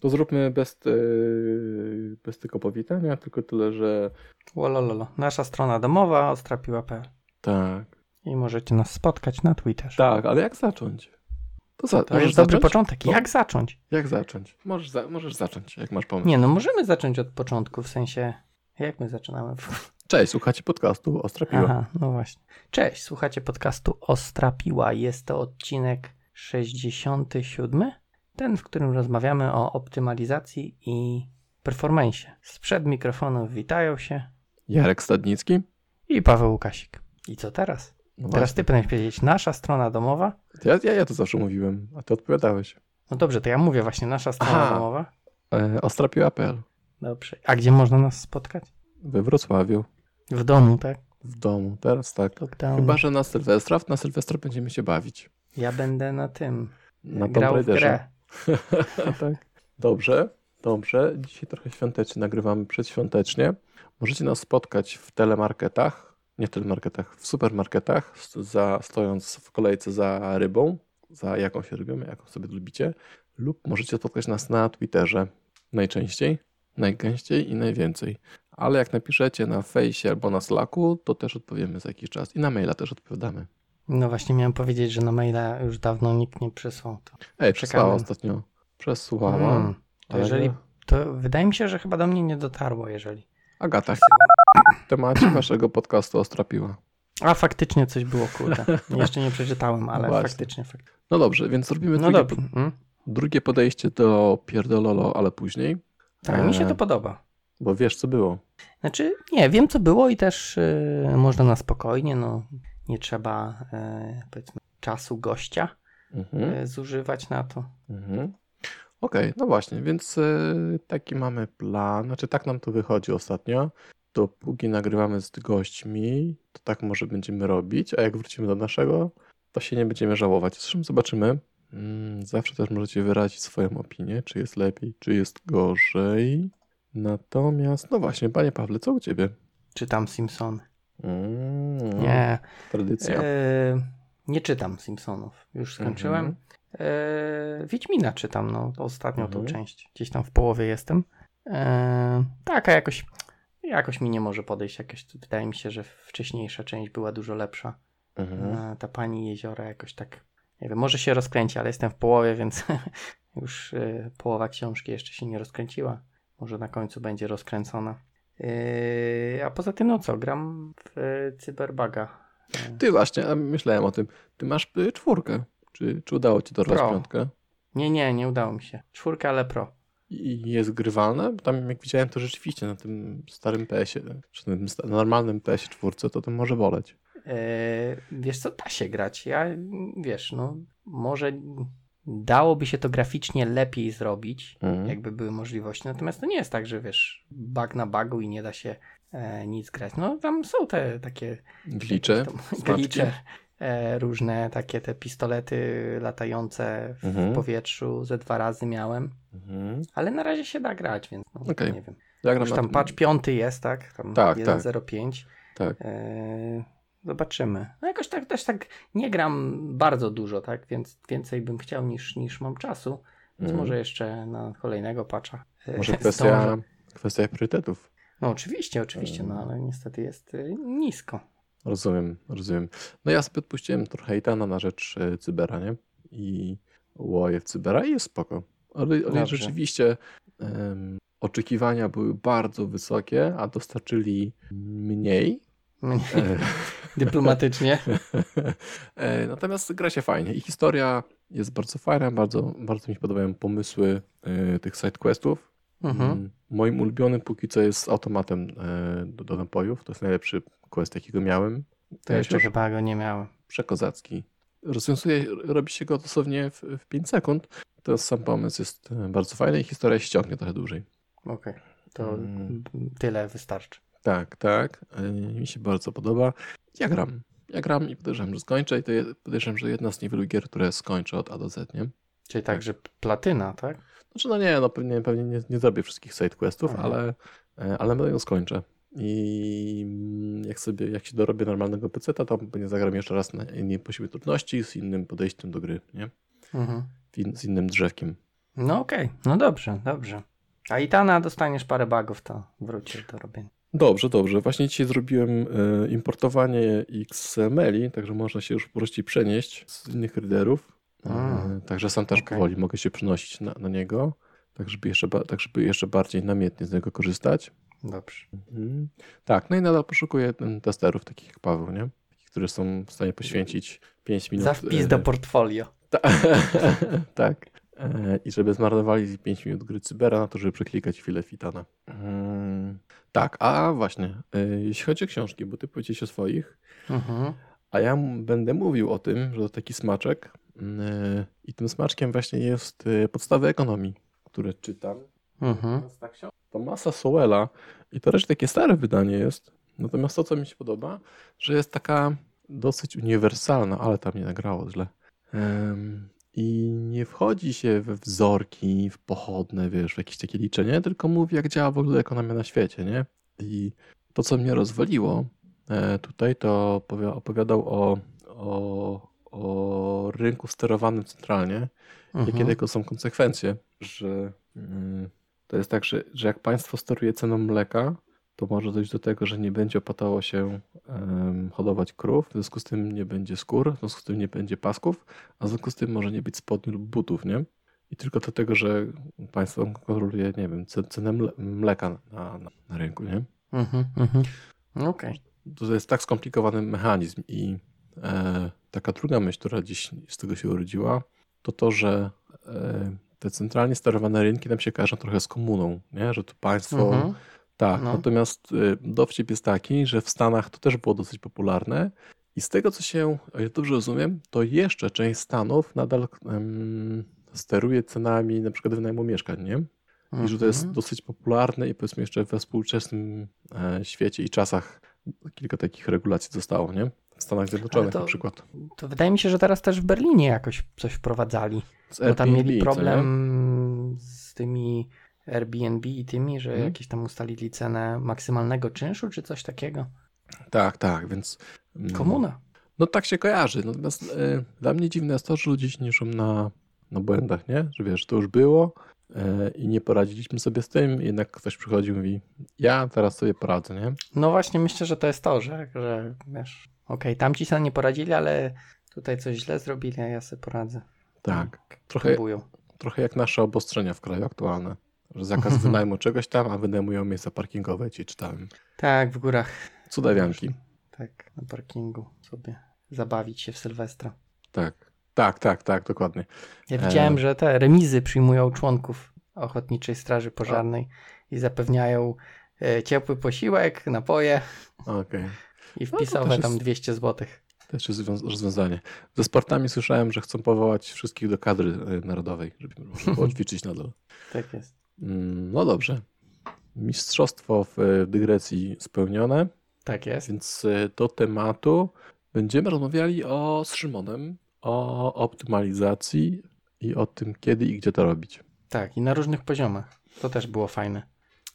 To zróbmy bez, yy, bez tylko powitania, tylko tyle, że Łolololo. Nasza strona domowa ostrapiła.pl tak. i możecie nas spotkać na Twitterze. Tak, ale jak zacząć? To, za, To możesz jest dobry początek. No. Jak zacząć? Jak zacząć? Możesz, za, możesz zacząć, jak masz pomysł. Nie, no możemy zacząć od początku, w sensie jak my zaczynamy? Cześć, słuchacie podcastu Ostra Piła. Aha, no właśnie. Cześć, słuchacie podcastu Ostrapiła. Jest to odcinek 67, ten, w którym rozmawiamy o optymalizacji i performanceie. Sprzed mikrofonów witają się Jarek Stadnicki. i Paweł Łukasik. I co teraz? No Teraz właśnie. ty powinieneś powiedzieć, nasza strona domowa. Ja, ja, ja to zawsze mówiłem, a ty odpowiadałeś. No dobrze, to ja mówię właśnie nasza strona Aha. domowa. E, Ostrapiła.pl Dobrze. A gdzie można nas spotkać? we Wrocławiu, W domu, tak? w domu, teraz tak. Lockdown. Chyba, że na Sylwestra, na Sylwestra będziemy się bawić. Ja będę na tym. Na grał w grę. Tak. Dobrze, dobrze. Dzisiaj trochę świątecznie, nagrywamy przedświątecznie. Możecie nas spotkać w telemarketach, nie w telemarketach, w supermarketach, za, stojąc w kolejce za rybą, za jakąś rybą, jaką sobie lubicie, lub możecie spotkać nas na Twitterze najczęściej, najgęściej i najwięcej. Ale jak napiszecie na fejsie albo na Slacku, to też odpowiemy za jakiś czas i na maila też odpowiadamy. No właśnie miałem powiedzieć, że na maila już dawno nikt nie przysłał to. Ej, przesłała Czekamy. ostatnio. Przesłuchała. Mm, to jeżeli, to wydaje mi się, że chyba do mnie nie dotarło, jeżeli. Agata, w temacie waszego podcastu Ostrapiła. A faktycznie coś było, kurde. Jeszcze nie przeczytałem, ale Właśnie. faktycznie. Fak... No dobrze, więc zrobimy No drugie, dobrze. Mm. drugie podejście do pierdololo, ale później. Tak, mi się E, to podoba. Bo wiesz, co było. Znaczy, nie, wiem co było i też y, można na spokojnie, no nie trzeba y, powiedzmy czasu gościa Mhm. y, zużywać na to. Mhm. Okej, no właśnie, więc e, taki mamy plan. Znaczy, tak nam to wychodzi ostatnio. Dopóki nagrywamy z gośćmi, to tak może będziemy robić, a jak wrócimy do naszego, to się nie będziemy żałować. Zresztą zobaczymy. Mm, Zawsze też możecie wyrazić swoją opinię, czy jest lepiej, czy jest gorzej. Natomiast, no właśnie, panie Pawle, co u ciebie? Czytam Simpsony. Mm, Nie, Tradycja. e, nie czytam Simpsonów. Już skończyłem. Mhm. E, Wiedźmina czytam, no ostatnią tą Mhm. część. Gdzieś tam w połowie jestem. E, taka jakoś, jakoś mi nie może podejść. Jakoś, wydaje mi się, że wcześniejsza część była dużo lepsza. Mhm. E, ta pani jeziora jakoś tak, nie wiem, może się rozkręci, ale jestem w połowie, więc już e, połowa książki jeszcze się nie rozkręciła. Może na końcu będzie rozkręcona. E, a poza tym, no co, gram w e, Cyberbuga. E, Ty właśnie, a myślałem o tym. Ty masz y, czwórkę. Czy, czy udało ci dorwać Pro. piątkę? nie, nie, nie udało mi się. Czwórka, ale pro. I jest grywalne? Bo tam jak widziałem to rzeczywiście na tym starym PS-ie, czy na tym normalnym PS-ie czwórce, to to może boleć. E, wiesz co, da się grać. Ja, wiesz, no, może dałoby się to graficznie lepiej zrobić, Mhm. jakby były możliwości. Natomiast to nie jest tak, że wiesz, bug na bugu i nie da się e, nic grać. No, tam są te takie Glicze, glicze, e, różne takie te pistolety latające w Mhm. powietrzu. Ze dwa razy miałem, Mhm. ale na razie się da grać, więc no, Okej. nie wiem. Ja gram Już tam patch piąty jest, tak? Tam Tak, 1.05. Tak. Eee, zobaczymy. No jakoś tak też tak nie gram bardzo dużo, tak? Więc więcej bym chciał niż, niż mam czasu. Więc Mhm. może jeszcze na kolejnego patcha. e, Może zdążę. kwestia, kwestia priorytetów. No oczywiście, oczywiście, no ale niestety jest y, nisko. Rozumiem, rozumiem. No ja sobie odpuściłem trochę hejtana na rzecz e, Cybera, nie? I łoję w Cybera i jest spoko. Ale, ale rzeczywiście em, oczekiwania były bardzo wysokie, a dostarczyli mniej. E, Dyplomatycznie. E, Natomiast gra się fajnie i historia jest bardzo fajna, bardzo, bardzo mi się podobają pomysły e, tych sidequestów. Mhm. Mm, Moim ulubionym póki co jest automatem e, do, do napojów. To jest najlepszy quest, jakiego miałem. To E, jeszcze chyba go nie miałem. Przekozacki. Rozwiązuje, robi się go dosłownie w, w 5 sekund. To sam pomysł jest bardzo fajny i historia się ciągnie trochę dłużej. Okej. To Mm. tyle wystarczy. Tak, tak. Mi się bardzo podoba. Ja gram. Ja gram i podejrzewam, że skończę i to je, podejrzewam, że jedna z niewielu gier, które skończę od A do Z, nie? Czyli tak, że platyna, tak? Znaczy, no nie, no pewnie, pewnie nie, nie zrobię wszystkich sidequestów, Aha. ale, e, ale będę ją skończę. I jak sobie, jak się dorobię normalnego peceta, to pewnie zagram jeszcze raz na innej poziomie trudności, z innym podejściem do gry, nie? Mhm. In- Z innym drzewkiem. No okej, no dobrze, dobrze. A Itana dostaniesz parę bugów, to wrócisz do robienia. Dobrze, dobrze. Właśnie dzisiaj zrobiłem e, importowanie XML-i, także można się już prościej przenieść z innych readerów. E, Mm. Także sam też Okej. powoli mogę się przenosić na, na niego, tak żeby, jeszcze, tak żeby jeszcze bardziej namiętnie z niego korzystać. Dobrze. Mhm. Tak, no i nadal poszukuję mm, testerów takich jak Paweł, nie? Którzy są w stanie poświęcić 5 minut. Za wpis e, do portfolio. Ta, tak. I żeby zmarnowali 5 minut gry Cybera na to, żeby przeklikać chwilę Fitana. Mm, tak, a właśnie, e, jeśli chodzi o książki, bo ty powiedziałeś o swoich, Mhm. a ja będę mówił o tym, że to taki smaczek e, i tym smaczkiem właśnie jest e, Podstawy ekonomii, które czytam. Mhm. To Tomasa Sowella i to raczej takie stare wydanie jest. Natomiast to, co mi się podoba, że jest taka dosyć uniwersalna, ale tam nie nagrało źle. Em, I nie wchodzi się we wzorki, w pochodne, wiesz, w jakieś takie liczenie, tylko mówi, jak działa w ogóle ekonomia na świecie, nie? I to, co mnie rozwaliło e, tutaj, to opowi- opowiadał o, o, o rynku sterowanym centralnie, jakie Mhm. tego są konsekwencje, że mm, to jest tak, że, że jak państwo steruje ceną mleka, to może dojść do tego, że nie będzie opłacało się hodować krów, w związku z tym nie będzie skór, w związku z tym nie będzie pasków, a w związku z tym może nie być spodni lub butów, nie? I tylko dlatego, że państwo kontroluje, nie wiem, ce- cenę mle- mleka na, na, na rynku, nie? Mhm. Mhm. Okej. To jest tak skomplikowany mechanizm i e, taka druga myśl, która dziś z tego się urodziła, to to, że e, te centralnie sterowane rynki nam się kojarzą trochę z komuną, nie? że to państwo... Mhm. Tak, No. natomiast y, dowcip jest taki, że w Stanach to też było dosyć popularne i z tego, co się, dobrze rozumiem, to jeszcze część Stanów nadal em, steruje cenami na przykład wynajmu mieszkań, nie? I że to jest Mhm. dosyć popularne i powiedzmy jeszcze we współczesnym e, świecie i czasach kilka takich regulacji zostało, nie? W Stanach Zjednoczonych to- na przykład. To wydaje mi się, że teraz też w Berlinie jakoś coś wprowadzali. Z Bo tam Airbnb, mieli problem z tymi Airbnb i tymi, że Mhm. jakieś tam ustalili cenę maksymalnego czynszu czy coś takiego. Tak, tak, więc... mm, Komuna. No tak się kojarzy. Natomiast e, dla mnie dziwne jest to, że ludzie się niszczą na, na błędach, nie? Że wiesz, to już było e, i nie poradziliśmy sobie z tym, jednak ktoś przychodzi i mówi, ja teraz sobie poradzę, nie? No właśnie myślę, że to jest to, że, że wiesz, okej, tamci sobie nie poradzili, ale tutaj coś źle zrobili, a ja sobie poradzę. Tak. Trochę, Próbują. trochę jak nasze obostrzenia w kraju aktualne. Że zakaz wynajmu czegoś tam, a wynajmują miejsca parkingowe, ci czytałem. Tak, w górach. Cudawianki. Tak, na parkingu sobie zabawić się w Sylwestra. Tak. Tak, tak, tak, dokładnie. Ja E. widziałem, że te remizy przyjmują członków Ochotniczej Straży Pożarnej i zapewniają e, ciepły posiłek, napoje Okej. i No to wpisowe też tam jest- 200 zł. Też jest zwią- rozwiązanie. Ze sportami słyszałem, że chcą powołać wszystkich do kadry e, narodowej, żeby można było ćwiczyć nadal. Tak jest. Mm, No dobrze. Mistrzostwo w e, dygresji spełnione, Tak jest. więc e, do tematu będziemy rozmawiali o, z Szymonem o optymalizacji i o tym, kiedy i gdzie to robić. Tak, i na różnych poziomach. To też było fajne.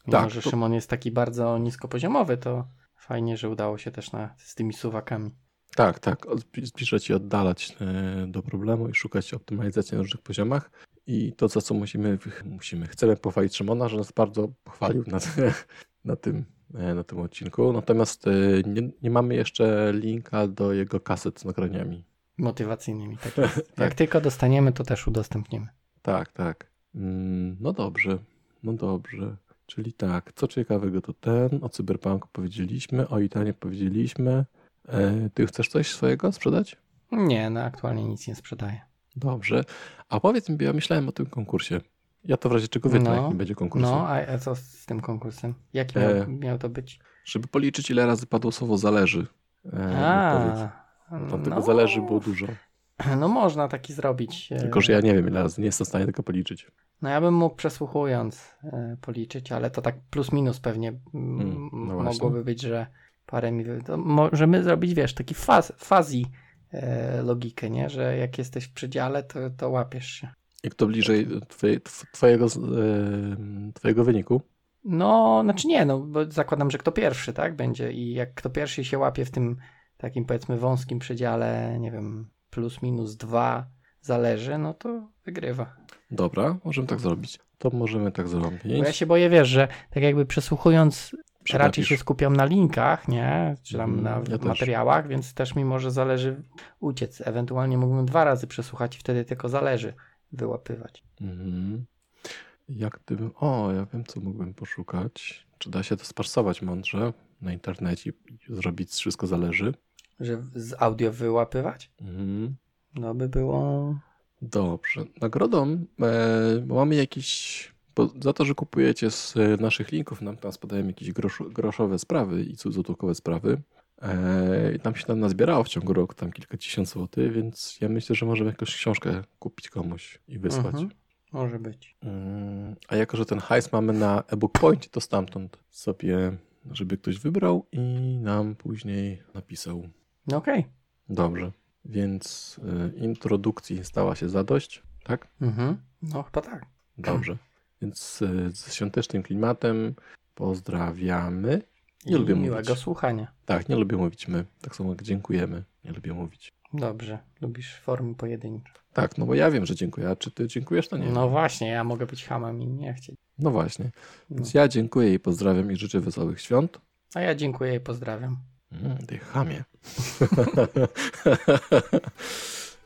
Mimo, Tak, że to- Szymon jest taki bardzo niskopoziomowy, to fajnie, że udało się też na, z tymi suwakami. Tak, tak. Zbliżać i oddalać e, do problemu i szukać optymalizacji na różnych poziomach. I to, za co musimy, musimy, chcemy pochwalić Szymona, że nas bardzo pochwalił na, na, tym, e, na tym odcinku. Natomiast e, nie, nie mamy jeszcze linka do jego kaset z nagraniami. Motywacyjnymi. Tak jest. Jak Tak. tylko dostaniemy, to też udostępnimy. Tak, tak. Mm, No dobrze, no dobrze. Czyli tak, co ciekawego to ten, o Cyberpunku powiedzieliśmy, o Itanie powiedzieliśmy. E, Ty chcesz coś swojego sprzedać? Nie, no aktualnie nic nie sprzedaję. Dobrze. A powiedz mi, bo ja myślałem o tym konkursie. Ja to w razie czego wytnę, No, jak nie będzie konkursu. No, a, co z tym konkursem? Jaki miał, E, miał to być? Żeby policzyć, ile razy padło słowo zależy. E. A, Tam tego no, zależy było dużo. No można taki zrobić. e, Tylko, że ja nie wiem ile razy, nie jestem w stanie tego policzyć. No ja bym mógł przesłuchując e, policzyć, ale to tak plus minus pewnie mm, no mogłoby być, że parę mi... To możemy zrobić, wiesz, taki faz, e, logikę, nie? Że jak jesteś w przedziale, to, to łapiesz się. Jak to bliżej twoje, tw- twojego, e, twojego wyniku? No, znaczy nie, no bo zakładam, że kto pierwszy, tak, będzie i jak kto pierwszy się łapie w tym takim powiedzmy wąskim przedziale, nie wiem, plus minus dwa zależy, no to wygrywa. Dobra, możemy tak zrobić. To możemy tak zrobić. Bo ja się boję, wiesz, że tak jakby przesłuchując raczej się skupiam na linkach, nie? Czy tam Mhm, na ja też. materiałach, więc też mi może zależy uciec. Ewentualnie mógłbym dwa razy przesłuchać i wtedy tylko zależy wyłapywać. Mhm. Jak gdybym... O, ja wiem, co mógłbym poszukać. Czy da się to sparsować mądrze na internecie i zrobić wszystko zależy? Że z audio wyłapywać? Mhm. No by było... Dobrze. Nagrodą e, mamy jakiś... Bo za to, że kupujecie z e, naszych linków, nam tam spadają jakieś grosz, groszowe sprawy i złotówkowe sprawy. E, i tam się tam nazbierało w ciągu roku tam kilkadziesiąt złotych, więc ja myślę, że możemy jakąś książkę kupić komuś i wysłać. Mhm. Może być. Mm, A jako, że ten hajs mamy na e-book point, to stamtąd sobie, żeby ktoś wybrał i nam później napisał. No okej. Dobrze. Więc y, introdukcji stała się zadość, tak? Mhm. No chyba tak. Dobrze. Więc y, z świątecznym klimatem pozdrawiamy. Nie I lubię miłego mówić. słuchania. Tak, nie lubię mówić my. Tak samo jak dziękujemy. Nie lubię mówić. Dobrze. Lubisz formy pojedyncze. Tak, no bo ja wiem, że dziękuję, a czy ty dziękujesz, to nie. No właśnie, ja mogę być hamem i nie chcieć. No właśnie. No. Więc ja dziękuję i pozdrawiam i życzę wesołych świąt. A ja dziękuję i pozdrawiam. Mm, ty chamie.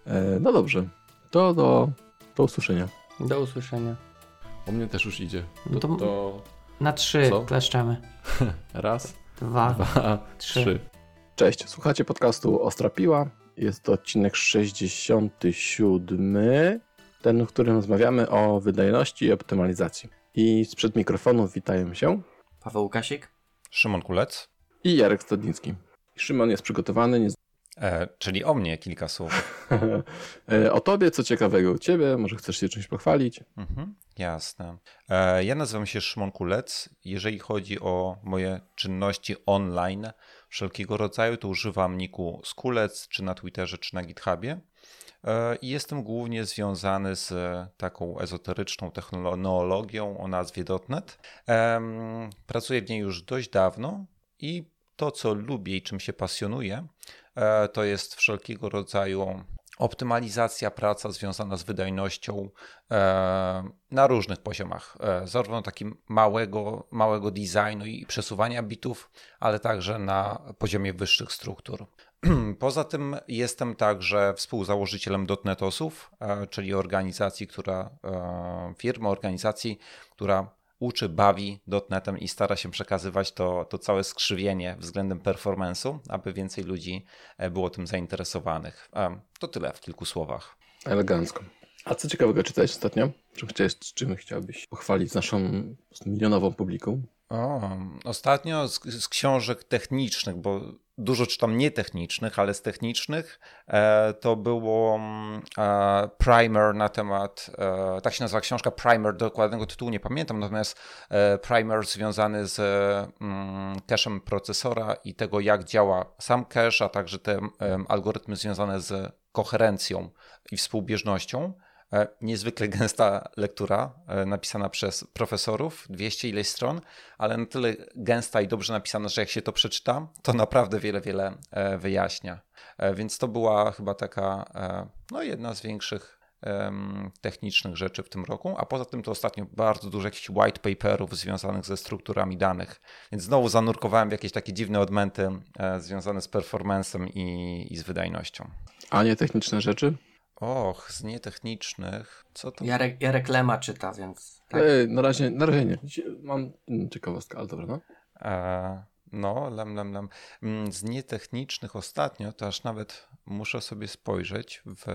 E, no dobrze. To do, do usłyszenia. Do usłyszenia. U mnie też już idzie. No to- to Na trzy Co? kleszczemy. raz, Dwa. dwa, trzy. trzy. Cześć, słuchacie podcastu Ostra Piła. Jest to odcinek 67, ten, w którym rozmawiamy o wydajności i optymalizacji. I sprzed mikrofonu witają się Paweł Łukasik? Szymon Kulec, i Jarek Stadnicki. Szymon jest przygotowany, nie e, czyli o mnie kilka słów. E, O tobie, co ciekawego u ciebie, może chcesz się czymś pochwalić? Mhm, jasne. E, ja nazywam się Szymon Kulec. Jeżeli chodzi o moje czynności online wszelkiego rodzaju, to używam niku Skulec, czy na Twitterze, czy na GitHubie. E, I jestem głównie związany z taką ezoteryczną technologią o nazwie .NET. Pracuję w niej już dość dawno i to, co lubię i czym się pasjonuję, to jest wszelkiego rodzaju optymalizacja, praca związana z wydajnością e, na różnych poziomach. E, zarówno takim małego, małego designu i przesuwania bitów, ale także na poziomie wyższych struktur. Poza tym jestem także współzałożycielem dotnetosów, e, czyli organizacji, która, e, firmy, organizacji, która uczy, bawi dotnetem i stara się przekazywać to, to całe skrzywienie względem performance'u, aby więcej ludzi e, było tym zainteresowanych. E, To tyle w kilku słowach. Elegancko. A co ciekawego czytałeś ostatnio? Czym, chciałeś, czym chciałbyś pochwalić naszą milionową publiką? O, ostatnio z, z książek technicznych, bo dużo czytam nietechnicznych, ale z technicznych, e, to było mm, e, primer na temat, e, tak się nazywa książka, primer, dokładnego tytułu nie pamiętam, natomiast primer związany z mm, cache'em procesora i tego, jak działa sam cache, a także te algorytmy związane z koherencją i współbieżnością. E, Niezwykle gęsta lektura, e, napisana przez profesorów, 200 ileś stron, ale na tyle gęsta i dobrze napisana, że jak się to przeczyta, to naprawdę wiele, wiele e, wyjaśnia. Więc to była chyba taka no, jedna z większych technicznych rzeczy w tym roku, a poza tym to ostatnio bardzo dużo jakichś white paperów związanych ze strukturami danych, więc znowu zanurkowałem w jakieś takie dziwne odmęty związane z performancem i, i z wydajnością. A nie techniczne rzeczy? Och, z nietechnicznych, co to Jarek, Jarek Lema czyta, więc tak. Ej, na, razie, na razie nie. Mam ciekawostkę, ale dobra, no. E, no, lem, lem, lem. Mm, Z nietechnicznych ostatnio, to aż nawet muszę sobie spojrzeć w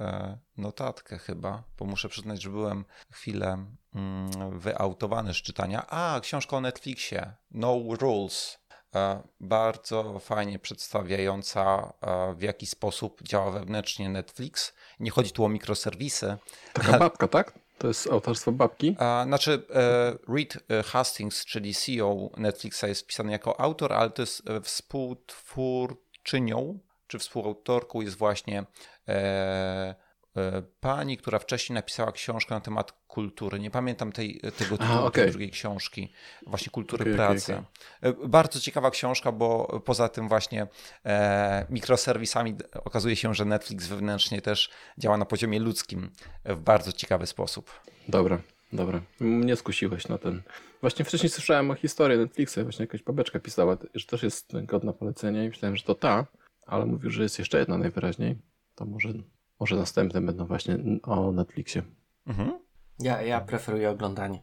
e, notatkę chyba, bo muszę przyznać, że byłem chwilę mm, wyautowany z czytania. A, książka o Netflixie, No Rules. E, Bardzo fajnie przedstawiająca, e, w jaki sposób działa wewnętrznie Netflix. Nie chodzi tu o mikroserwisy, Taka babka, tak? To jest autorstwo babki. A, znaczy, e, Reed e, Hastings, czyli CEO Netflixa, jest wpisany jako autor, ale to jest e, współtwórczynią, czy współautorką jest właśnie e, e, pani, która wcześniej napisała książkę na temat kultury. Nie pamiętam tej, tego tytułu A, okej. tej drugiej książki. Właśnie kultury okej, pracy. E, Bardzo ciekawa książka, bo poza tym właśnie e, mikroserwisami okazuje się, że Netflix wewnętrznie też działa na poziomie ludzkim w bardzo ciekawy sposób. Dobra, dobra. Mnie skusiłeś na ten. Właśnie wcześniej słyszałem o historii Netflixa, właśnie jakaś babeczka pisała, że też jest godna polecenia i myślałem, że to ta, ale mówił, że jest jeszcze jedna najwyraźniej. To może, może następne będą właśnie o Netflixie. Mhm. Ja, ja preferuję oglądanie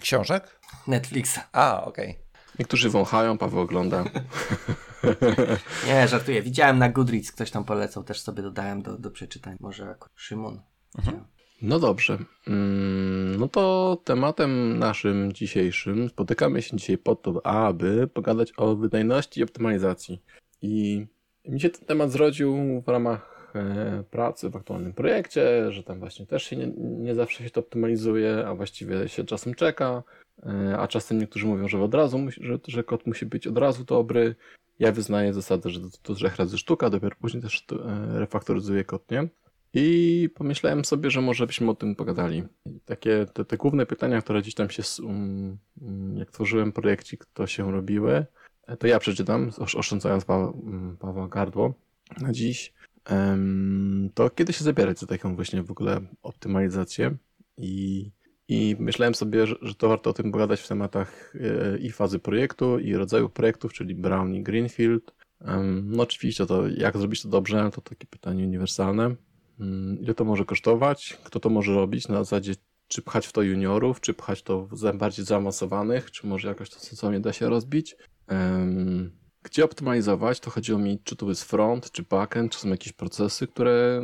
Książek? Netflixa. A, okej. Niektórzy wąchają, Paweł ogląda. Nie, żartuję. Widziałem na Goodreads, ktoś tam polecał, też sobie dodałem do, do przeczytań. Może akurat Szymon. Mhm. No dobrze. Mm, No to tematem naszym dzisiejszym spotykamy się dzisiaj po to, aby pogadać o wydajności i optymalizacji. I mi się ten temat zrodził w ramach pracy w aktualnym projekcie, że tam właśnie też się nie, nie zawsze się to optymalizuje, a właściwie się czasem czeka, e, a czasem niektórzy mówią, że od razu, że, że kod musi być od razu dobry. Ja wyznaję zasadę, że to, to trzech razy sztuka, dopiero później też e, refaktoryzuję kod, nie? I pomyślałem sobie, że może byśmy o tym pogadali. I takie te, te główne pytania, które gdzieś tam się, um, um, jak tworzyłem projekcik, to się robiły, e, to ja przeczytam, osz- oszczędzając pa, um, Pawła gardło na dziś. To kiedy się zabierać za taką właśnie w ogóle optymalizację i, i myślałem sobie, że, że to warto o tym pogadać w tematach e, i fazy projektu, i rodzaju projektów, czyli Brown i Greenfield. No oczywiście to jak zrobić to dobrze, to takie pytanie uniwersalne. Mm, Ile to może kosztować? Kto to może robić? Na zasadzie, czy pchać w to juniorów, czy pchać to w bardziej zaawansowanych, czy może jakoś to sensownie da się rozbić? Gdzie optymalizować? To chodziło mi, czy to jest front, czy backend, czy są jakieś procesy, które,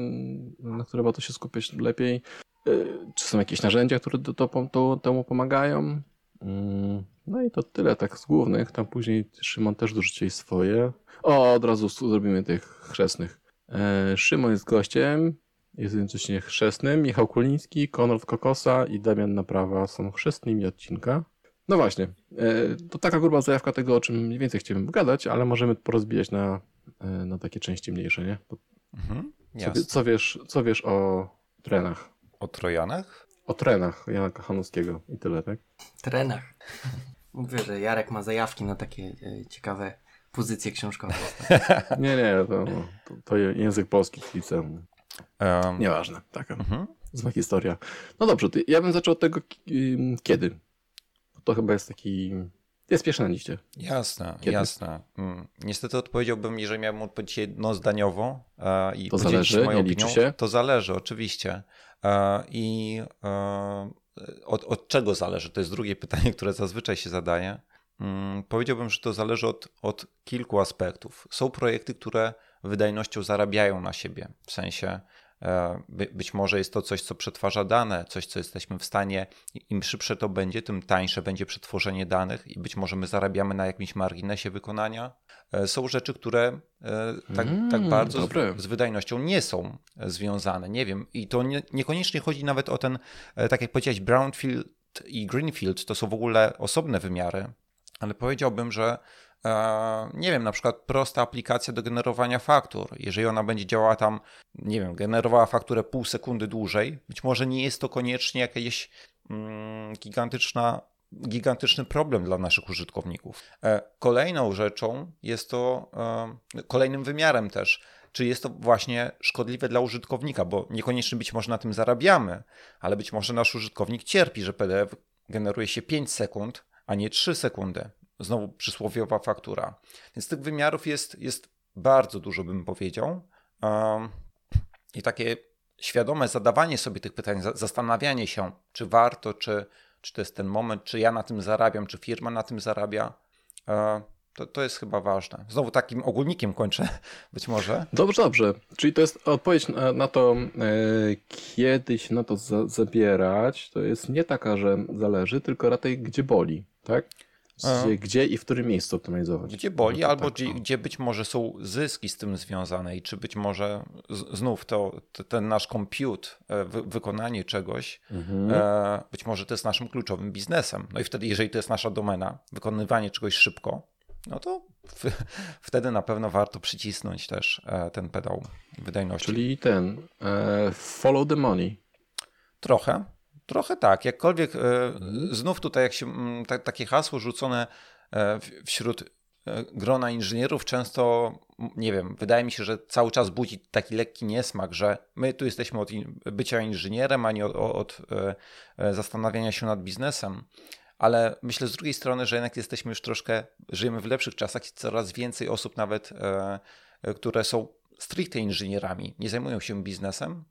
na które warto się skupiać lepiej, Y, czy są jakieś narzędzia, które to, to, to, temu pomagają. Mm, No i to tyle tak z głównych. Tam później Szymon też dorzucił swoje. O, od razu zrobimy tych chrzestnych. E, Szymon jest gościem, jest jednocześnie chrzestnym. Michał Kuliński, Konrad Kokosa i Damian Naprawa są chrzestnymi odcinka. No właśnie, e, to taka gruba zajawka tego, o czym mniej więcej chciałem gadać, ale możemy porozbijać na, e, na takie części mniejsze, nie? Bo Mhm. Co, co, wiesz, co wiesz o trenach? O Trojanach? O trenach Jana Kochanowskiego i tyle, tak? Trenach. Mówię, że Jarek ma zajawki na takie e, ciekawe pozycje książkowe. Nie, nie, to, to, to język polski w liceum. Em, Nieważne, taka mhm. zła historia. No dobrze, ja bym zaczął od tego, kiedy. To chyba jest taki... Jest pierwszy na liście. Jasne, Kiedy? jasne. Mm. Niestety odpowiedziałbym, jeżeli miałbym odpowiedzieć jednozdaniowo e, i To zależy, moją nie opinią, się? to zależy oczywiście. E, I e, od, od czego zależy? To jest drugie pytanie, które zazwyczaj się zadaje. Mm, Powiedziałbym, że to zależy od, od kilku aspektów. Są projekty, które wydajnością zarabiają na siebie, w sensie by, być może jest to coś, co przetwarza dane, coś, co jesteśmy w stanie, im szybsze to będzie, tym tańsze będzie przetworzenie danych i być może my zarabiamy na jakimś marginesie wykonania. E, Są rzeczy, które e, tak, Mm, tak bardzo z, z wydajnością nie są e, związane. Nie wiem. I to nie, niekoniecznie chodzi nawet o ten, e, tak jak powiedziałeś, Brownfield i Greenfield, to są w ogóle osobne wymiary, ale powiedziałbym, że e, nie wiem, na przykład prosta aplikacja do generowania faktur, jeżeli ona będzie działała tam, nie wiem, generowała fakturę pół sekundy dłużej, być może nie jest to koniecznie jakieś mm, gigantyczna gigantyczny problem dla naszych użytkowników. E, Kolejną rzeczą jest to, e, kolejnym wymiarem też, czy jest to właśnie szkodliwe dla użytkownika, bo niekoniecznie być może na tym zarabiamy, ale być może nasz użytkownik cierpi, że PDF generuje się 5 sekund, a nie 3 sekundy. Znowu przysłowiowa faktura. Więc tych wymiarów jest, jest bardzo dużo, bym powiedział. I takie świadome zadawanie sobie tych pytań, za- zastanawianie się, czy warto, czy, czy to jest ten moment, czy ja na tym zarabiam, czy firma na tym zarabia, e, to, to jest chyba ważne. Znowu takim ogólnikiem kończę, być może. Dobrze, dobrze. Czyli to jest odpowiedź na, na to, e, kiedy się na to za, zabierać. To jest nie taka, że zależy, tylko raczej gdzie boli, tak? Aha. Gdzie, i w którym miejscu optymalizować. Gdzie boli, No albo tak, gdzie, o. gdzie być może są zyski z tym związane i czy być może z, znów to, to, ten nasz compute, e, wy, wykonanie czegoś, Mhm. e, być może to jest naszym kluczowym biznesem. No i wtedy, jeżeli to jest nasza domena, wykonywanie czegoś szybko, no to w, wtedy na pewno warto przycisnąć też e, ten pedał wydajności. Czyli ten e, follow the money. Trochę, trochę tak. Jakkolwiek e, znów tutaj jak się m, ta, takie hasło rzucone e, wśród e, grona inżynierów często, nie wiem, wydaje mi się, że cały czas budzi taki lekki niesmak, że my tu jesteśmy od bycia inżynierem, a nie od, od zastanawiania się nad biznesem. Ale myślę z drugiej strony, że jednak jesteśmy już troszkę, żyjemy w lepszych czasach i coraz więcej osób nawet, które są stricte inżynierami, nie zajmują się biznesem,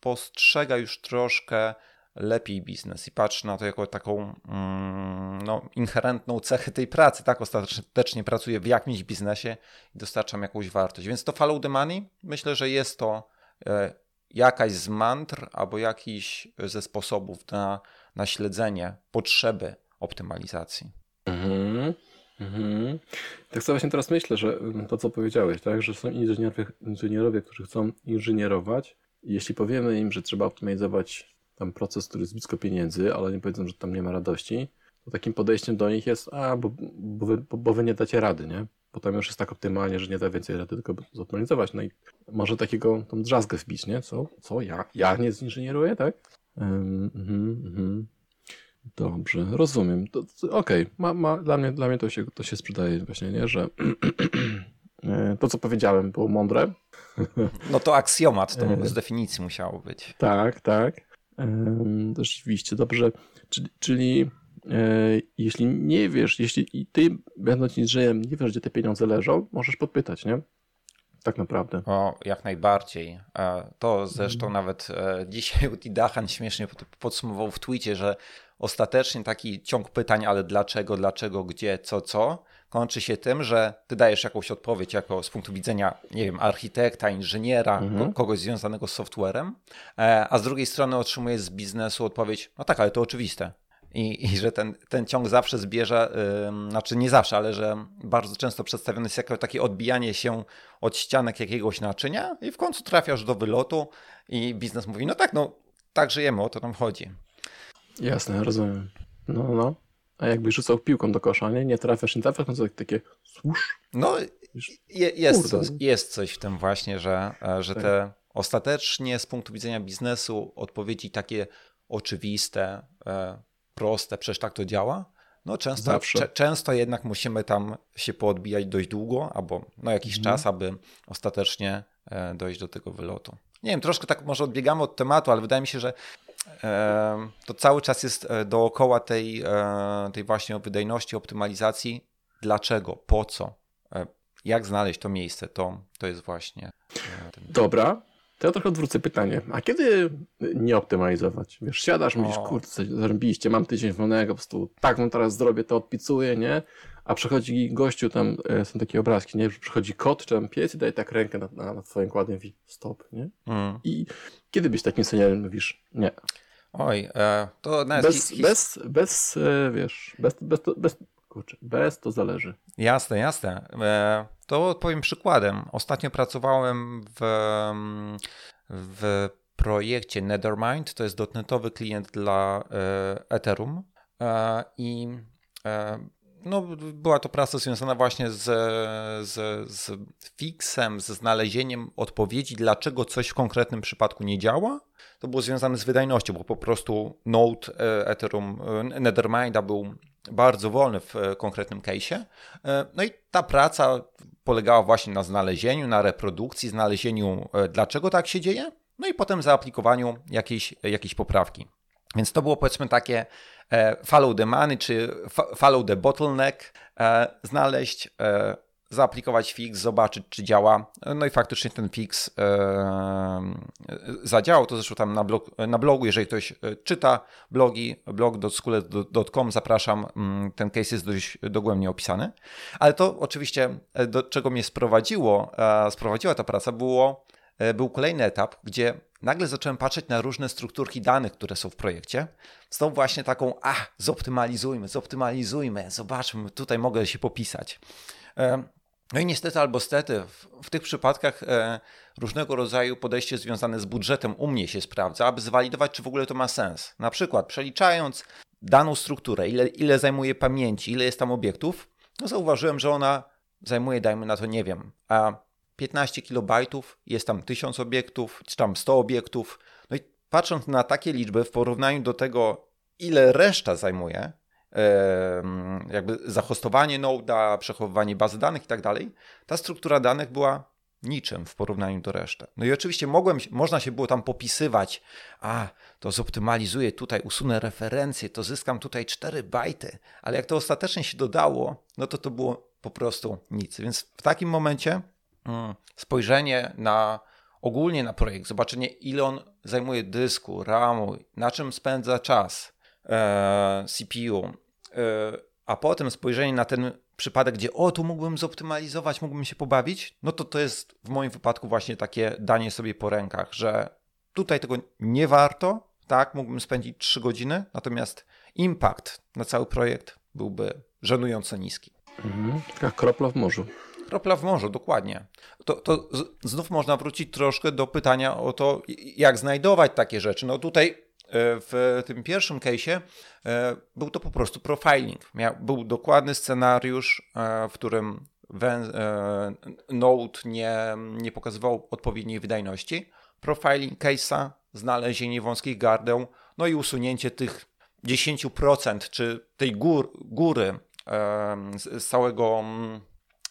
postrzega już troszkę lepiej biznes i patrzy na to jako taką mm, no, inherentną cechę tej pracy. Tak, ostatecznie pracuję w jakimś biznesie i dostarczam jakąś wartość. Więc to follow the money, myślę, że jest to e, jakaś z mantr albo jakiś ze sposobów na, na śledzenie potrzeby optymalizacji. Mhm. Mhm. Tak sobie właśnie teraz myślę, że mm, to co powiedziałeś, tak, że są inżynierowie, inżynierowie, którzy chcą inżynierować jeśli powiemy im, że trzeba optymalizować tam proces, który jest blisko pieniędzy, ale nie powiedzą, że tam nie ma radości, to takim podejściem do nich jest, a, bo, bo, wy, bo wy nie dacie rady, nie? Bo tam już jest tak optymalnie, że nie da więcej rady, tylko zoptymalizować. No i może takiego tą drzazgę wbić, nie? Co? Co? Ja? Ja nie zinżynieruję, tak? Um, mhm, mhm. Dobrze, rozumiem. Okej, ma, ma, dla, mnie, dla mnie to się, to się sprzedaje właśnie, nie? Że e, to, co powiedziałem, było mądre. No to aksjomat, to E. z definicji musiało być. Tak, tak. Rzeczywiście, dobrze. Czyli, czyli e, jeśli nie wiesz, jeśli i ty, będąc inżynierem, nie wiesz, gdzie te pieniądze leżą, możesz podpytać, nie? Tak naprawdę. O, jak najbardziej. E, To zresztą nawet e, dzisiaj Udi Dahan śmiesznie pod- podsumował w twicie, że ostatecznie taki ciąg pytań, ale dlaczego, dlaczego, gdzie, co, co, kończy się tym, że ty dajesz jakąś odpowiedź jako z punktu widzenia, nie wiem, architekta, inżyniera, Mhm. ko- kogoś związanego z softwarem, e, a z drugiej strony otrzymujesz z biznesu odpowiedź, no tak, ale to oczywiste. I, I że ten, ten ciąg zawsze zbierze, ym, znaczy nie zawsze, ale że bardzo często przedstawiony jest jako takie odbijanie się od ścianek jakiegoś naczynia i w końcu trafiasz do wylotu i biznes mówi, no tak, no tak żyjemy, o to nam chodzi. Jasne, rozumiem. No, no. A jakbyś rzucał piłką do kosza, nie? Nie trafiasz, nie trafiasz, no to tak, takie słusz. No je, jest, Kurde. coś, jest coś w tym właśnie, że, e, że Tak. te ostatecznie z punktu widzenia biznesu odpowiedzi takie oczywiste, e, proste, przecież tak to działa, no często, cze- często jednak musimy tam się poodbijać dość długo, albo no jakiś Mhm. czas, aby ostatecznie e, dojść do tego wylotu. Nie wiem, troszkę tak może odbiegamy od tematu, ale wydaje mi się, że to cały czas jest e, dookoła tej, e, tej właśnie wydajności, optymalizacji. Dlaczego? Po co? E, Jak znaleźć to miejsce? To, to jest właśnie ten... Dobra, to ja trochę odwrócę pytanie. A kiedy nie optymalizować? Wiesz, siadasz, mówisz, coś zarobiliście, mam tydzień wolnego, po prostu tak, no teraz zrobię, to odpicuję, nie? A przychodzi gościu, tam e, są takie obrazki, nie? Że przychodzi kot czy tam pies i daje tak rękę na, na, na twoim kładzie mówi stop, nie? Mm. I kiedy byś takim seniorem mówisz, nie. Oj, e, to nawet Bez, hi- hi- bez, bez, e, wiesz, bez, bez, bez, kurczę, bez to zależy. Jasne, jasne. E, To powiem przykładem. Ostatnio pracowałem w, mm, w projekcie Nethermind. To jest dotnetowy klient dla e, Ethereum. E, I no, była to praca związana właśnie z, z, z fixem, ze znalezieniem odpowiedzi, dlaczego coś w konkretnym przypadku nie działa. To było związane z wydajnością, bo po prostu Node e, Ethereum e, Netherminda był bardzo wolny w e, konkretnym case'ie. No i ta praca polegała właśnie na znalezieniu, na reprodukcji, znalezieniu, dlaczego tak się dzieje, no i potem zaaplikowaniu jakiejś, jakiejś poprawki. Więc to było powiedzmy takie e, follow the money, czy follow the bottleneck, e, znaleźć, e, zaaplikować fix, zobaczyć czy działa. No i faktycznie ten fix zadziałał. To zresztą tam na, blog, na blogu, jeżeli ktoś czyta blogi, blog.skule.com, zapraszam, mm, ten case jest dość dogłębnie opisany. Ale to oczywiście do czego mnie sprowadziło, sprowadziła ta praca, było, był kolejny etap, gdzie nagle zacząłem patrzeć na różne strukturki danych, które są w projekcie, z tą właśnie taką, a, zoptymalizujmy, zoptymalizujmy, zobaczmy, tutaj mogę się popisać. E, No i niestety albo stety, w, w tych przypadkach e, różnego rodzaju podejście związane z budżetem u mnie się sprawdza, aby zwalidować, czy w ogóle to ma sens. Na przykład przeliczając daną strukturę, ile, ile zajmuje pamięci, ile jest tam obiektów, no zauważyłem, że ona zajmuje, dajmy na to, nie wiem, a 15 kilobajtów, jest tam 1000 obiektów, czy tam 100 obiektów. No i patrząc na takie liczby w porównaniu do tego, ile reszta zajmuje, jakby zahostowanie noda, przechowywanie bazy danych i tak dalej, ta struktura danych była niczym w porównaniu do reszty. No i oczywiście mogłem, można się było tam popisywać, a to zoptymalizuję tutaj, usunę referencję, to zyskam tutaj 4 bajty, ale jak to ostatecznie się dodało, no to to było po prostu nic. Więc w takim momencie spojrzenie na ogólnie na projekt, zobaczenie ile on zajmuje dysku, RAMu, na czym spędza czas, e, CPU, e, a potem spojrzenie na ten przypadek, gdzie o, tu mógłbym zoptymalizować, mógłbym się pobawić, no to to jest w moim wypadku właśnie takie danie sobie po rękach, że tutaj tego nie warto, tak, mógłbym spędzić 3 godziny, natomiast impact na cały projekt byłby żenująco niski. Mhm. Taka kropla w morzu. Kropla w morzu, dokładnie. To, to znów można wrócić troszkę do pytania o to, jak znajdować takie rzeczy. No tutaj e, w tym pierwszym case'ie e, był to po prostu profiling. Miał, był dokładny scenariusz, e, w którym Node nie, nie pokazywał odpowiedniej wydajności. Profiling case'a, znalezienie wąskich gardeł, no i usunięcie tych 10% czy tej gór, góry z całego,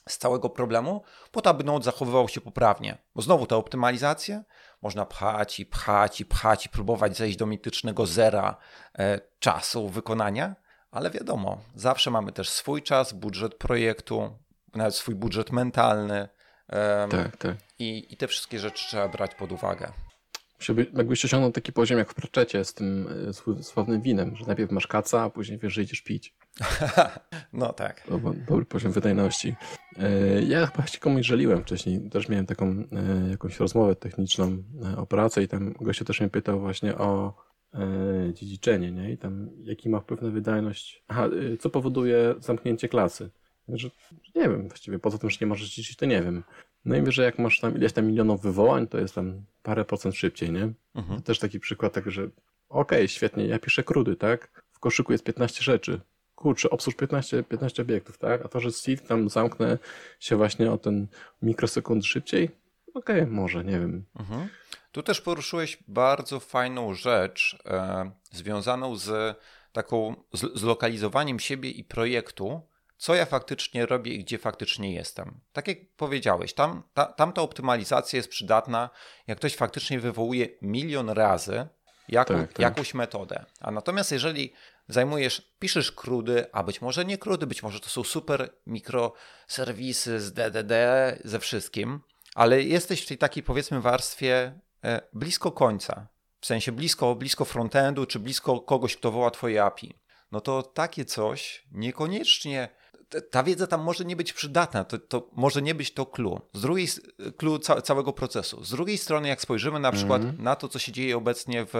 z całego problemu, po to, aby Node zachowywał się poprawnie. Bo znowu te optymalizacje można pchać i pchać i pchać i próbować zejść do mitycznego zera e, czasu wykonania, ale wiadomo, zawsze mamy też swój czas, budżet projektu, nawet swój budżet mentalny. tak, tak. I, I te wszystkie rzeczy trzeba brać pod uwagę. Jakbyś osiągnął taki poziom jak w Pratchecie z tym e, sławnym winem, że najpierw masz kaca, a później wiesz, że idziesz pić. No tak. Dobry poziom wydajności. E, ja chyba się komuś żaliłem wcześniej. Też miałem taką e, jakąś rozmowę techniczną o pracę i tam gościu też mnie pytał właśnie o dziedziczenie, nie? I tam jaki ma wpływ na wydajność. Aha, co powoduje zamknięcie klasy. Że nie wiem, właściwie poza tym, że nie możesz dziedziczyć, to nie wiem. No i wiesz, że jak masz tam ileś tam milionów wywołań, to jest tam parę procent szybciej, nie? Mhm. To też taki przykład, tak, że okej, okay, świetnie, ja piszę krudy, tak? W koszyku jest 15 rzeczy. Kurczę, obsłuż 15, 15 obiektów, tak? A to, że Steve tam zamknę się właśnie o ten mikrosekund szybciej, okej, okay, może, nie wiem. Mhm. Tu też poruszyłeś bardzo fajną rzecz e, związaną z taką zlokalizowaniem siebie i projektu, co ja faktycznie robię i gdzie faktycznie jestem. Tak jak powiedziałeś, tam, ta, tamta optymalizacja jest przydatna, jak ktoś faktycznie wywołuje milion razy tak, tak. jakąś metodę. A natomiast jeżeli zajmujesz, piszesz krudy, a być może nie krudy, być może to są super mikroserwisy z DDD, ze wszystkim, ale jesteś w tej takiej powiedzmy warstwie e, blisko końca, w sensie blisko, blisko frontendu, czy blisko kogoś, kto woła twoje API, no to takie coś niekoniecznie ta wiedza tam może nie być przydatna, to, to może nie być to clue. Z drugiej clue ca całego procesu. Z drugiej strony, jak spojrzymy na przykład mm -hmm. na to, co się dzieje obecnie w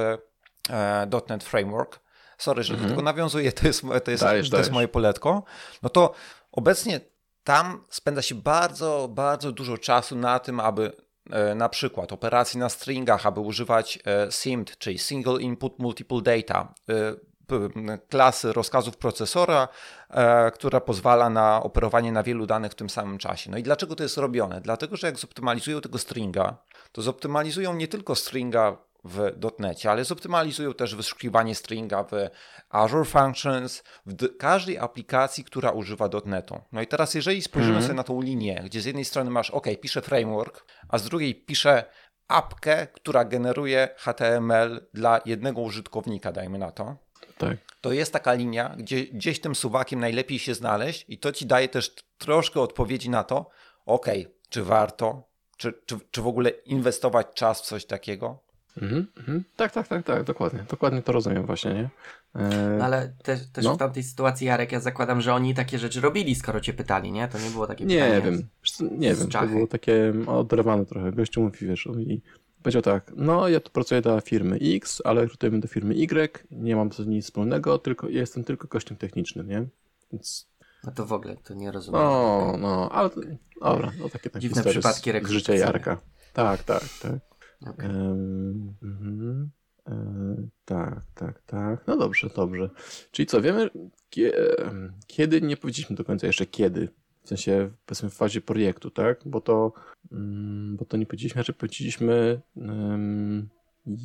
e, .NET Framework, sorry, że do mhm. tego nawiązuję, to jest, to jest, dajesz, to dajesz. jest moje poletko, no to obecnie tam spędza się bardzo, bardzo dużo czasu na tym, aby e, na przykład operacji na stringach, aby używać e, SIMD, czyli Single Input Multiple Data, e, klasy rozkazów procesora, e, która pozwala na operowanie na wielu danych w tym samym czasie. No i dlaczego to jest robione? Dlatego, że jak zoptymalizują tego stringa, to zoptymalizują nie tylko stringa w .NET, ale zoptymalizują też wyszukiwanie stringa w Azure Functions, w każdej aplikacji, która używa .NETu. No i teraz jeżeli spojrzymy mm -hmm. sobie na tą linię, gdzie z jednej strony masz, ok, piszę framework, a z drugiej piszę apkę, która generuje HTML dla jednego użytkownika, dajmy na to, tak. To jest taka linia, gdzie gdzieś tym suwakiem najlepiej się znaleźć i to ci daje też troszkę odpowiedzi na to, ok, czy warto, czy, czy, czy w ogóle inwestować czas w coś takiego? Mhm, mhm. Tak, tak, tak, tak, dokładnie. Dokładnie to rozumiem właśnie, nie? Eee, ale też, też no. w tamtej sytuacji, Jarek, ja zakładam, że oni takie rzeczy robili, skoro cię pytali, nie? To nie było takie nie pytanie. Wiem. Z, nie wiem, to było takie oderwane trochę. Gościu mówi, wiesz, mówi, Powiedział tak, no ja tu pracuję dla firmy X, ale rekrutujemy do firmy Y, nie mam z nic wspólnego, tylko jestem tylko kościem technicznym, nie? Więc... No to w ogóle, to nie rozumiem. No, no, ale dobra, no takie takie Dziwne przypadki z, z życia Jarka. Tak, tak, tak. Okay. Um, Yy, tak, tak, tak. No dobrze, dobrze. Czyli co, wiemy, kiedy, nie powiedzieliśmy do końca jeszcze kiedy, w sensie powiedzmy w fazie projektu, tak? Bo to, mm, bo to nie powiedzieliśmy, znaczy powiedzieliśmy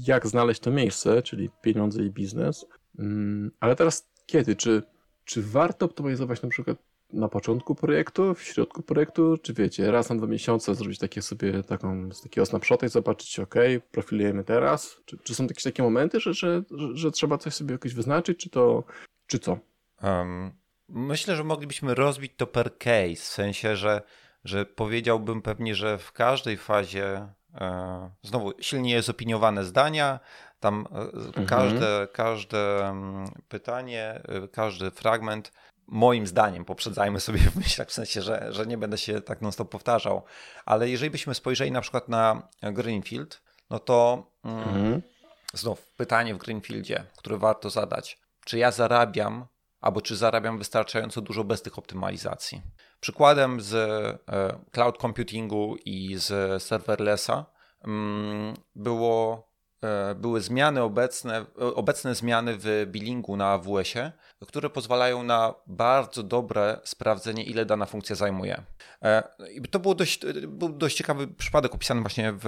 jak znaleźć to miejsce, czyli pieniądze i biznes, mm, ale teraz kiedy? Czy, czy warto optymalizować na przykład na początku projektu, w środku projektu, czy wiecie, raz na dwa miesiące zrobić takie sobie taką, z takiego snapshota i zobaczyć, ok, profilujemy teraz? Czy, czy są jakieś takie momenty, że, że, że, trzeba coś sobie jakoś wyznaczyć, czy to, czy co? Um, myślę, że moglibyśmy rozbić to per case, w sensie, że, że powiedziałbym pewnie, że w każdej fazie e, znowu silnie jest opiniowane zdania, tam e, mhm. każde, każde mm, pytanie, e, każdy fragment moim zdaniem, poprzedzajmy sobie w myślach, w sensie, że, że nie będę się tak non-stop powtarzał, ale jeżeli byśmy spojrzeli na przykład na Greenfield, no to mm, mhm. znów pytanie w Greenfieldzie, które warto zadać. Czy ja zarabiam, albo czy zarabiam wystarczająco dużo bez tych optymalizacji? Przykładem z e, cloud computingu i z serverlessa mm, było były zmiany obecne, obecne zmiany w billingu na AWS-ie, które pozwalają na bardzo dobre sprawdzenie, ile dana funkcja zajmuje. E, I to było dość, był dość ciekawy przypadek opisany właśnie w,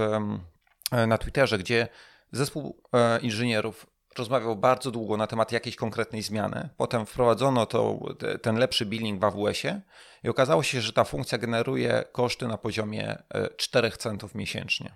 e, na Twitterze, gdzie zespół inżynierów rozmawiał bardzo długo na temat jakiejś konkretnej zmiany. Potem wprowadzono to, ten lepszy billing w AWS-ie i okazało się, że ta funkcja generuje koszty na poziomie 4 centów miesięcznie.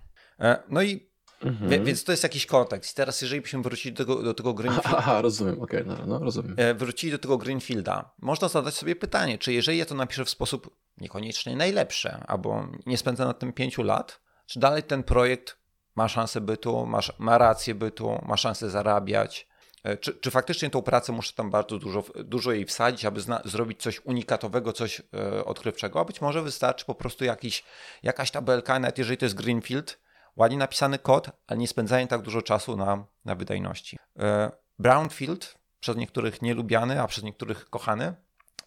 No i Mhm. Więc to jest jakiś kontekst. Teraz, jeżeli byśmy wrócili do tego, do tego Greenfielda. Aha, rozumiem, okej, okay, no, no, rozumiem. E, wrócili do tego Greenfielda. Można zadać sobie pytanie, czy jeżeli ja to napiszę w sposób niekoniecznie najlepszy, albo nie spędzę nad tym pięciu lat, czy dalej ten projekt ma szansę bytu, ma, ma rację bytu, ma szansę zarabiać, e, czy, czy, faktycznie tą pracę muszę tam bardzo dużo, dużo jej wsadzić, aby zna, zrobić coś unikatowego, coś e, odkrywczego, a być może wystarczy po prostu jakiś, jakaś tabelka, nawet jeżeli to jest Greenfield, ładnie napisany kod, ale nie spędzanie tak dużo czasu na, na wydajności. E, brownfield, przez niektórych nielubiany, a przez niektórych kochany.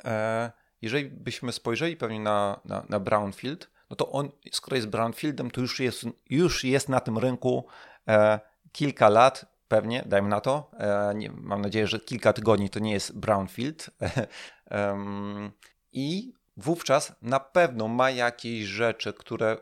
E, jeżeli byśmy spojrzeli pewnie na, na, na Brownfield, no to on, skoro jest Brownfieldem, to już jest, już jest na tym rynku e, kilka lat, pewnie, dajmy na to. Nie, mam nadzieję, że kilka tygodni to nie jest Brownfield. I wówczas na pewno ma jakieś rzeczy, które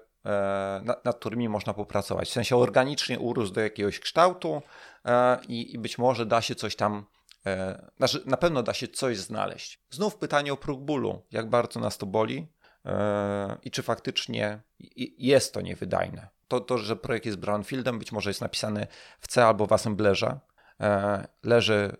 nad, nad, którymi można popracować. W sensie organicznie urósł do jakiegoś kształtu e, i, i być może da się coś tam, e, znaczy na pewno da się coś znaleźć. Znów pytanie o próg bólu. Jak bardzo nas to boli i czy faktycznie jest to niewydajne. To, to, że projekt jest brownfieldem, być może jest napisany w C albo w assemblerze, leży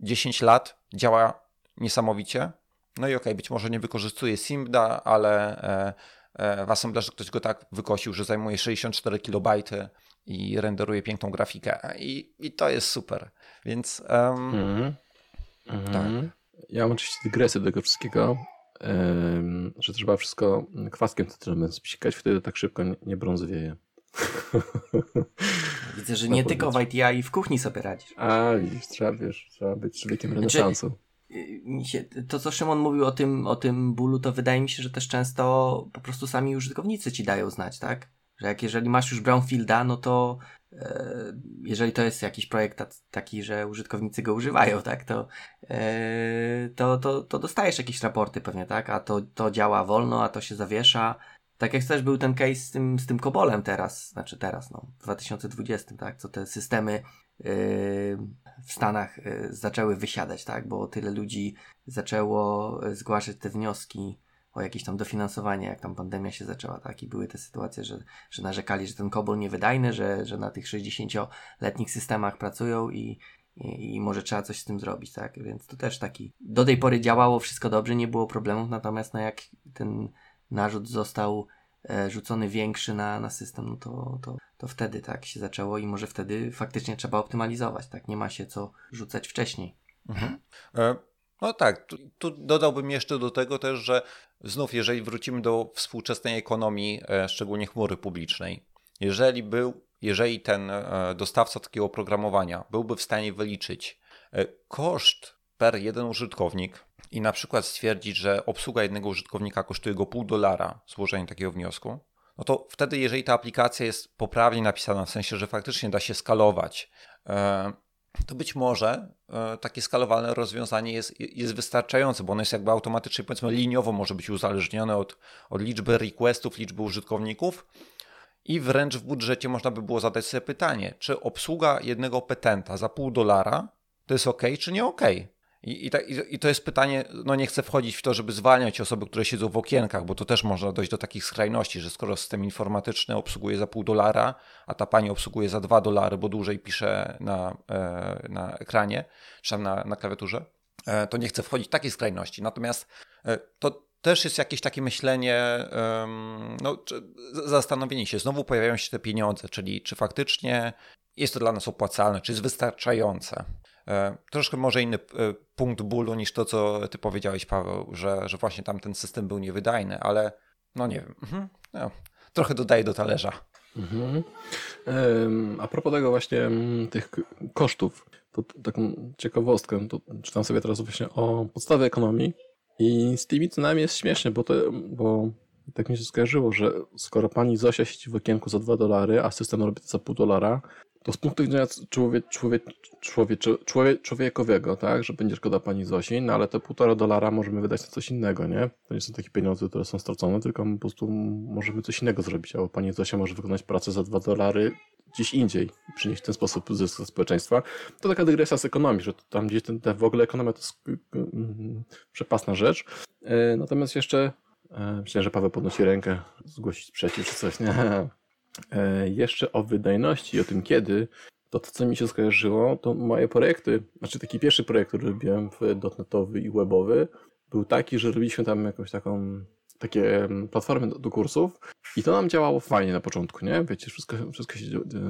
10 lat, działa niesamowicie, no i okej, okay, być może nie wykorzystuje SIMDA, ale E, w assemblerze ktoś go tak wykosił, że zajmuje 64 KB i renderuje piękną grafikę. I, i to jest super. Więc um, mm -hmm. tak. Ja mam oczywiście dygresję do tego wszystkiego, um, że trzeba wszystko kwaskiem cytrynowym spikać, wtedy tak szybko nie, nie brązowieje. Widzę, że nie tylko w ITI w kuchni sobie radzisz. A, widzisz, trzeba, wiesz, trzeba być człowiekiem znaczy, renesansu. Znaczy, to, co Szymon mówił o tym, o tym bólu, to wydaje mi się, że też często po prostu sami użytkownicy ci dają znać, tak? Że jak jeżeli masz już Brownfielda, no to e, jeżeli to jest jakiś projekt taki, że użytkownicy go używają, tak, to, e, to, to, to dostajesz jakieś raporty pewnie, tak? A to, to działa wolno, a to się zawiesza. Tak jak też był ten case z tym, z tym Kobolem teraz, znaczy teraz, no, w 2020, tak? Co te systemy w Stanach y, zaczęły wysiadać, tak? Bo tyle ludzi zaczęło y, zgłaszać te wnioski o jakieś tam dofinansowanie, jak tam pandemia się zaczęła, tak? I były te sytuacje, że, że narzekali, że ten kobol niewydajny, że, że na tych 60-letnich systemach pracują i, i, i, może trzeba coś z tym zrobić, tak? Więc to też taki. Do tej pory działało wszystko dobrze, nie było problemów, natomiast no jak ten narzut został e, rzucony większy na, na system, no to, to to wtedy tak się zaczęło i może wtedy faktycznie trzeba optymalizować, tak? Nie ma się co rzucać wcześniej. Mhm. E, no tak, tu, tu, dodałbym jeszcze do tego też, że znów, jeżeli wrócimy do współczesnej ekonomii, e, szczególnie chmury publicznej, jeżeli był, jeżeli ten e, dostawca takiego oprogramowania byłby w stanie wyliczyć koszt per jeden użytkownik i na przykład stwierdzić, że obsługa jednego użytkownika kosztuje go pół dolara złożenie takiego wniosku, no to wtedy, jeżeli ta aplikacja jest poprawnie napisana, w sensie, że faktycznie da się skalować, to być może takie skalowalne rozwiązanie jest, jest wystarczające, bo ono jest jakby automatycznie, powiedzmy, liniowo może być uzależnione od, od liczby requestów, liczby użytkowników. I wręcz w budżecie można by było zadać sobie pytanie, czy obsługa jednego petenta za pół dolara to jest ok, czy nie ok? I, i, ta, I, to jest pytanie, no nie chcę wchodzić w to, żeby zwalniać osoby, które siedzą w okienkach, bo to też można dojść do takich skrajności, że skoro system informatyczny obsługuje za pół dolara, a ta pani obsługuje za dwa dolary, bo dłużej pisze na, e, na ekranie, czy na, na klawiaturze, e, to nie chcę wchodzić w takie skrajności. Natomiast e, to też jest jakieś takie myślenie, no, zastanowienie się, znowu pojawiają się te pieniądze, czyli czy faktycznie jest to dla nas opłacalne, czy jest wystarczające. E, troszkę może inny e, punkt bólu niż to, co ty powiedziałeś, Paweł, że, że właśnie tam ten system był niewydajny, ale no nie wiem. Mhm. No, trochę dodaję do talerza. Mhm. A propos tego właśnie tych kosztów, to taką ciekawostkę, to czytam sobie teraz właśnie o podstawie ekonomii i z tymi cenami jest śmiesznie, bo, to, bo tak mi się skojarzyło, że skoro pani Zosia siedzi w okienku za 2 dolary, a system robi to za pół dolara, to z punktu widzenia człowiek, człowiek, człowiek, człowiek, człowiekowego, tak, że będzie szkoda pani Zosi, no ale te półtora dolara możemy wydać na coś innego, nie? To nie są takie pieniądze, które są stracone, tylko po prostu możemy coś innego zrobić, albo pani Zosia może wykonać pracę za dwa dolary gdzieś indziej i przynieść w ten sposób zysk dla społeczeństwa. To taka dygresja z ekonomii, że tam gdzieś ten, w ogóle ekonomia to jest mm, przepasna rzecz. E, natomiast jeszcze e, myślę, że Paweł podnosi rękę, zgłosić sprzeciw czy coś, nie? E, jeszcze o wydajności o tym kiedy, to to, co mi się skojarzyło, to moje projekty, znaczy taki pierwszy projekt, który robiłem w dotnetowy i webowy, był taki, że robiliśmy tam jakąś taką takie platformy do, do, kursów i to nam działało fajnie na początku, nie? Wiecie, wszystko, wszystko się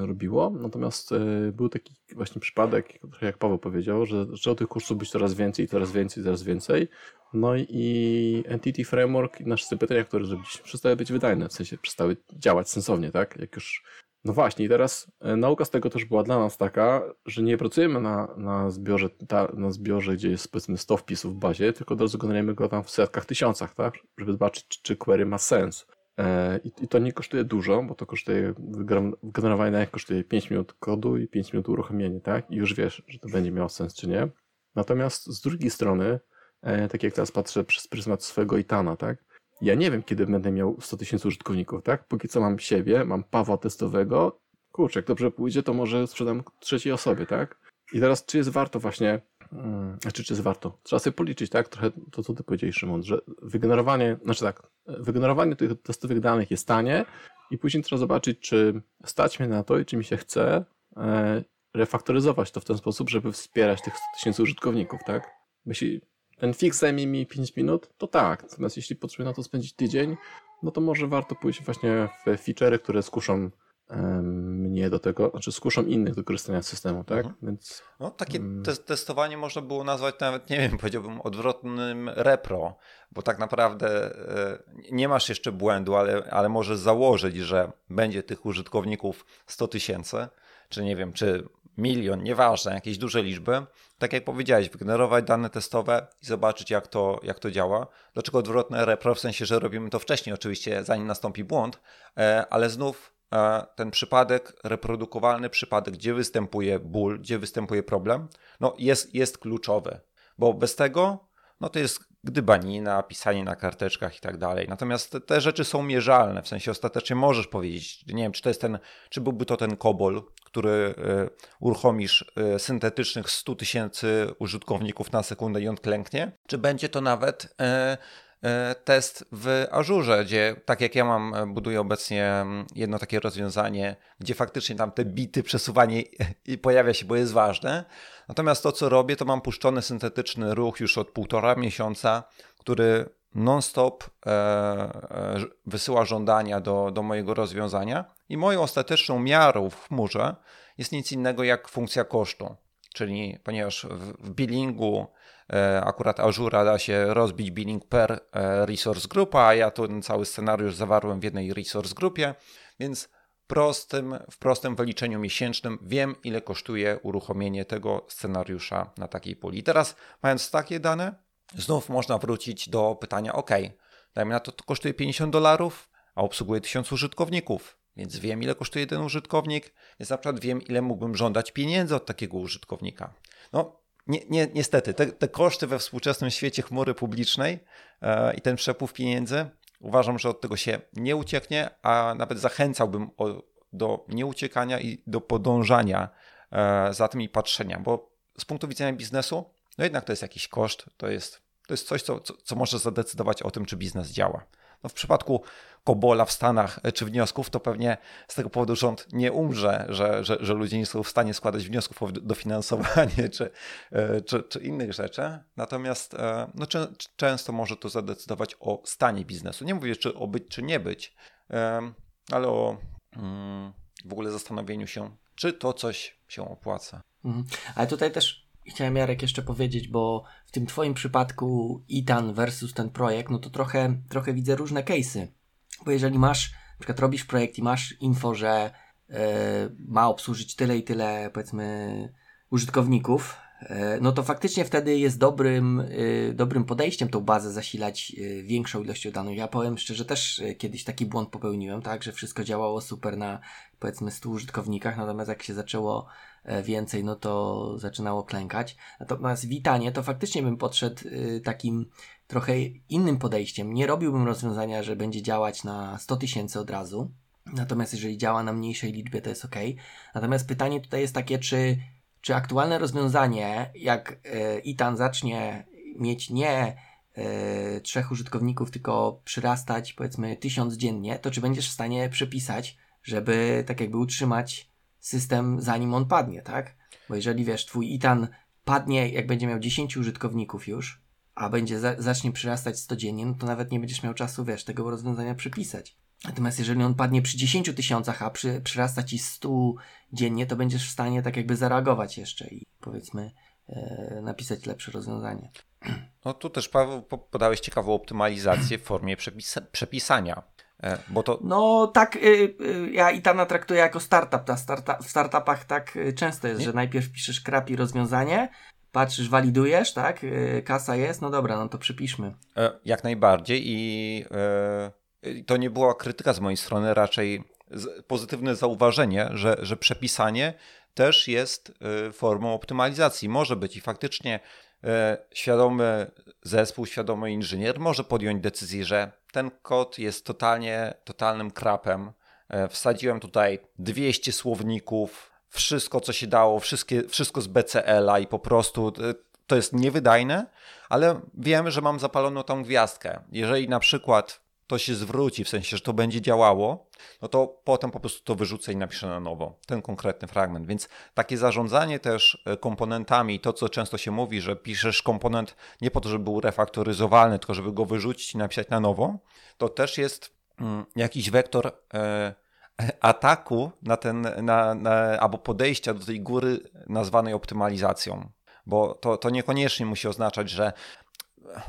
robiło, natomiast y, był taki właśnie przypadek, jak Paweł powiedział, że zaczęło tych kursów być coraz więcej, coraz więcej, coraz więcej. No i Entity Framework nasze zapytania, które zrobiliśmy, przestały być wydajne, w sensie przestały działać sensownie, tak? Jak już no właśnie, i teraz e, nauka z tego też była dla nas taka, że nie pracujemy na, na, zbiorze, ta, na zbiorze, gdzie jest powiedzmy 100 wpisów w bazie, tylko generujemy go tam w setkach, tysiącach, tak? Żeby zobaczyć, czy, czy query ma sens. E, i, to nie kosztuje dużo, bo to kosztuje, generowanie danych kosztuje 5 minut kodu i 5 minut uruchomienia, tak? I już wiesz, że to będzie miało sens, czy nie. Natomiast z drugiej strony, tak jak teraz patrzę przez pryzmat swojego Itana, tak? ja nie wiem, kiedy będę miał 100 tysięcy użytkowników, tak? Póki co mam siebie, mam Pawła testowego. Kurczę, jak dobrze pójdzie, to może sprzedam trzeciej osobie, tak? I teraz, czy jest warto właśnie, hmm, znaczy, czy jest warto? Trzeba sobie policzyć, tak? Trochę to, co ty powiedziałeś, Szymon, że wygenerowanie, znaczy tak, wygenerowanie tych testowych danych jest tanie i później trzeba zobaczyć, czy stać mnie na to i czy mi się chce e, refaktoryzować to w ten sposób, żeby wspierać tych 100 tysięcy użytkowników, tak? Jeśli ten fix zajmie mi 5 minut, to tak. Natomiast jeśli potrzebuję na to spędzić tydzień, no to może warto pójść właśnie w feature'y, które skuszą mnie do tego, znaczy skuszą innych do korzystania z systemu, tak? Mhm. Więc, no, takie te testowanie można było nazwać nawet, nie wiem, powiedziałbym odwrotnym repro, bo tak naprawdę e, nie masz jeszcze błędu, ale, ale możesz założyć, że będzie tych użytkowników 100 tysięcy, czy nie wiem, czy milion, nieważne, jakieś duże liczby, tak jak powiedziałeś, wygenerować dane testowe i zobaczyć, jak to, jak to działa. Dlaczego odwrotne repro? W sensie, że robimy to wcześniej, oczywiście, zanim nastąpi błąd, e, ale znów e, ten przypadek, reprodukowalny przypadek, gdzie występuje ból, gdzie występuje problem, no jest, jest kluczowy, bo bez tego no to jest gdybanina, pisanie na karteczkach i tak dalej. Natomiast te, te, rzeczy są mierzalne, w sensie ostatecznie możesz powiedzieć, nie wiem, czy to jest ten, czy byłby to ten COBOL, który y, uruchomisz y, syntetycznych 100 tysięcy użytkowników na sekundę i on klęknie, czy będzie to nawet y, test w Azurze, gdzie tak jak ja mam, buduję obecnie mm, jedno takie rozwiązanie, gdzie faktycznie tam te bity, przesuwanie pojawia się, bo jest ważne. Natomiast to, co robię, to mam puszczony syntetyczny ruch już od półtora miesiąca, który non-stop e, e, wysyła żądania do, do mojego rozwiązania i moją ostateczną miarą w chmurze jest nic innego jak funkcja kosztu. Czyli ponieważ w, w billingu e, akurat Azure da się rozbić billing per e, resource grupa, a ja ten cały scenariusz zawarłem w jednej resource grupie, więc prostym, w prostym wyliczeniu miesięcznym wiem, ile kosztuje uruchomienie tego scenariusza na takiej puli. Teraz, mając takie dane, znów można wrócić do pytania: OK, dajmy na to, to kosztuje 50 dolarów, a obsługuje 1000 użytkowników. więc wiem, ile kosztuje jeden użytkownik, więc na przykład wiem, ile mógłbym żądać pieniędzy od takiego użytkownika. No, ni ni niestety, te, te, koszty we współczesnym świecie chmury publicznej e, i ten przepływ pieniędzy, uważam, że od tego się nie ucieknie, a nawet zachęcałbym o, do nieuciekania i do podążania e, za tym i patrzenia, bo z punktu widzenia biznesu, no jednak to jest jakiś koszt, to jest, to jest coś, co, co, co może zadecydować o tym, czy biznes działa. No w przypadku Kobola w Stanach e, czy wniosków, to pewnie z tego powodu rząd nie umrze, że, że, że ludzie nie są w stanie składać wniosków o dofinansowanie czy, e, czy, czy innych rzeczy. Natomiast e, no, często może to zadecydować o stanie biznesu. Nie mówię, czy o być, czy nie być, ale o mm, w ogóle zastanowieniu się, czy to coś się opłaca. Mhm. Ale tutaj też chciałem Jarek jeszcze powiedzieć, bo w tym twoim przypadku ITAN versus ten projekt, no to trochę, trochę widzę różne case'y. Bo jeżeli masz, na przykład robisz projekt i masz info, że yy, ma obsłużyć tyle i tyle, powiedzmy, użytkowników, e, no to faktycznie wtedy jest dobrym, e, dobrym podejściem tą bazę zasilać większą ilością danych. Ja powiem szczerze, też kiedyś taki błąd popełniłem, tak, że wszystko działało super na powiedzmy 100 użytkownikach, natomiast jak się zaczęło więcej, no to zaczynało klękać. Natomiast witanie to faktycznie bym podszedł y, takim trochę innym podejściem. Nie robiłbym rozwiązania, że będzie działać na 100 tysięcy od razu. Natomiast jeżeli działa na mniejszej liczbie, to jest ok. Natomiast pytanie tutaj jest takie, czy, czy aktualne rozwiązanie, jak e, ITAN zacznie mieć nie e, trzech użytkowników, tylko przyrastać powiedzmy tysiąc dziennie, to czy będziesz w stanie przepisać, żeby tak jakby utrzymać system zanim on padnie, tak? Bo jeżeli wiesz, twój ITAN padnie, jak będzie miał 10 użytkowników już, a będzie za zacznie przyrastać 100 dziennie, no to nawet nie będziesz miał czasu, wiesz, tego rozwiązania przypisać. Natomiast jeżeli on padnie przy 10 tysiącach, a przy, przyrasta ci 100 dziennie, to będziesz w stanie tak jakby zareagować jeszcze i powiedzmy e, napisać lepsze rozwiązanie. No tu też Paweł podałeś ciekawą optymalizację w formie przepis przepisania. E, bo to... No tak, y, y, ja Itana traktuję jako startup. Ta startup w startupach tak y, często jest, Nie? że najpierw piszesz krapi rozwiązanie, patrzysz, walidujesz, tak, kasa jest, no dobra, no to przypiszmy. E, jak najbardziej i e, to nie była krytyka z mojej strony, raczej pozytywne zauważenie, że, że przepisanie też jest formą optymalizacji. Może być i faktycznie świadomy zespół, świadomy inżynier może podjąć decyzję, że ten kod jest totalnie, totalnym krapem. E, wsadziłem tutaj 200 słowników, wszystko co się dało, wszystkie, wszystko z BCL-a i po prostu e, to jest niewydajne, ale wiem, że mam zapaloną tą gwiazdkę. Jeżeli na przykład to się zwróci, w sensie, że to będzie działało, no to potem po prostu to wyrzucę i napiszę na nowo, ten konkretny fragment. Więc takie zarządzanie też e, komponentami, to co często się mówi, że piszesz komponent nie po to, żeby był refaktoryzowalny, tylko żeby go wyrzucić i napisać na nowo, to też jest mm, jakiś wektor e, ataku na ten, na, na, albo podejścia do tej góry nazwanej optymalizacją. Bo to, to niekoniecznie musi oznaczać, że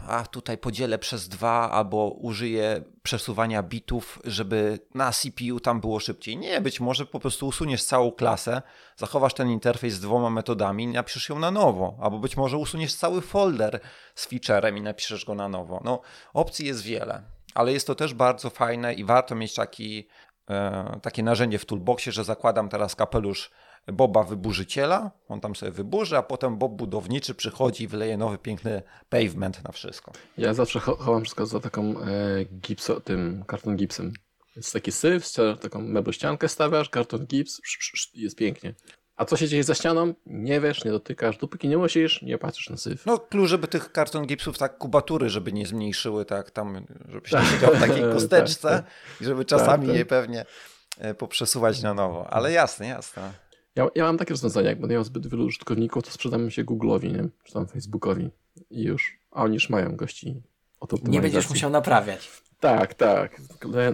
a tutaj podzielę przez dwa albo użyję przesuwania bitów, żeby na CPU tam było szybciej. Nie, być może po prostu usuniesz całą klasę, zachowasz ten interfejs z dwoma metodami i napiszesz ją na nowo, albo być może usuniesz cały folder z featurem i napiszesz go na nowo. No, opcji jest wiele, ale jest to też bardzo fajne i warto mieć taki, e, takie narzędzie w toolboxie, że zakładam teraz kapelusz Boba wyburzyciela, on tam sobie wyburzy, a potem Bob budowniczy przychodzi i wyleje nowy piękny pavement na wszystko. Ja zawsze chowam wszystko za taką e, gipso, tym karton gipsem. Jest taki syf, taką meblościankę stawiasz, karton gips, jest pięknie. A co się dzieje za ścianą? Nie wiesz, nie dotykasz. Dopóki nie musisz, nie patrzysz na syf. No klucz, żeby tych karton gipsów tak kubatury, żeby nie zmniejszyły, tak tam, żebyś nie siedział w takiej tak, kosteczce tak, i żeby czasami tak, je pewnie e, poprzesuwać na nowo. Ale jasne, jasne. Ja, ja mam takie rozwiązania, jak będę miał zbyt wielu użytkowników, to sprzedam się Google'owi, nie? czy tam Facebookowi i już. A oni już mają gości od Nie będziesz musiał naprawiać. Tak, tak.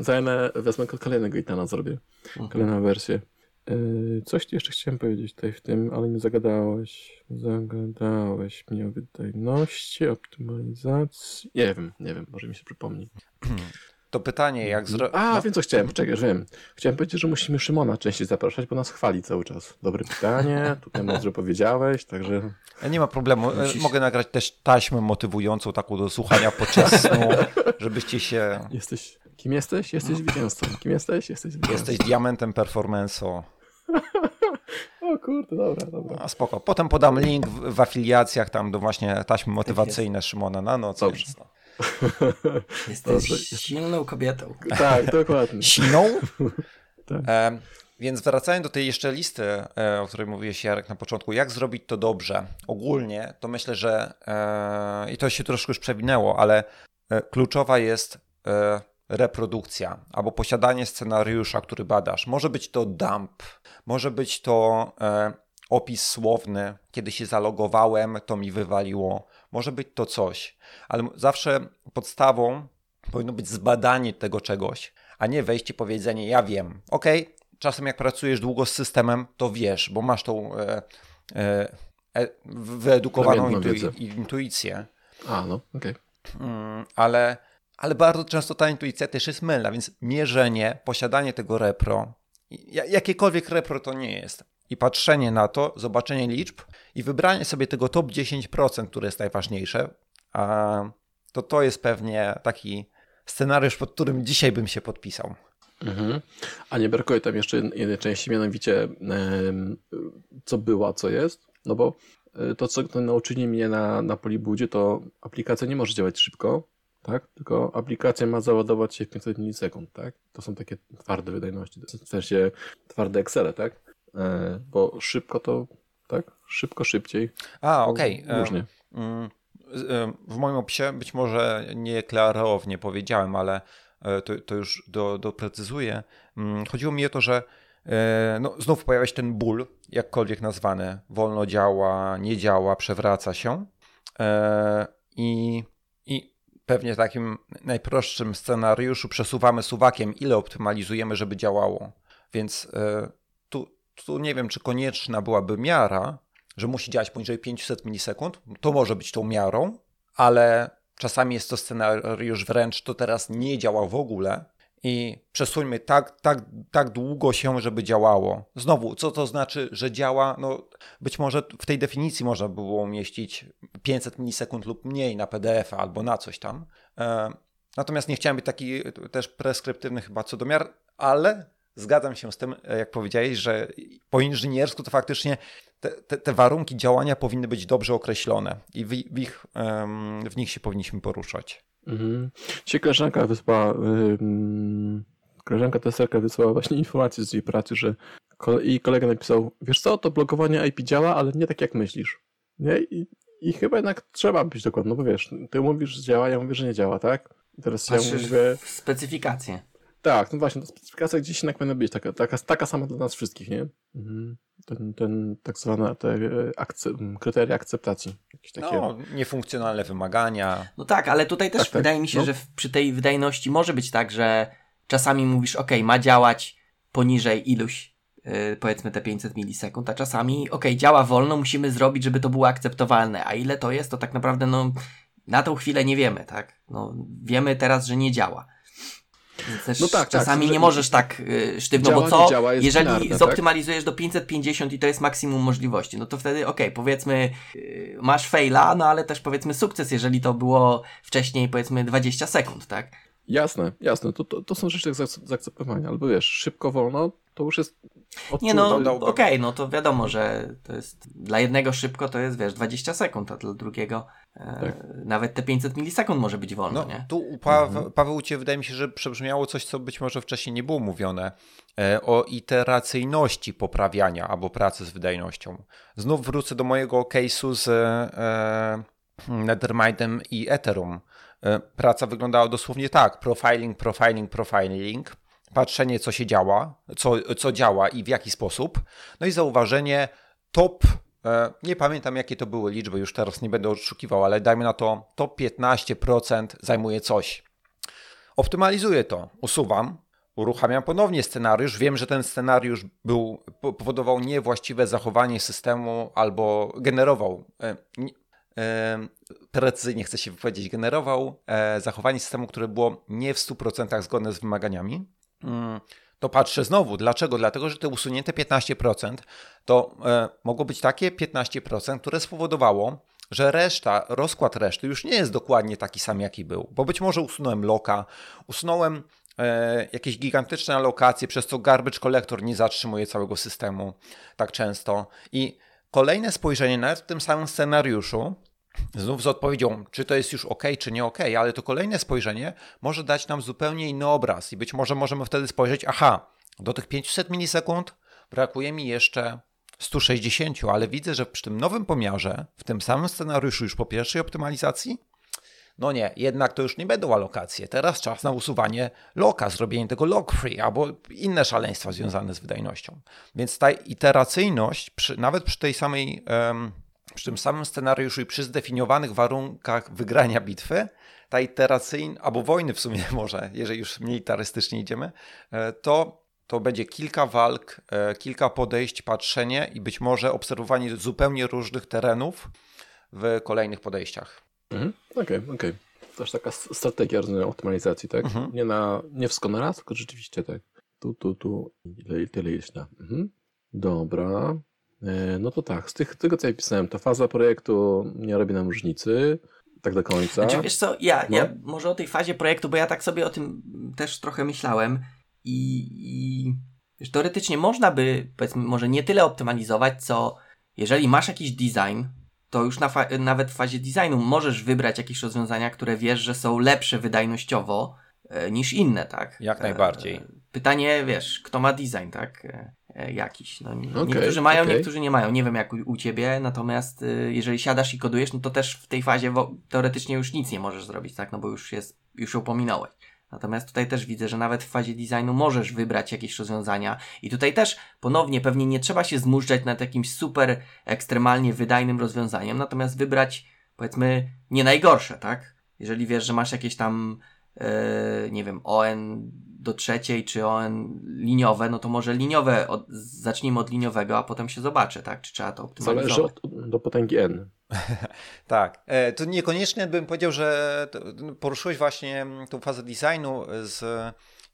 Zajmę, wezmę kolejnego Itana, zrobię. Mhm. Kolejną wersję. Yy, coś jeszcze chciałem powiedzieć tutaj w tym, ale mi zagadałeś. Zagadałeś mnie o wydajności, optymalizacji. Nie wiem, nie wiem, może mi się przypomni. To pytanie, jak zrobić. A, no. wiem co chciałem, poczekaj, wiem. Chciałem powiedzieć, że musimy Szymona częściej zapraszać, bo nas chwali cały czas. Dobre pytanie, tutaj mądrze powiedziałeś, także... Nie ma problemu. Musisz... Mogę nagrać też taśmę motywującą taką do słuchania podczas snu, żebyście się... Jesteś Kim jesteś? Jesteś zwycięzcą. Kim jesteś? Jesteś zwycięzcą. Jesteś diamentem performance'u. O kurde, dobra, dobra. A spoko. Potem podam link w, w afiliacjach tam do właśnie taśmy motywacyjne Szymona na noc. Dobrze. więc no. Jesteś Dobrze. silną kobietą. Tak, dokładnie. Siną? Tak. E, więc wracając do tej jeszcze listy, e, o której mówiłeś Jarek na początku, jak zrobić to dobrze? Ogólnie to myślę, że e, i to się troszkę już przewinęło, ale e, kluczowa jest e, reprodukcja albo posiadanie scenariusza, który badasz. Może być to dump, może być to e, opis słowny. Kiedy się zalogowałem, to mi wywaliło. Może być to coś, ale zawsze podstawą powinno być zbadanie tego czegoś, a nie wejście i powiedzenie, ja wiem. Okej, czasem jak pracujesz długo z systemem, to wiesz, bo masz tą e, e, e, wyedukowaną wiedzę. intuicję. A, no, okej. Mm, ale, ale bardzo często ta intuicja też jest mylna, więc mierzenie, posiadanie tego repro, ja- jakiekolwiek repro to nie jest, i patrzenie na to, zobaczenie liczb i wybranie sobie tego top 10%, które jest najważniejsze, to to jest pewnie taki scenariusz, pod którym dzisiaj bym się podpisał. Mhm. A nie brakuje tam jeszcze jednej części, mianowicie co było, a co jest. No bo e, to, co nauczyli mnie na, na Polibudzie, to aplikacja nie może działać szybko, tak? Tylko aplikacja ma załadować się w 500 milisekund, tak? To są takie twarde wydajności, w sensie twarde Excele, tak? E, bo szybko to, tak? Szybko, szybciej. A, okej. em, Różnie. Mm, em, W moim opisie być może nieklarownie powiedziałem, ale e, to, to już do, doprecyzuję. Mm, Chodziło mi o to, że e, no, znów pojawia się ten ból, jakkolwiek nazwany. Wolno działa, nie działa, przewraca się. E, I, I pewnie w takim najprostszym scenariuszu przesuwamy suwakiem, ile optymalizujemy, żeby działało. Więc e, tu, nie wiem, czy konieczna byłaby miara, że musi działać poniżej 500 milisekund. To może być tą miarą, ale czasami jest to scenariusz wręcz, to teraz nie działa w ogóle i przesuńmy tak, tak, tak długo się, żeby działało. Znowu, co to znaczy, że działa? No, być może w tej definicji można było umieścić 500 milisekund lub mniej na PDF albo na coś tam. E, Natomiast nie chciałem być taki też preskryptywny chyba co do miar, ale zgadzam się z tym, jak powiedziałeś, że po inżyniersku to faktycznie te, te, te warunki działania powinny być dobrze określone i w, w, ich, w nich się powinniśmy poruszać. Mhm. Dzisiaj koleżanka wysłała, ym, koleżanka testerka wysłała właśnie informację z jej pracy, że i kolega napisał, wiesz co, to blokowanie IP działa, ale nie tak jak myślisz. Nie? I, I chyba jednak trzeba być dokładny, no bo wiesz, ty mówisz, że działa, ja mówię, że nie działa, tak? I teraz ja Patrzysz mówię, w specyfikację. Tak, no właśnie, ta specyfikacja gdzieś jednak powinna być taka, taka, taka sama dla nas wszystkich, nie? Mhm. Ten, ten tak zwane te e, akce, kryteria akceptacji. Jakieś takie. No, niefunkcjonalne wymagania. No tak, ale tutaj też Tak, tak. wydaje mi się, No. że w, przy tej wydajności może być tak, że czasami mówisz, ok, ma działać poniżej iluś, yy, powiedzmy te 500 milisekund, a czasami, ok, działa wolno, musimy zrobić, żeby to było akceptowalne. A ile to jest, to tak naprawdę, no, na tą chwilę nie wiemy, tak? No, wiemy teraz, że nie działa. Też No tak, tak, czasami że- nie możesz tak yy, sztywno, Działa, bo co, działa jeżeli binarne, tak? zoptymalizujesz do 550 i to jest maksimum możliwości, no to wtedy okej, powiedzmy yy, masz faila, no ale też powiedzmy sukces, jeżeli to było wcześniej powiedzmy 20 sekund, tak? Jasne, jasne, to, to, to są rzeczy do zaak- zaakceptowania, albo wiesz, szybko, wolno, to już jest Nie no, okej, no to wiadomo, że to jest dla jednego szybko to jest, wiesz, 20 sekund, a dla drugiego e, Tak. nawet te 500 milisekund może być wolno, No, nie? tu u pa Paweł u Ciebie wydaje mi się, że przebrzmiało coś, co być może wcześniej nie było mówione, e, o iteracyjności poprawiania albo pracy z wydajnością. Znów wrócę do mojego case'u z e, Nethermindem i Ethereum. E, praca wyglądała dosłownie tak, profiling, profiling, profiling, patrzenie co się działa, co, co działa i w jaki sposób, no i zauważenie top E, Nie pamiętam, jakie to były liczby, już teraz nie będę oszukiwał, ale dajmy na to top 15% zajmuje coś. Optymalizuję to, usuwam, uruchamiam ponownie scenariusz. Wiem, że ten scenariusz był, po- powodował niewłaściwe zachowanie systemu albo generował. e, e, Precyzyjnie chcę się wypowiedzieć, generował e, zachowanie systemu, które było nie w 100% zgodne z wymaganiami. Mm, To patrzę znowu. Dlaczego? Dlatego, że te usunięte 15% to e, mogło być takie 15%, które spowodowało, że reszta, rozkład reszty już nie jest dokładnie taki sam, jaki był. Bo być może usunąłem loka, usunąłem e, jakieś gigantyczne alokacje, przez co garbage collector nie zatrzymuje całego systemu tak często. I kolejne spojrzenie nawet w tym samym scenariuszu, znów z odpowiedzią, czy to jest już ok, czy nie ok, ale to kolejne spojrzenie może dać nam zupełnie inny obraz i być może możemy wtedy spojrzeć, aha, do tych 500 milisekund brakuje mi jeszcze 160, ale widzę, że przy tym nowym pomiarze, w tym samym scenariuszu już po pierwszej optymalizacji, no nie, jednak to już nie będą alokacje. Teraz czas na usuwanie loka, zrobienie tego lock free albo inne szaleństwa związane z wydajnością. Więc ta iteracyjność, przy, nawet przy tej samej, przy tym samym scenariuszu i przy zdefiniowanych warunkach wygrania bitwy, ta iteracyjna, albo wojny w sumie może, jeżeli już militarystycznie idziemy, e, to to będzie kilka walk, e, kilka podejść, patrzenie i być może obserwowanie zupełnie różnych terenów w kolejnych podejściach. Mhm. Okej, okay, okej. Okay. Też taka strategia optymalizacji, tak? Mhm. Nie, na, nie wszystko na raz, tylko rzeczywiście tak. Tu, tu, tu, ile, tyle jest na. Mhm. Dobra. E, no to tak, z tych, tego co ja pisałem, to faza projektu nie robi nam różnicy tak do końca. Znaczy, wiesz co, ja, no. ja może o tej fazie projektu, bo ja tak sobie o tym też trochę myślałem i, i wiesz, teoretycznie można by, powiedzmy, może nie tyle optymalizować, co jeżeli masz jakiś design, to już na nawet w fazie designu możesz wybrać jakieś rozwiązania, które wiesz, że są lepsze wydajnościowo e, niż inne, tak? Jak najbardziej. E, pytanie, wiesz, kto ma design, tak? E, jakiś. No, okay, niektórzy mają, okay. niektórzy nie mają. Nie wiem jak u, u ciebie, natomiast y, jeżeli siadasz i kodujesz, no to też w tej fazie teoretycznie już nic nie możesz zrobić, tak? No bo już jest, już ją pominąłeś. Natomiast tutaj też widzę, że nawet w fazie designu możesz wybrać jakieś rozwiązania i tutaj też ponownie pewnie nie trzeba się zmuszczać nad jakimś super ekstremalnie wydajnym rozwiązaniem, natomiast wybrać powiedzmy nie najgorsze, tak? Jeżeli wiesz, że masz jakieś tam yy, nie wiem, ON do trzeciej czy ON liniowe, no to może liniowe, od, zacznijmy od liniowego, a potem się zobaczy, tak? Czy trzeba to optymalizować. Zależy od, do potęgi N. tak. E, to niekoniecznie bym powiedział, że poruszyłeś właśnie tą fazę designu z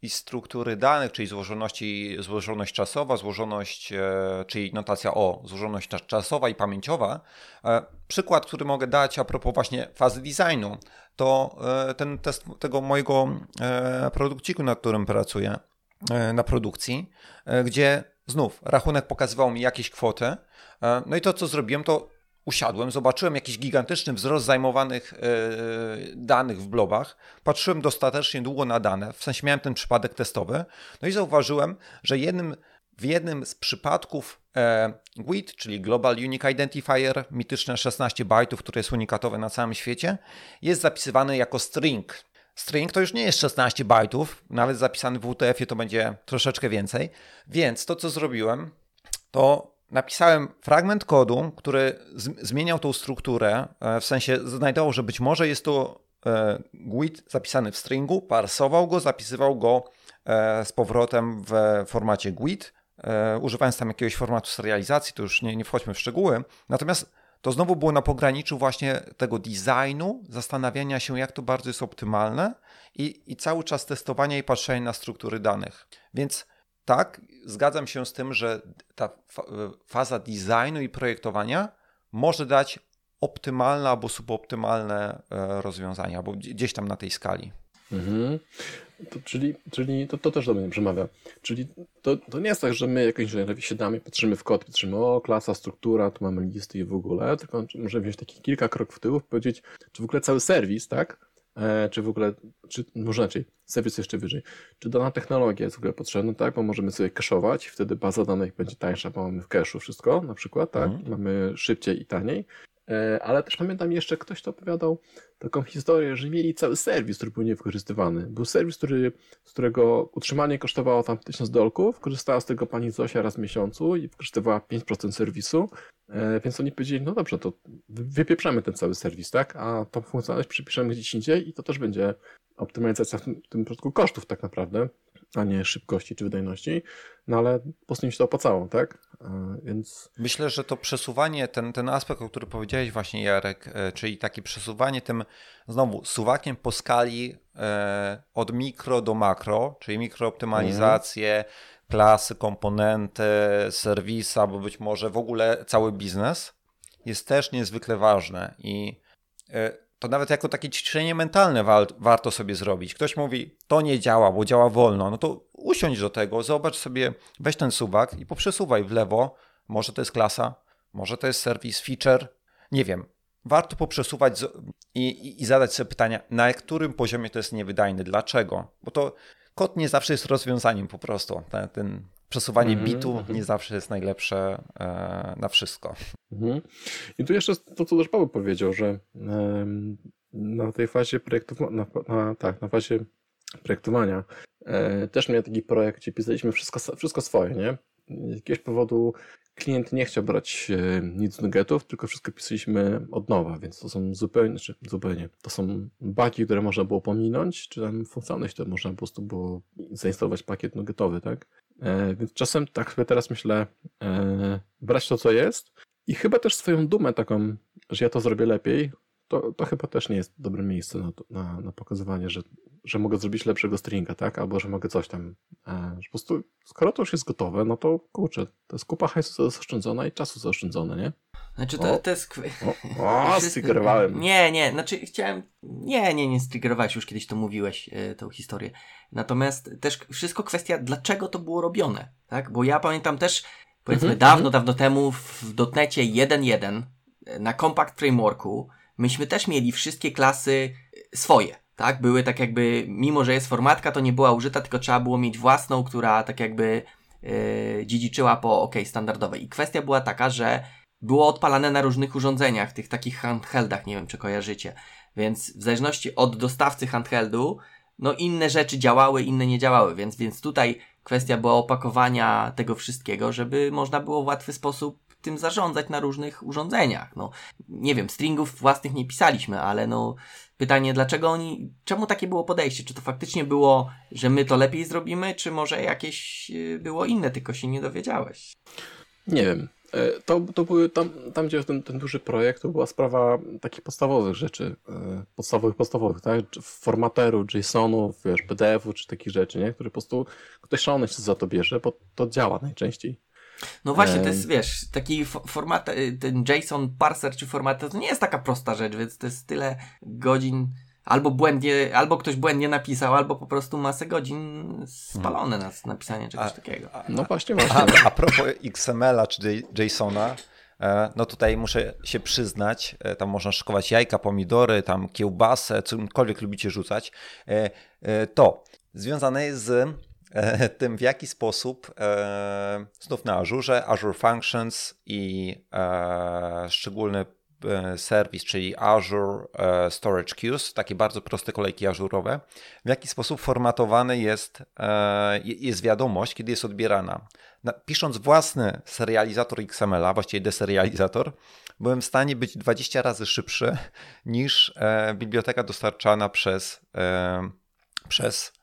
i struktury danych, czyli złożoności, złożoność czasowa, złożoność, e, czyli notacja o, złożoność czasowa i pamięciowa. E, przykład, który mogę dać a propos właśnie fazy designu, to ten test tego mojego produkciku, nad którym pracuję na produkcji, gdzie znów rachunek pokazywał mi jakieś kwoty. No i to, co zrobiłem, to usiadłem, zobaczyłem jakiś gigantyczny wzrost zajmowanych danych w blobach, patrzyłem dostatecznie długo na dane, w sensie miałem ten przypadek testowy, no i zauważyłem, że jednym, w jednym z przypadków e, GUID, czyli Global Unique Identifier, mityczne 16 bajtów, które jest unikatowe na całym świecie, jest zapisywany jako string. String to już nie jest 16 bajtów, nawet zapisany w UTF-ie to będzie troszeczkę więcej, więc to co zrobiłem, to napisałem fragment kodu, który zmieniał tą strukturę, e, w sensie znajdował, że być może jest to e, GUID zapisany w stringu, parsował go, zapisywał go e, z powrotem w formacie GUID, używając tam jakiegoś formatu serializacji, to już nie, nie wchodźmy w szczegóły. Natomiast to znowu było na pograniczu właśnie tego designu, zastanawiania się, jak to bardzo jest optymalne i, i cały czas testowania i patrzenia na struktury danych. Więc tak, zgadzam się z tym, że ta faza designu i projektowania może dać optymalne albo suboptymalne e, rozwiązania, albo gdzieś tam na tej skali. Mhm. To, czyli czyli to, to też do mnie przemawia. Czyli to, to nie jest tak, że my jako inżynierowie siadamy, patrzymy w kod, patrzymy, o klasa, struktura, tu mamy listy i w ogóle, tylko możemy wziąć taki kilka kroków w tył, powiedzieć, czy w ogóle cały serwis, tak, E, czy w ogóle, czy może inaczej, serwis jeszcze wyżej, czy dana technologia jest w ogóle potrzebna, tak, bo możemy sobie cache'ować, wtedy baza danych będzie tańsza, bo mamy w cache'u wszystko, na przykład, tak, mhm. mamy szybciej i taniej, ale też pamiętam jeszcze, ktoś to opowiadał taką historię, że mieli cały serwis, który był niewykorzystywany. Był serwis, który, z którego utrzymanie kosztowało tam 1000 dolków, korzystała z tego pani Zosia raz w miesiącu i wykorzystywała 5% serwisu, E, więc oni powiedzieli, no dobrze, to wypieprzamy ten cały serwis, tak? A tą funkcjonalność przypiszemy gdzieś indziej i to też będzie optymalizacja w tym, w tym przypadku kosztów tak naprawdę, a nie szybkości czy wydajności. No ale po prostu im się to opłacało, tak? E, więc... Myślę, że to przesuwanie, ten, ten aspekt, o którym powiedziałeś właśnie Jarek, e, czyli takie przesuwanie tym znowu suwakiem po skali od mikro do makro, czyli mikrooptymalizację, mhm klasy, komponenty, serwisa, bo być może w ogóle cały biznes jest też niezwykle ważne i e, to nawet jako takie ćwiczenie mentalne wa warto sobie zrobić. Ktoś mówi, to nie działa, bo działa wolno, no to usiądź do tego, zobacz sobie, weź ten suwak i poprzesuwaj w lewo, może to jest klasa, może to jest serwis, feature, nie wiem. Warto poprzesuwać i, i, i zadać sobie pytania, na którym poziomie to jest niewydajne, dlaczego? Bo to kod nie zawsze jest rozwiązaniem po prostu. Ten, ten przesuwanie mm -hmm, bitu -hmm. nie zawsze jest najlepsze e, na wszystko. Mm -hmm. I tu jeszcze to, co też Paweł powiedział, że e, na tej fazie projektowania, tak, na fazie projektowania e, też miałem taki projekt, gdzie pisaliśmy wszystko, wszystko swoje, nie? Z jakiegoś powodu klient nie chciał brać e, nic z nuggetów, tylko wszystko pisaliśmy od nowa, więc to są zupełnie, czy zupełnie, to są baki, które można było pominąć, czy tam funkcjonalność, to można po prostu było zainstalować pakiet nuggetowy, tak? E, więc czasem tak sobie teraz myślę, e, brać to, co jest i chyba też swoją dumę taką, że ja to zrobię lepiej, to, to chyba też nie jest dobre miejsce na, na, na pokazywanie, że, że mogę zrobić lepszego stringa, tak? Albo że mogę coś tam. E, po prostu, skoro to już jest gotowe, no to kurczę, to jest kupa hajsu zaoszczędzona i czasu zaoszczędzone, nie? Znaczy to, to jest... O, o striggerowałem. Nie, nie, znaczy chciałem... Nie, nie, nie striggerowałeś, już kiedyś to mówiłeś, e, tą historię. Natomiast też wszystko kwestia, dlaczego to było robione, tak? Bo ja pamiętam też, powiedzmy mhm, dawno, mhm. dawno temu w dotnecie 1.1 e, na Compact Frameworku myśmy też mieli wszystkie klasy swoje, tak? Były tak jakby, mimo że jest formatka, to nie była użyta, tylko trzeba było mieć własną, która tak jakby yy, dziedziczyła po OK standardowej. I kwestia była taka, że było odpalane na różnych urządzeniach, tych takich handheldach, nie wiem czy kojarzycie. Więc w zależności od dostawcy handheldu, no inne rzeczy działały, inne nie działały, więc, więc tutaj kwestia była opakowania tego wszystkiego, żeby można było w łatwy sposób tym zarządzać na różnych urządzeniach. No, nie wiem, stringów własnych nie pisaliśmy, ale no, pytanie, dlaczego oni, czemu takie było podejście? Czy to faktycznie było, że my to lepiej zrobimy, czy może jakieś y, było inne, tylko się nie dowiedziałeś? Nie wiem. E, to, to były tam, tam gdzie ten, ten duży projekt, to była sprawa takich podstawowych rzeczy, e, podstawowych, podstawowych, tak? Formateru, JSONu, wiesz, PDF-u, czy takich rzeczy, nie? Które po prostu ktoś szalony się za to bierze, bo to działa najczęściej. No właśnie, to jest, wiesz, taki format, y, ten JSON parser czy format, to nie jest taka prosta rzecz, więc to jest tyle godzin, albo błędnie, albo ktoś błędnie napisał, albo po prostu masę godzin spalone na napisanie czegoś a, takiego. A, no właśnie, właśnie. A, a propos XML-a czy JSON-a, e, no tutaj muszę się przyznać, e, tam można szykować jajka, pomidory, tam kiełbasę, cokolwiek lubicie rzucać, e, to związane jest z tym, w jaki sposób e, znów na Azure, Azure Functions i e, szczególny serwis, czyli Azure Storage Queues, takie bardzo proste kolejki ażurowe, w jaki sposób formatowany jest, jest wiadomość, kiedy jest odbierana. Pisząc własny serializator XML-a, właściwie deserializator, byłem w stanie być 20 razy szybszy niż biblioteka dostarczana przez, przez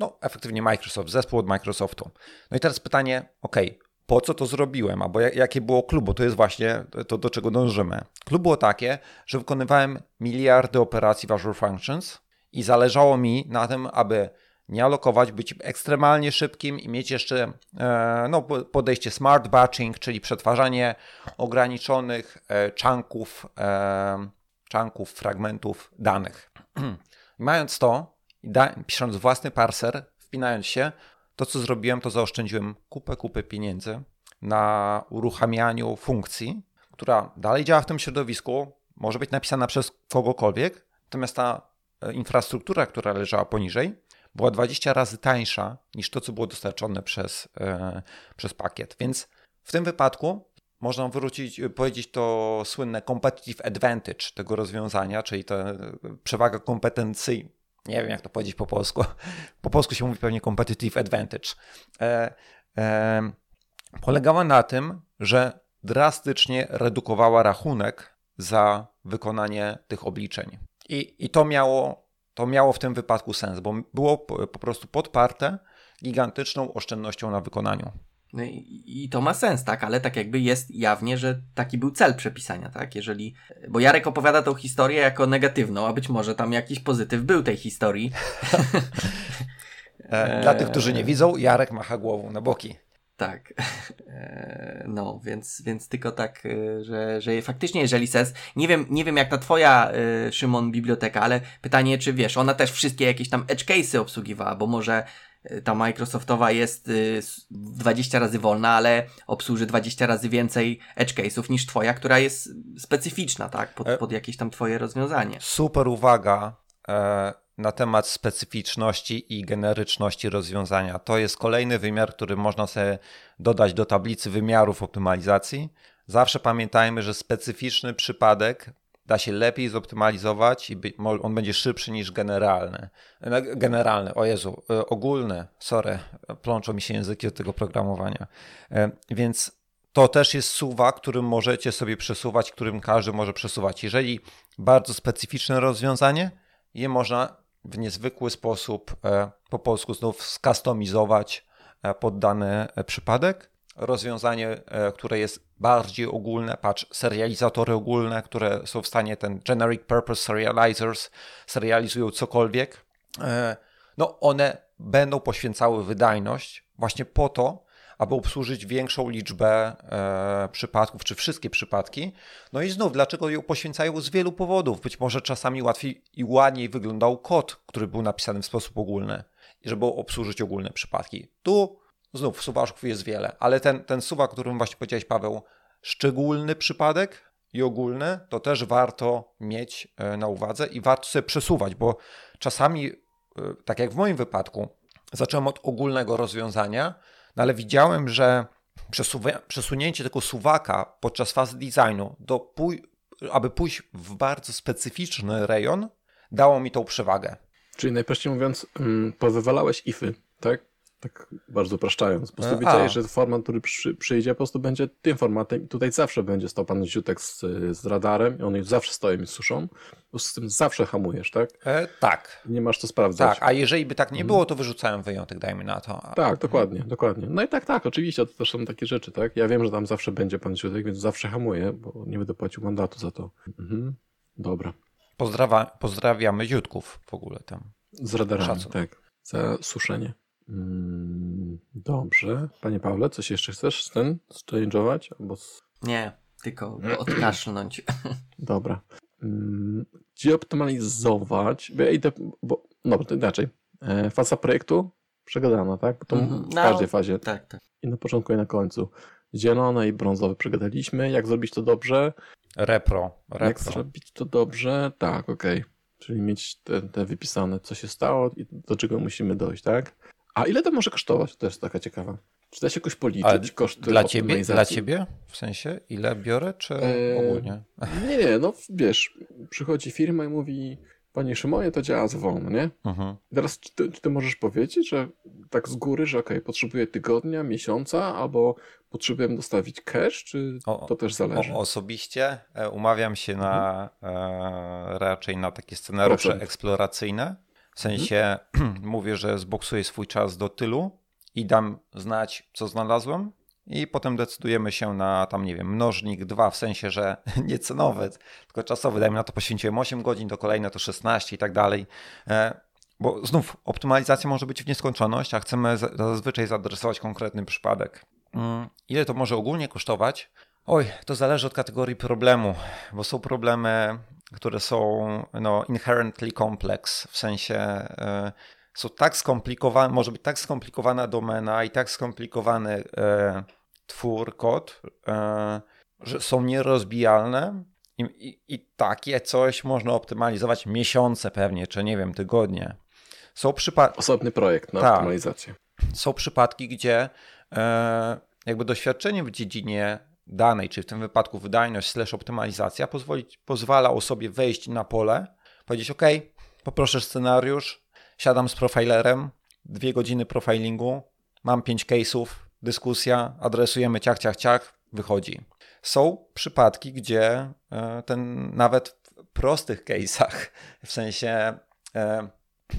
no, efektywnie Microsoft, zespół od Microsoftu. No i teraz pytanie, ok, po co to zrobiłem, albo jakie było klubu, to jest właśnie to, do czego dążymy. Klub było takie, że wykonywałem miliardy operacji w Azure Functions i zależało mi na tym, aby nie alokować, być ekstremalnie szybkim i mieć jeszcze e, no, podejście smart batching, czyli przetwarzanie ograniczonych e, chunków, e, chunków, fragmentów danych. Mając to, da, pisząc własny parser, wpinając się, to co zrobiłem, to zaoszczędziłem kupę, kupę pieniędzy na uruchamianiu funkcji, która dalej działa w tym środowisku, może być napisana przez kogokolwiek, natomiast ta e, infrastruktura, która leżała poniżej, była 20 razy tańsza niż to, co było dostarczone przez, e, przez pakiet. Więc w tym wypadku można wrócić, powiedzieć to słynne competitive advantage tego rozwiązania, czyli ta przewaga kompetencji, nie wiem jak to powiedzieć po polsku. Po polsku się mówi pewnie competitive advantage. E, e, polegała na tym, że drastycznie redukowała rachunek za wykonanie tych obliczeń. I, i to, miało, to miało w tym wypadku sens, bo było po, po prostu podparte gigantyczną oszczędnością na wykonaniu. No i, i, to ma sens, tak, ale tak jakby jest jawnie, że taki był cel przepisania, tak, jeżeli, bo Jarek opowiada tą historię jako negatywną, a być może tam jakiś pozytyw był tej historii. E, dla tych, którzy nie widzą, Jarek macha głową na boki. Tak. E, no, więc, więc tylko tak, e, że, że faktycznie, jeżeli sens. Nie wiem, nie wiem jak ta twoja, Szymon, biblioteka, ale pytanie, czy wiesz, ona też wszystkie jakieś tam edge case'y obsługiwała, bo może ta Microsoftowa jest 20 razy wolna, ale obsłuży 20 razy więcej edge case'ów niż twoja, która jest specyficzna, tak? Pod, pod jakieś tam twoje rozwiązanie. Super uwaga na temat specyficzności i generyczności rozwiązania. To jest kolejny wymiar, który można sobie dodać do tablicy wymiarów optymalizacji. Zawsze pamiętajmy, że specyficzny przypadek da się lepiej zoptymalizować i on będzie szybszy niż generalny. Generalny, o Jezu, e, ogólny, sorry, plączą mi się języki od tego programowania. E, więc to też jest suwa, którym możecie sobie przesuwać, którym każdy może przesuwać. Jeżeli bardzo specyficzne rozwiązanie, je można w niezwykły sposób e, po polsku znów skustomizować pod dany przypadek. Rozwiązanie, które jest bardziej ogólne, patrz, serializatory ogólne, które są w stanie, ten generic purpose serializers, serializują cokolwiek, no one będą poświęcały wydajność właśnie po to, aby obsłużyć większą liczbę e, przypadków, czy wszystkie przypadki. No i znów, dlaczego ją poświęcają z wielu powodów. Być może czasami łatwiej i ładniej wyglądał kod, który był napisany w sposób ogólny, żeby obsłużyć ogólne przypadki. Tu znów suwaszków jest wiele, ale ten, ten suwak, o którym właśnie powiedziałeś, Paweł, szczególny przypadek i ogólny, to też warto mieć e, na uwadze i warto sobie przesuwać, bo czasami, e, tak jak w moim wypadku, zacząłem od ogólnego rozwiązania, no ale widziałem, że przesunięcie tego suwaka podczas fazy designu, do aby pójść w bardzo specyficzny rejon, dało mi tą przewagę. Czyli najprościej mówiąc, mm, powywalałeś ify, tak? Tak bardzo upraszczając. Po prostu wiedziałeś, że format, który przy, przyjdzie, po prostu będzie tym formatem i tutaj zawsze będzie stał pan Ziutek z, z radarem i on już zawsze stoi z suszą. Po prostu z tym zawsze hamujesz, tak? E, tak. Nie masz to sprawdzać. Tak, a jeżeli by tak nie było, to wyrzucałem wyjątek, dajmy na to. Tak, dokładnie, dokładnie. No i tak, tak, oczywiście, to też są takie rzeczy, tak? Ja wiem, że tam zawsze będzie pan Ziutek, więc zawsze hamuję, bo nie będę płacił mandatu za to. Mhm. Dobra. Pozdrawia, pozdrawiamy Ziutków w ogóle tam. Z radarami, Szacun. tak. Za suszenie. Mm, dobrze. Panie Pawle, coś jeszcze chcesz z ten exchange'ować? Albo z... Nie, tylko odkaszlnąć. Dobra. Mm, gdzie optymalizować? Bo ja idę, bo, no, to inaczej. E, faza projektu przegadana, tak? Bo to mm, w każdej no, fazie. Tak, tak. I na początku, i na końcu. Zielone i brązowe przegadaliśmy. Jak zrobić to dobrze? Repro. Repro. Jak zrobić to dobrze? Tak, okej. Okay. Czyli mieć te, te wypisane, co się stało i do czego musimy dojść, tak? A ile to może kosztować? To jest taka ciekawa. Czy da się jakoś policzyć Ale koszty dla ciebie, dla ciebie? W sensie, ile biorę, czy eee, ogólnie? Nie, nie, no wiesz, przychodzi firma i mówi, panie Szymonie, to działa z WOM, nie? Mhm. Teraz, czy ty, czy ty, możesz powiedzieć, że tak z góry, że okej, okay, potrzebuję tygodnia, miesiąca, albo potrzebuję dostawić cash, czy o, to też zależy? O, osobiście e, umawiam się na mhm. e, raczej na takie scenariusze Procent. eksploracyjne, w sensie mówię, że zboksuję swój czas do tylu i dam znać, co znalazłem, i potem decydujemy się na tam, nie wiem, mnożnik 2, w sensie, że nie cenowy, tylko czasowy. Dajmy na to poświęciłem 8 godzin, do kolejne to 16 i tak dalej. E, bo znów optymalizacja może być w nieskończoność, a chcemy zazwyczaj zaadresować konkretny przypadek. Mm, ile to może ogólnie kosztować? Oj, to zależy od kategorii problemu, bo są problemy które są no, inherently complex, w sensie y, są tak skomplikowane, może być tak skomplikowana domena i tak skomplikowany y, twór, kod, y, że są nierozbijalne i, i, i, takie coś można optymalizować miesiące pewnie, czy nie wiem, tygodnie. Są przypadki... Osobny projekt na tak. optymalizację. Są przypadki, gdzie jakby doświadczenie w dziedzinie danej, czy w tym wypadku wydajność slash optymalizacja, pozwolić, pozwala osobie wejść na pole, powiedzieć OK, poproszę scenariusz, siadam z profilerem, dwie godziny profilingu, mam pięć case'ów, dyskusja, adresujemy ciach, ciach, ciach, wychodzi. Są przypadki, gdzie e, ten nawet w prostych case'ach, w sensie, e,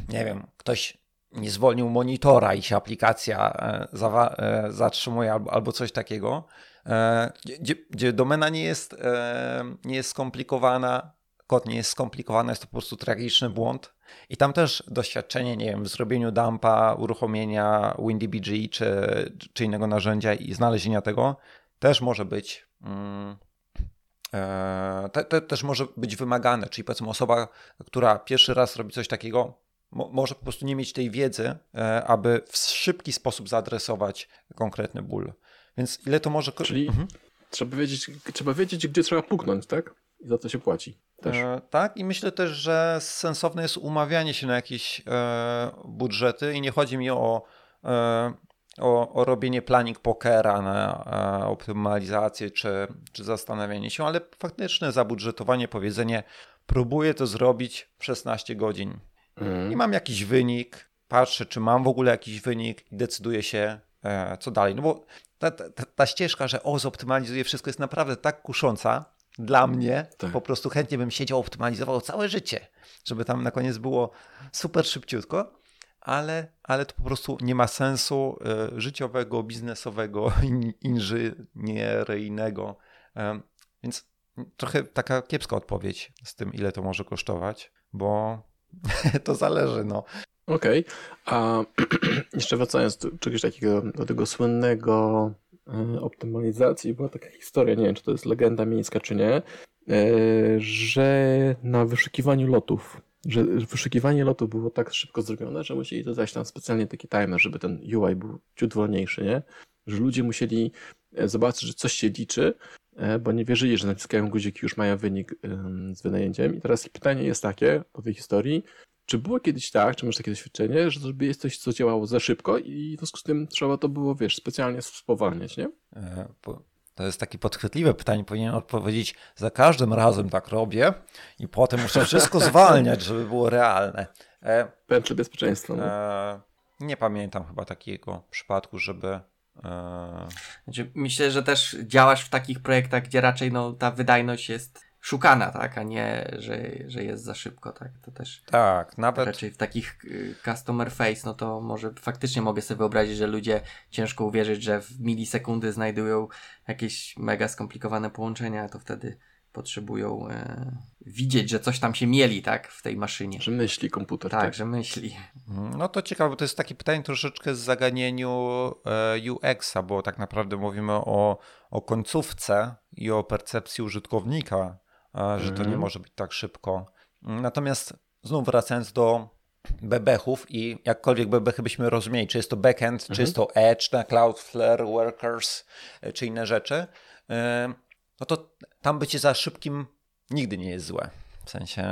nie wiem, ktoś nie zwolnił monitora i się aplikacja e, zatrzymuje albo coś takiego, gdzie, gdzie domena nie jest, e, nie jest skomplikowana, kod nie jest skomplikowany, jest to po prostu tragiczny błąd. I tam też doświadczenie, nie wiem, w zrobieniu dumpa, uruchomienia WinDBG czy, czy innego narzędzia i znalezienia tego też może być. Mm, e, te, te, też może być wymagane, czyli powiedzmy osoba, która pierwszy raz robi coś takiego, mo, może po prostu nie mieć tej wiedzy, e, aby w szybki sposób zaadresować konkretny ból. Więc ile to może... Czyli mhm. trzeba, wiedzieć, trzeba wiedzieć, gdzie trzeba puknąć, tak? I za co się płaci. E, tak, i myślę też, że sensowne jest umawianie się na jakieś e, budżety i nie chodzi mi o, e, o, o, robienie planning pokera na e, optymalizację czy, czy zastanawianie się, ale faktyczne zabudżetowanie, powiedzenie próbuję to zrobić w 16 godzin mm. i mam jakiś wynik, patrzę, czy mam w ogóle jakiś wynik i decyduję się, co dalej. No bo ta, ta, ta ścieżka, że o, zoptymalizuję wszystko jest naprawdę tak kusząca, dla mnie tak. po prostu chętnie bym siedział, optymalizował całe życie, żeby tam na koniec było super szybciutko, ale, ale to po prostu nie ma sensu y, życiowego, biznesowego, in, inżynieryjnego. Y, więc trochę taka kiepska odpowiedź z tym, ile to może kosztować, bo to zależy. No. Okej, okay. a jeszcze wracając do czegoś takiego, do tego słynnego E, optymalizacji była taka historia, nie wiem czy to jest legenda miejska czy nie, e, że na wyszukiwaniu lotów, że wyszukiwanie lotów było tak szybko zrobione, że musieli dodać tam specjalnie taki timer, żeby ten UI był ciut wolniejszy, nie? Że ludzie musieli e, zobaczyć, że coś się liczy, bo nie wierzyli, że naciskają guziki, już mają wynik z wynajęciem. I teraz pytanie jest takie po tej historii, czy było kiedyś tak, czy masz takie doświadczenie, że zrobiłeś coś, co działało za szybko i w związku z tym trzeba to było, wiesz, specjalnie spowalniać, nie? E, to jest takie podchwytliwe pytanie. Powinien odpowiedzieć, za każdym razem tak robię i potem muszę wszystko zwalniać, żeby było realne. E, Pętle bezpieczeństwa. No. E, nie pamiętam chyba takiego przypadku, żeby e, znaczy, myślę, że też działasz w takich projektach, gdzie raczej no, ta wydajność jest szukana, tak, a nie, że, że jest za szybko, tak, to też tak, nawet raczej w takich y, customer face, no to może faktycznie mogę sobie wyobrazić, że ludzie ciężko uwierzyć, że w milisekundy znajdują jakieś mega skomplikowane połączenia, to wtedy potrzebują e, widzieć, że coś tam się mieli, tak, w tej maszynie. Że myśli komputer. Tak, tak. że myśli. Mhm. No to ciekawe, bo to jest takie pytanie troszeczkę z zaganieniu e, UX-a, bo tak naprawdę mówimy o, o końcówce i o percepcji użytkownika że to nie mhm. może być tak szybko. Natomiast znów wracając do bebechów i jakkolwiek bebechy byśmy rozumieli, czy jest to backend, mhm. czy jest to Edge, na Cloudflare, Workers, e, czy inne rzeczy, e, no to tam bycie za szybkim nigdy nie jest złe. W sensie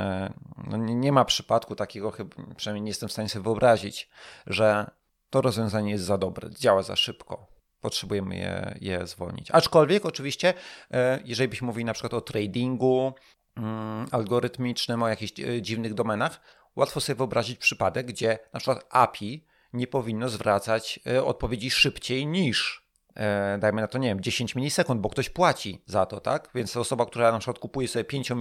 no nie ma przypadku takiego, chyba, przynajmniej nie jestem w stanie sobie wyobrazić, że to rozwiązanie jest za dobre, działa za szybko potrzebujemy je, je zwolnić. Aczkolwiek oczywiście, e, jeżeli byśmy mówili na przykład o tradingu mm, algorytmicznym, o jakichś e, dziwnych domenach, łatwo sobie wyobrazić przypadek, gdzie na przykład API nie powinno zwracać e, odpowiedzi szybciej niż dajmy na to, nie wiem, 10 milisekund, bo ktoś płaci za to, tak? Więc osoba, która na przykład kupuje sobie 5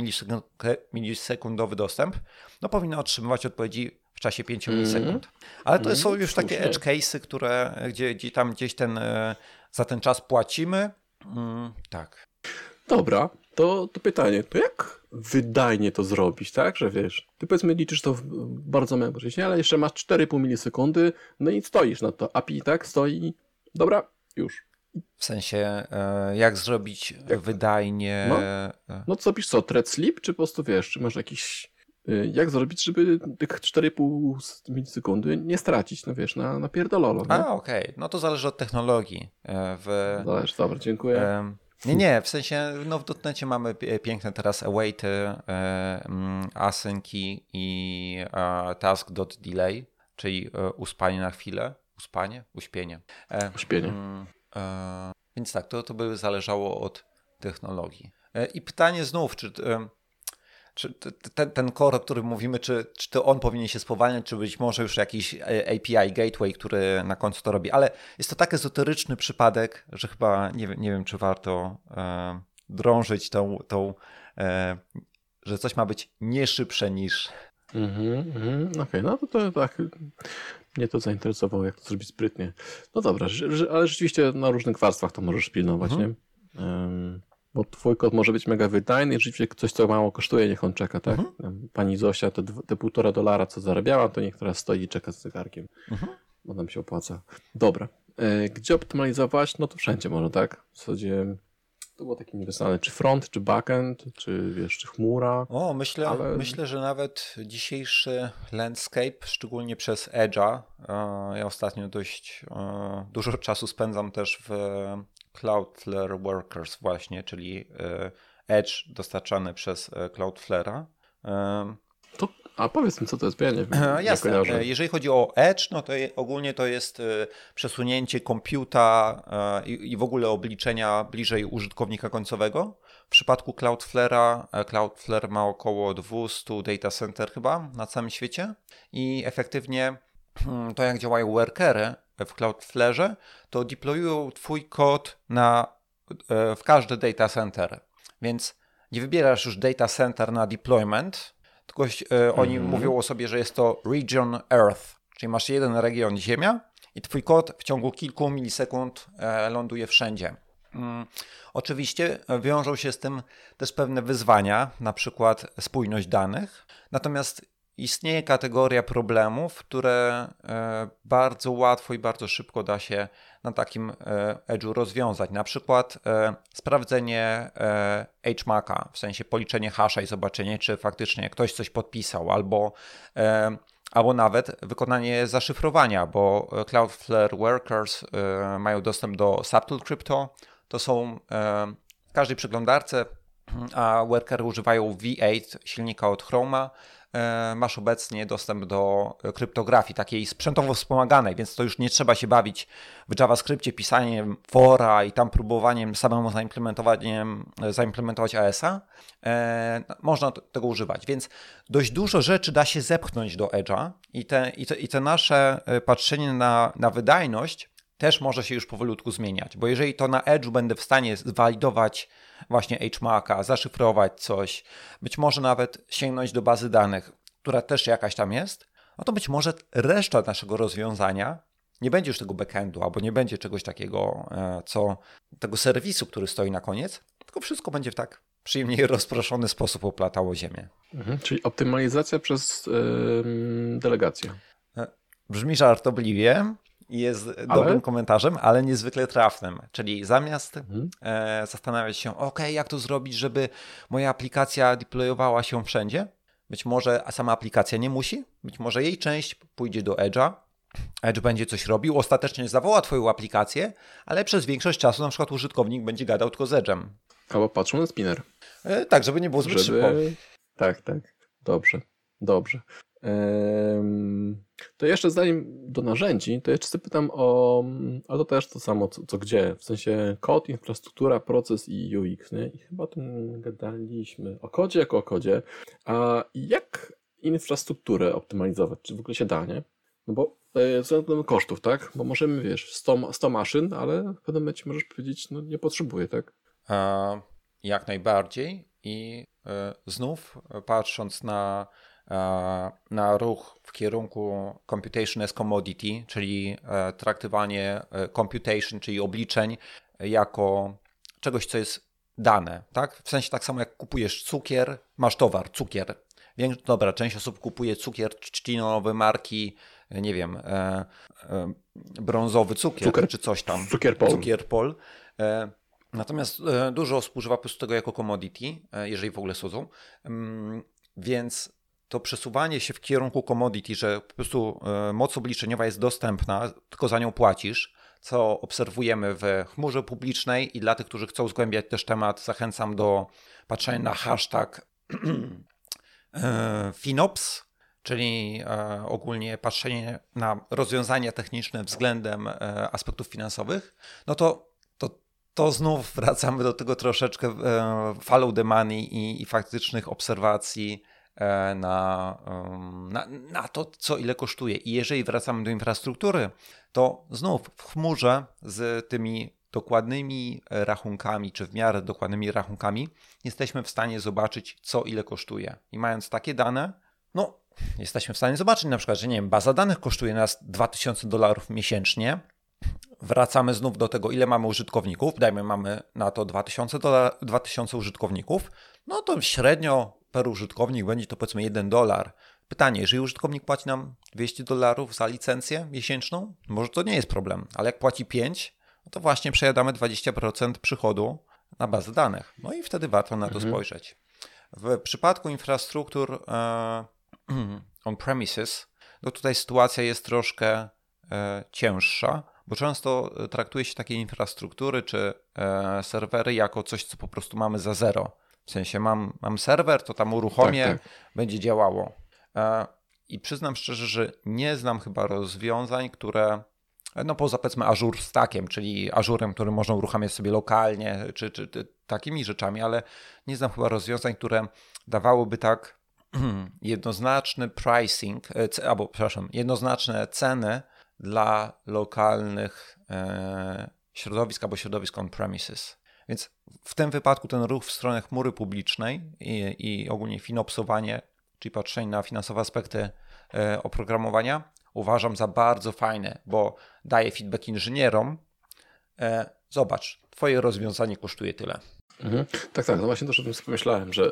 milisekundowy dostęp, no powinna otrzymywać odpowiedzi w czasie 5 mm. milisekund. Ale to mm, są już takie edge cases, które gdzie, gdzie tam gdzieś ten e, za ten czas płacimy. Mm, tak. Dobra, to, to pytanie, to jak wydajnie to zrobić, tak? Że wiesz, ty powiedzmy liczysz to bardzo małe ale jeszcze masz 4,5 milisekundy, no i stoisz na to. API, tak? Stoi, dobra, już. W sensie, e, jak zrobić jak? wydajnie. No, e, no co pisz co, thread sleep, czy po prostu wiesz, czy masz jakiś jak zrobić, żeby tych 4,5 milisekundy nie stracić, no wiesz, na, na pierdololo. A, okej. Okay. No to zależy od technologii. E, w, Zależy, dobra, dziękuję. nie, nie, w sensie, no w dotnecie mamy piękne teraz awaity, e, asynki i task.delay, czyli e, uspanie na chwilę. Uspanie? Uśpienie. Uśpienie. Mm, więc tak, to, to by zależało od technologii. I pytanie znów, czy czy ten, ten core, o którym mówimy, czy, czy to on powinien się spowalniać, czy być może już jakiś e, API gateway, który na końcu to robi. Ale jest to tak ezoteryczny przypadek, że chyba nie, nie wiem, czy warto e, drążyć tą, tą e, że coś ma być nie szybsze niż. Mhm, mm okej, okay, no to, to tak. Mnie to zainteresowało, jak to zrobić sprytnie. No dobra, ale rzeczywiście na różnych warstwach to możesz pilnować, mhm. nie? Um, Bo twój kod może być mega wydajny i rzeczywiście coś, co mało kosztuje, niech on czeka, tak? Mhm. Pani Zosia te, te półtora dolara, co zarabiała, to niech teraz stoi i czeka z zegarkiem, Mhm. bo nam się opłaca. Dobra. E, Gdzie optymalizować? No to wszędzie może, tak? W zasadzie to było takie uniwersalne. Czy front, czy backend, czy wiesz, czy chmura. O, myślę, Ale- myślę, że nawet dzisiejszy landscape, szczególnie przez Edge'a, e, ja ostatnio dość e, dużo czasu spędzam też w Cloudflare Workers właśnie, czyli e, Edge dostarczany przez e, Cloudflare'a. To, a powiedz mi, co to jest, bo ja nie wiem. Nie Jasne. kojarzę. E, Jeżeli chodzi o Edge, no to ogólnie to jest e, przesunięcie komputa i, w ogóle obliczenia bliżej użytkownika końcowego. W przypadku Cloudflare'a, Cloudflare ma około 200 data center chyba na całym świecie i efektywnie hmm, to jak działają workery w Cloudflare'ze, to deployują twój kod na, e, w każdy data center. Więc nie wybierasz już data center na deployment, tylko e, oni Mhm. mówią o sobie, że jest to region Earth, czyli masz jeden region Ziemia i twój kod w ciągu kilku milisekund e, ląduje wszędzie. Mm, Oczywiście wiążą się z tym też pewne wyzwania, na przykład spójność danych. Natomiast istnieje kategoria problemów, które e, bardzo łatwo i bardzo szybko da się na takim e, edge'u rozwiązać. Na przykład e, sprawdzenie HMAC-a, w sensie policzenie hasza i zobaczenie, czy faktycznie ktoś coś podpisał, albo, albo nawet wykonanie zaszyfrowania, bo Cloudflare Workers mają dostęp do Subtle Crypto. To są w każdej przeglądarce, a workery używają V8 silnika od Chroma. E, masz obecnie dostęp do kryptografii, takiej sprzętowo wspomaganej, więc to już nie trzeba się bawić w JavaScriptie pisaniem fora i tam próbowaniem samemu zaimplementowaniem, zaimplementować ASA. E, można tego używać, więc dość dużo rzeczy da się zepchnąć do Edge'a i te, i te, i te nasze e, patrzenie na, na wydajność też może się już powolutku zmieniać, bo jeżeli to na Edge'u będę w stanie zwalidować właśnie HMAC-a, zaszyfrować coś, być może nawet sięgnąć do bazy danych, która też jakaś tam jest, no to być może reszta naszego rozwiązania nie będzie już tego backendu, albo nie będzie czegoś takiego, e, co tego serwisu, który stoi na koniec, tylko wszystko będzie w tak przyjemniej rozproszony sposób oplatało ziemię. Mhm, czyli optymalizacja przez ym, delegację. Brzmi żartobliwie jest dobrym komentarzem, ale niezwykle trafnym. Czyli zamiast Mhm. e, zastanawiać się, ok, jak to zrobić, żeby moja aplikacja deployowała się wszędzie, być może sama aplikacja nie musi, być może jej część pójdzie do Edge'a, Edge będzie coś robił, ostatecznie zawoła Twoją aplikację, ale przez większość czasu na przykład użytkownik będzie gadał tylko z Edge'em. Albo patrzą na spinner. E, tak, żeby nie było zbyt szybko. Żeby... Tak, tak. Dobrze, dobrze. To jeszcze zanim do narzędzi, to jeszcze zapytam o, ale to też to samo, co, co gdzie, w sensie kod, infrastruktura, proces i UX, nie? I chyba o tym gadaliśmy, o kodzie jako o kodzie, a jak infrastrukturę optymalizować, czy w ogóle się da, nie? No bo e, względem kosztów, tak? Bo możemy, wiesz, 100, 100 maszyn, ale w pewnym momencie możesz powiedzieć, no nie potrzebuję, tak? E, Jak najbardziej i e, znów patrząc na, na ruch w kierunku computation as commodity, czyli e, traktowanie e, computation, czyli obliczeń jako czegoś, co jest dane, tak? W sensie tak samo jak kupujesz cukier, masz towar, cukier. Więc dobra, część osób kupuje cukier trzcinowy marki, nie wiem, e, e, brązowy cukier, Cukier. czy coś tam. Cukier Pol. Cukier Pol. E, Natomiast e, dużo osób używa po prostu tego jako commodity, e, jeżeli w ogóle słodzą. Mm, Więc to przesuwanie się w kierunku commodity, że po prostu e, moc obliczeniowa jest dostępna, tylko za nią płacisz, co obserwujemy w chmurze publicznej i dla tych, którzy chcą zgłębiać też temat, zachęcam do patrzenia na hashtag e, FinOps, czyli e, ogólnie patrzenie na rozwiązania techniczne względem aspektów finansowych, no to, to, znów wracamy do tego troszeczkę follow the money i, i faktycznych obserwacji na, em, na, na to, co ile kosztuje. I jeżeli wracamy do infrastruktury, to znów w chmurze z tymi dokładnymi rachunkami, czy w miarę dokładnymi rachunkami, jesteśmy w stanie zobaczyć, co ile kosztuje. I mając takie dane, no, jesteśmy w stanie zobaczyć na przykład, że nie wiem, baza danych kosztuje nas 2000 dolarów miesięcznie. wracamy znów do tego, ile mamy użytkowników, dajmy mamy na to 2000, dolar, 2000 użytkowników, no to średnio per użytkownik będzie to powiedzmy 1 dolar. Pytanie, jeżeli użytkownik płaci nam 200 dolarów za licencję miesięczną, może to nie jest problem, ale jak płaci 5, no to właśnie przejadamy 20% przychodu na bazę danych. No i wtedy warto na to mhm. spojrzeć. W przypadku infrastruktur e, on-premises, no tutaj sytuacja jest troszkę e, cięższa, bo często traktuje się takie infrastruktury czy e, serwery jako coś, co po prostu mamy za zero. W sensie mam, mam serwer, to tam uruchomię, tak, tak. będzie działało. E, I przyznam szczerze, że nie znam chyba rozwiązań, które no poza powiedzmy Azure Stackiem, czyli Azurem, który można uruchamiać sobie lokalnie, czy, czy, czy takimi rzeczami, ale nie znam chyba rozwiązań, które dawałyby tak jednoznaczny pricing, e, albo przepraszam, jednoznaczne ceny dla lokalnych e, środowisk albo środowisk on-premises. Więc w tym wypadku ten ruch w stronę chmury publicznej i, i ogólnie finopsowanie, czyli patrzenie na finansowe aspekty e, oprogramowania, uważam za bardzo fajne, bo daje feedback inżynierom. E, zobacz, twoje rozwiązanie kosztuje tyle. Mhm. Tak, tak. No właśnie też o tym sobie pomyślałem, że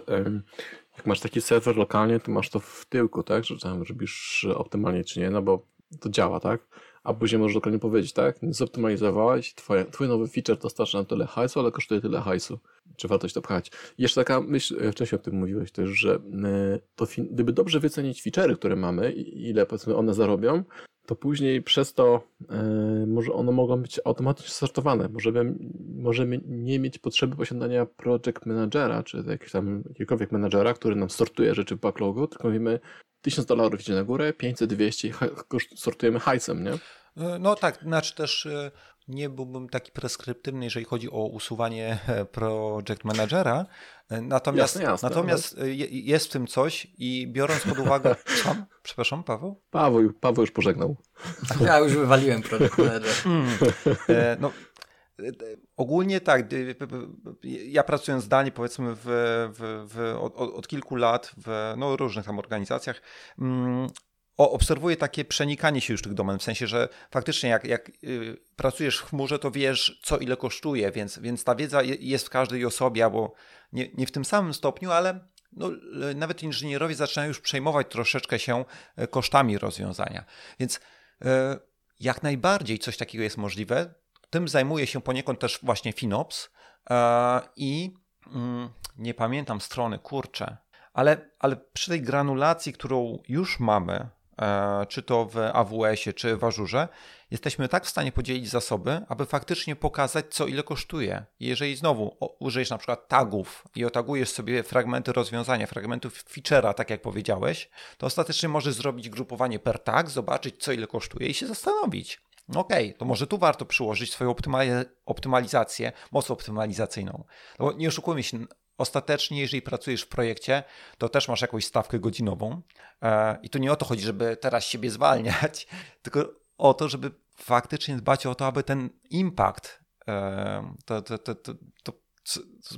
jak masz taki serwer lokalnie, to masz to w tyłku, tak? Że tam robisz optymalnie czy nie, no bo to działa, tak? A później możesz dokładnie powiedzieć, tak? Zoptymalizowałeś, twoje, twój nowy feature dostarcza nam tyle hajsu, ale kosztuje tyle hajsu. Czy warto to pchać? Jeszcze taka myśl, e, wcześniej o tym mówiłeś też, że e, to gdyby dobrze wycenić feature'y, które mamy, ile powiedzmy one zarobią, to później przez to e, może one mogą być automatycznie sortowane. Możemy, możemy nie mieć potrzeby posiadania project managera, czy jakiegoś tam jakiegokolwiek menadżera, który nam sortuje rzeczy w backlogu, tylko mówimy 1000 dolarów idzie na górę, 500, 200 sortujemy hajsem, nie? E, no tak, znaczy też e, nie byłbym taki preskryptywny, jeżeli chodzi o usuwanie e, project managera. Natomiast, jasne, jasne, natomiast ale... jest w tym coś i biorąc pod uwagę. Co? Przepraszam, Paweł? Paweł, Paweł już pożegnał. Ja już wywaliłem project manager. Mm. No, Ogólnie tak. Ja pracując zdalnie, powiedzmy, w, w, w, od, od, kilku lat w no, różnych tam organizacjach, mm, obserwuję takie przenikanie się już tych domen, w sensie, że faktycznie jak, jak y, pracujesz w chmurze, to wiesz, co ile kosztuje, więc, więc ta wiedza jest w każdej osobie, albo nie, nie w tym samym stopniu, ale no, nawet inżynierowie zaczynają już przejmować troszeczkę się e, kosztami rozwiązania. Więc jak najbardziej coś takiego jest możliwe. Tym zajmuje się poniekąd też właśnie FinOps e, i mm, nie pamiętam strony, kurczę, ale, ale przy tej granulacji, którą już mamy, e, czy to w AWS-ie, czy w jesteśmy tak w stanie podzielić zasoby, aby faktycznie pokazać, co ile kosztuje. Jeżeli znowu użyjesz na przykład tagów i otagujesz sobie fragmenty rozwiązania, fragmentów feature'a, tak jak powiedziałeś, to ostatecznie możesz zrobić grupowanie per tag, zobaczyć, co ile kosztuje i się zastanowić, Okej, okay, to może tu warto przyłożyć swoją optymalizację, moc optymalizacyjną. No bo nie oszukujmy się, ostatecznie, jeżeli pracujesz w projekcie, to też masz jakąś stawkę godzinową. E, I tu nie o to chodzi, żeby teraz siebie zwalniać, tylko o to, żeby faktycznie dbać o to, aby ten impact, e, to, to, to, to, to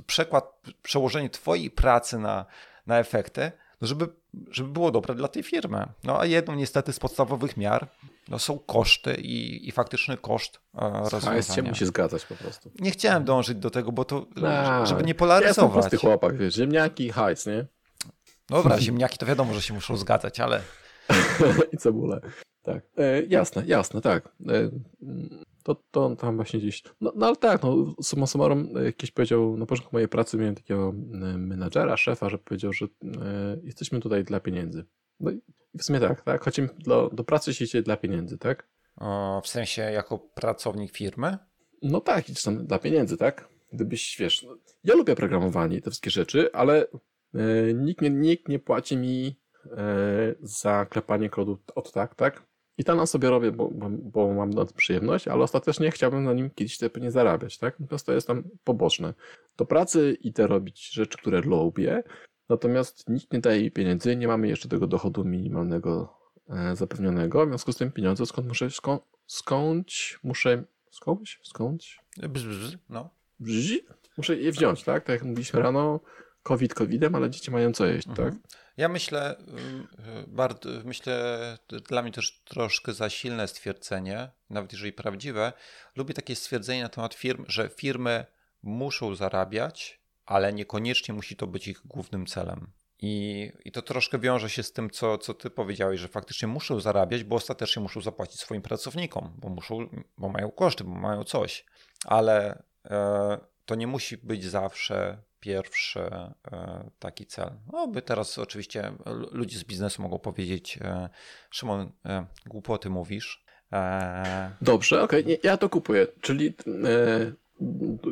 przekład, przełożenie Twojej pracy na, na efekty, no żeby, żeby było dobre dla tej firmy. No a jedną niestety z podstawowych miar no, są koszty i, i faktyczny koszt e, rozwiązania. się musi zgadzać po prostu. Nie chciałem dążyć do tego, bo to, A, żeby nie polaryzować. Jestem prosty chłopak, wiesz, ziemniaki, hajs, nie? Dobra, ziemniaki to wiadomo, że się muszą zgadzać, ale... I cebulę. Tak, e, jasne, jasne, tak. E, to, to tam właśnie gdzieś. No, no ale tak, no, summa summarum, jakiś powiedział na początku mojej pracy, miałem takiego e, menadżera, szefa, że powiedział, że e, jesteśmy tutaj dla pieniędzy. No i w sumie tak, tak. Chodzimy do, do pracy się dla pieniędzy, tak? O, w sensie jako pracownik firmy? No tak, idziesz tam dla pieniędzy, tak? Gdybyś, wiesz, no, ja lubię programowanie te wszystkie rzeczy, ale e, nikt, nie, nikt nie płaci mi e, za klepanie kodu od tak, tak? I na sobie robię, bo, bo, bo mam na przyjemność, ale ostatecznie chciałbym na nim kiedyś te nie zarabiać, tak? Natomiast to jest tam poboczne. Do pracy idę robić rzeczy, które lubię, natomiast nikt nie daje pieniędzy, nie mamy jeszcze tego dochodu minimalnego e, zapewnionego, w związku z tym pieniądze skąd muszę, skąd, skąd muszę, skąd, skąd? Bzz, bzz, no. Bzz, muszę je wziąć, tak? Tak jak mówiliśmy rano, COVID covidem, ale dzieci mają co jeść, mhm. tak? Ja myślę, bardzo, myślę, dla mnie też troszkę za silne stwierdzenie, nawet jeżeli prawdziwe. Lubię takie stwierdzenie na temat firm, że firmy muszą zarabiać, ale niekoniecznie musi to być ich głównym celem. I, I to troszkę wiąże się z tym, co, co ty powiedziałeś, że faktycznie muszą zarabiać, bo ostatecznie muszą zapłacić swoim pracownikom, bo muszą, bo mają koszty, bo mają coś. Ale e, to nie musi być zawsze pierwszy e, taki cel. No, by teraz oczywiście ludzie z biznesu mogą powiedzieć, e, Szymon, e, głupoty mówisz. E, Dobrze, okej, okay. ja to kupuję. Czyli e,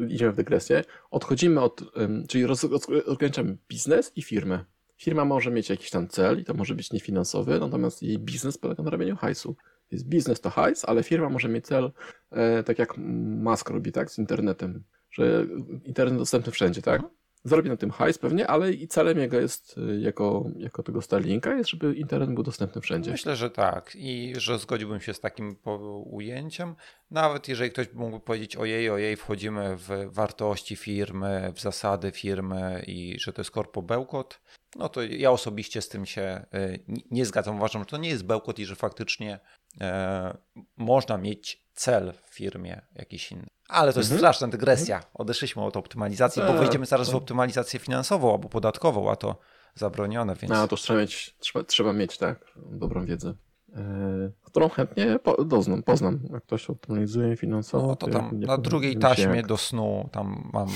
idziemy w dygresję. Odchodzimy od, czyli roz, rozgraniczamy biznes i firmę. Firma może mieć jakiś tam cel i to może być niefinansowy, natomiast jej biznes polega na robieniu hajsu. Jest biznes to hajs, ale firma może mieć cel, e, tak jak Musk robi, tak, z internetem, że internet dostępny wszędzie, tak? Zarobi na tym hajs pewnie, ale i celem jego jest, y, jako, jako tego Starlinka, jest, żeby internet był dostępny wszędzie. Myślę, że tak i że zgodziłbym się z takim ujęciem. Nawet jeżeli ktoś mógłby powiedzieć ojej, ojej, wchodzimy w wartości firmy, w zasady firmy i że to jest korpo bełkot, no to ja osobiście z tym się y, nie zgadzam. Uważam, że to nie jest bełkot i że faktycznie e, można mieć cel w firmie jakiś inny. Ale to jest mhm. straszna dygresja. Mhm. Odeszliśmy od optymalizacji, bo tak, wejdziemy zaraz w tak. optymalizację finansową albo podatkową, a to zabronione, więc... No, to trzeba mieć, trzeba, trzeba mieć, tak, dobrą wiedzę. Yy, którą chętnie po, doznam, poznam. Jak ktoś optymalizuje finansowo. No to tam na drugiej taśmie jak... do snu tam mam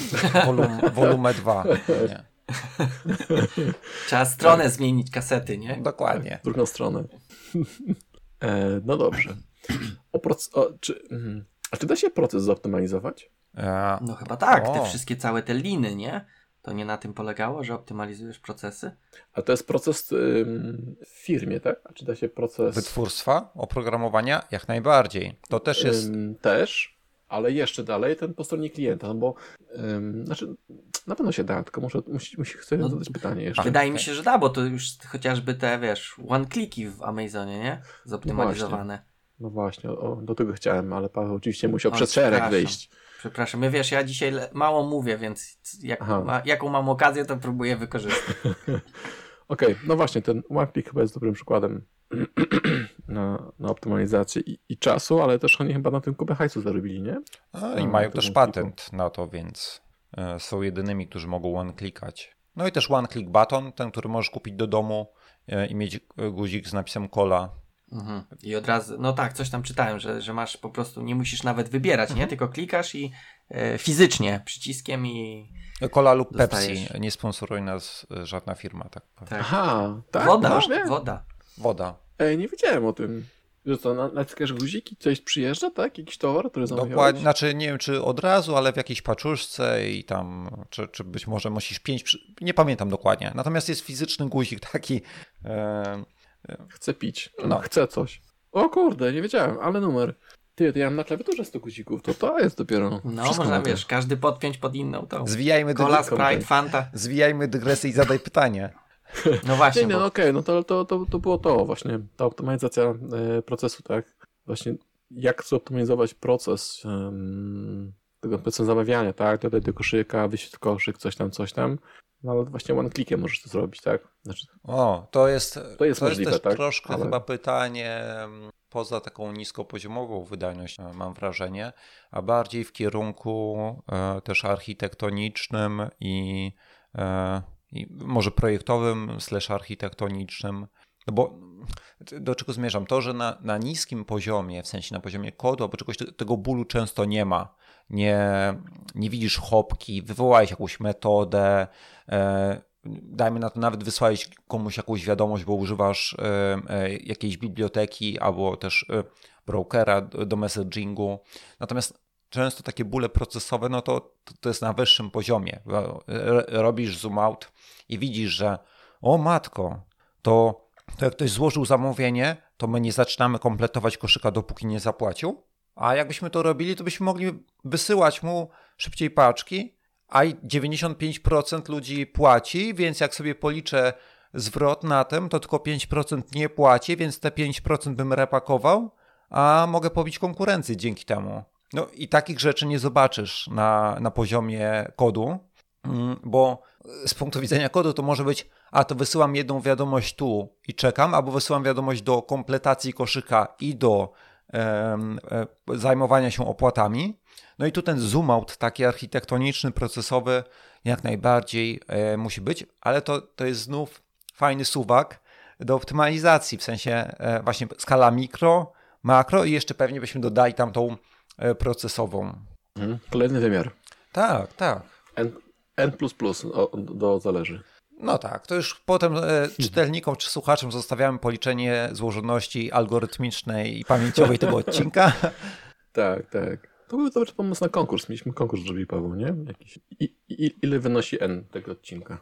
wolum, wolumę 2. Nie. Trzeba stronę tak. zmienić kasety, nie? Dokładnie. Tak, drugą stronę. E, no dobrze. O, o, czy, mm, a czy da się proces zoptymalizować? Ja. No chyba tak, o. te wszystkie całe te liny, nie? To nie na tym polegało, że optymalizujesz procesy? A to jest proces ym, w firmie, tak? A czy da się proces... Wytwórstwa, oprogramowania? Jak najbardziej. To też jest... Ym, też, ale jeszcze dalej ten po stronie klienta, no bo ym, znaczy na pewno się da, tylko może musi, musi chcę no, zadać pytanie jeszcze. Wydaje mi się, że da, bo to już chociażby te, wiesz, one-cliki w Amazonie, nie? Zoptymalizowane. No no właśnie, o, do tego chciałem, ale Paweł oczywiście musiał o, przez szereg wyjść. Przepraszam, my wiesz, ja dzisiaj mało mówię, więc jak ma, jaką mam okazję, to próbuję wykorzystać. Okej, okay, no właśnie, ten OneClick chyba jest dobrym przykładem na, na optymalizację i, i, czasu, ale też oni chyba na tym kupę hajsu zarobili, nie? A, I mają też patent na to, więc e, są jedynymi, którzy mogą one-clickać. No i też one-click button, ten, który możesz kupić do domu e, i mieć guzik z napisem cola Mhm. I od razu, no tak, coś tam czytałem, że, że masz po prostu, nie musisz nawet wybierać, mhm. nie? Tylko klikasz i e, fizycznie przyciskiem i. Cola lub dostajesz. Pepsi, nie sponsoruje nas e, żadna firma, tak. tak. Aha, tak. Woda, woda. Woda. Ej, nie wiedziałem o tym. Że co, naciskasz guziki, coś przyjeżdża, tak? Jakiś towar, który zamawiałeś? Dokładnie, znaczy nie wiem, czy od razu, ale w jakiejś paczuszce i tam, czy, czy być może musisz pięć, nie pamiętam dokładnie. Natomiast jest fizyczny guzik taki, e, Chcę pić. No. Chcę coś. O kurde, nie wiedziałem, ale numer. Ty, to ja mam na klawiaturze 100 guzików, to to jest dopiero. No, można wiesz, każdy podpiąć pod inną tą. Zwijajmy Cola, Sprite, Fanta. Zwijajmy dygresję i zadaj pytanie. No właśnie. Nie, nie, bo... no okej, okay, no to, to, to, to było to właśnie, ta optymalizacja e, procesu, tak? Właśnie jak zoptymalizować proces tego procesu zamawiania, tak? Dodaj do koszyka, wyświetl koszyk, coś tam, coś tam. No ale właśnie one clickiem możesz to zrobić, tak? Znaczy, o, to jest, to jest, to możliwe, jest też tak? troszkę ale... chyba pytanie poza taką niskopoziomową wydajność, e, mam wrażenie, a bardziej w kierunku e, też architektonicznym i, e, i może projektowym slash architektonicznym. No bo do czego zmierzam? To, że na, na niskim poziomie, w sensie na poziomie kodu albo czegoś, tego bólu często nie ma nie, nie widzisz chopki, wywołałeś jakąś metodę, e, dajmy na to nawet wysłałeś komuś jakąś wiadomość, bo używasz e, e, jakiejś biblioteki albo też brokera do messagingu. Natomiast często takie bóle procesowe, no to, to jest na wyższym poziomie. Robisz zoom out i widzisz, że o matko, to, to jak ktoś złożył zamówienie, to my nie zaczynamy kompletować koszyka, dopóki nie zapłacił. A jakbyśmy to robili, to byśmy mogli wysyłać mu szybciej paczki, a 95% ludzi płaci, więc jak sobie policzę zwrot na tym, to tylko 5% nie płaci, więc te 5% bym repakował, a mogę pobić konkurencję dzięki temu. No i takich rzeczy nie zobaczysz na, na poziomie kodu, mm, bo z punktu widzenia kodu to może być a to wysyłam jedną wiadomość tu i czekam, albo wysyłam wiadomość do kompletacji koszyka i do zajmowania się opłatami. No i tu ten zoom out taki architektoniczny, procesowy jak najbardziej e, musi być, ale to, to jest znów fajny suwak do optymalizacji, w sensie e, właśnie skala mikro, makro i jeszcze pewnie byśmy dodali tam tą e, procesową. Mhm. Kolejny wymiar. Tak, tak. N, N++ o, do zależy. No tak, to już potem e, czytelnikom czy słuchaczom zostawiamy policzenie złożoności algorytmicznej i pamięciowej tego odcinka. tak, tak. To był dobry pomysł na konkurs. Mieliśmy konkurs, żeby Paweł, nie? Jakiś, i, i, ile wynosi N tego odcinka?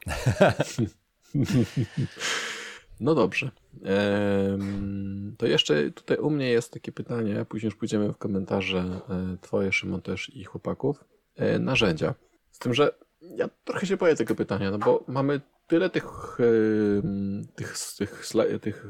no dobrze. Ehm, to jeszcze tutaj u mnie jest takie pytanie, później już pójdziemy w komentarze e, twoje, Szymon, też i chłopaków. E, narzędzia. Z tym, że ja trochę się boję tego pytania, no bo mamy tyle tych, tych, tych, tych,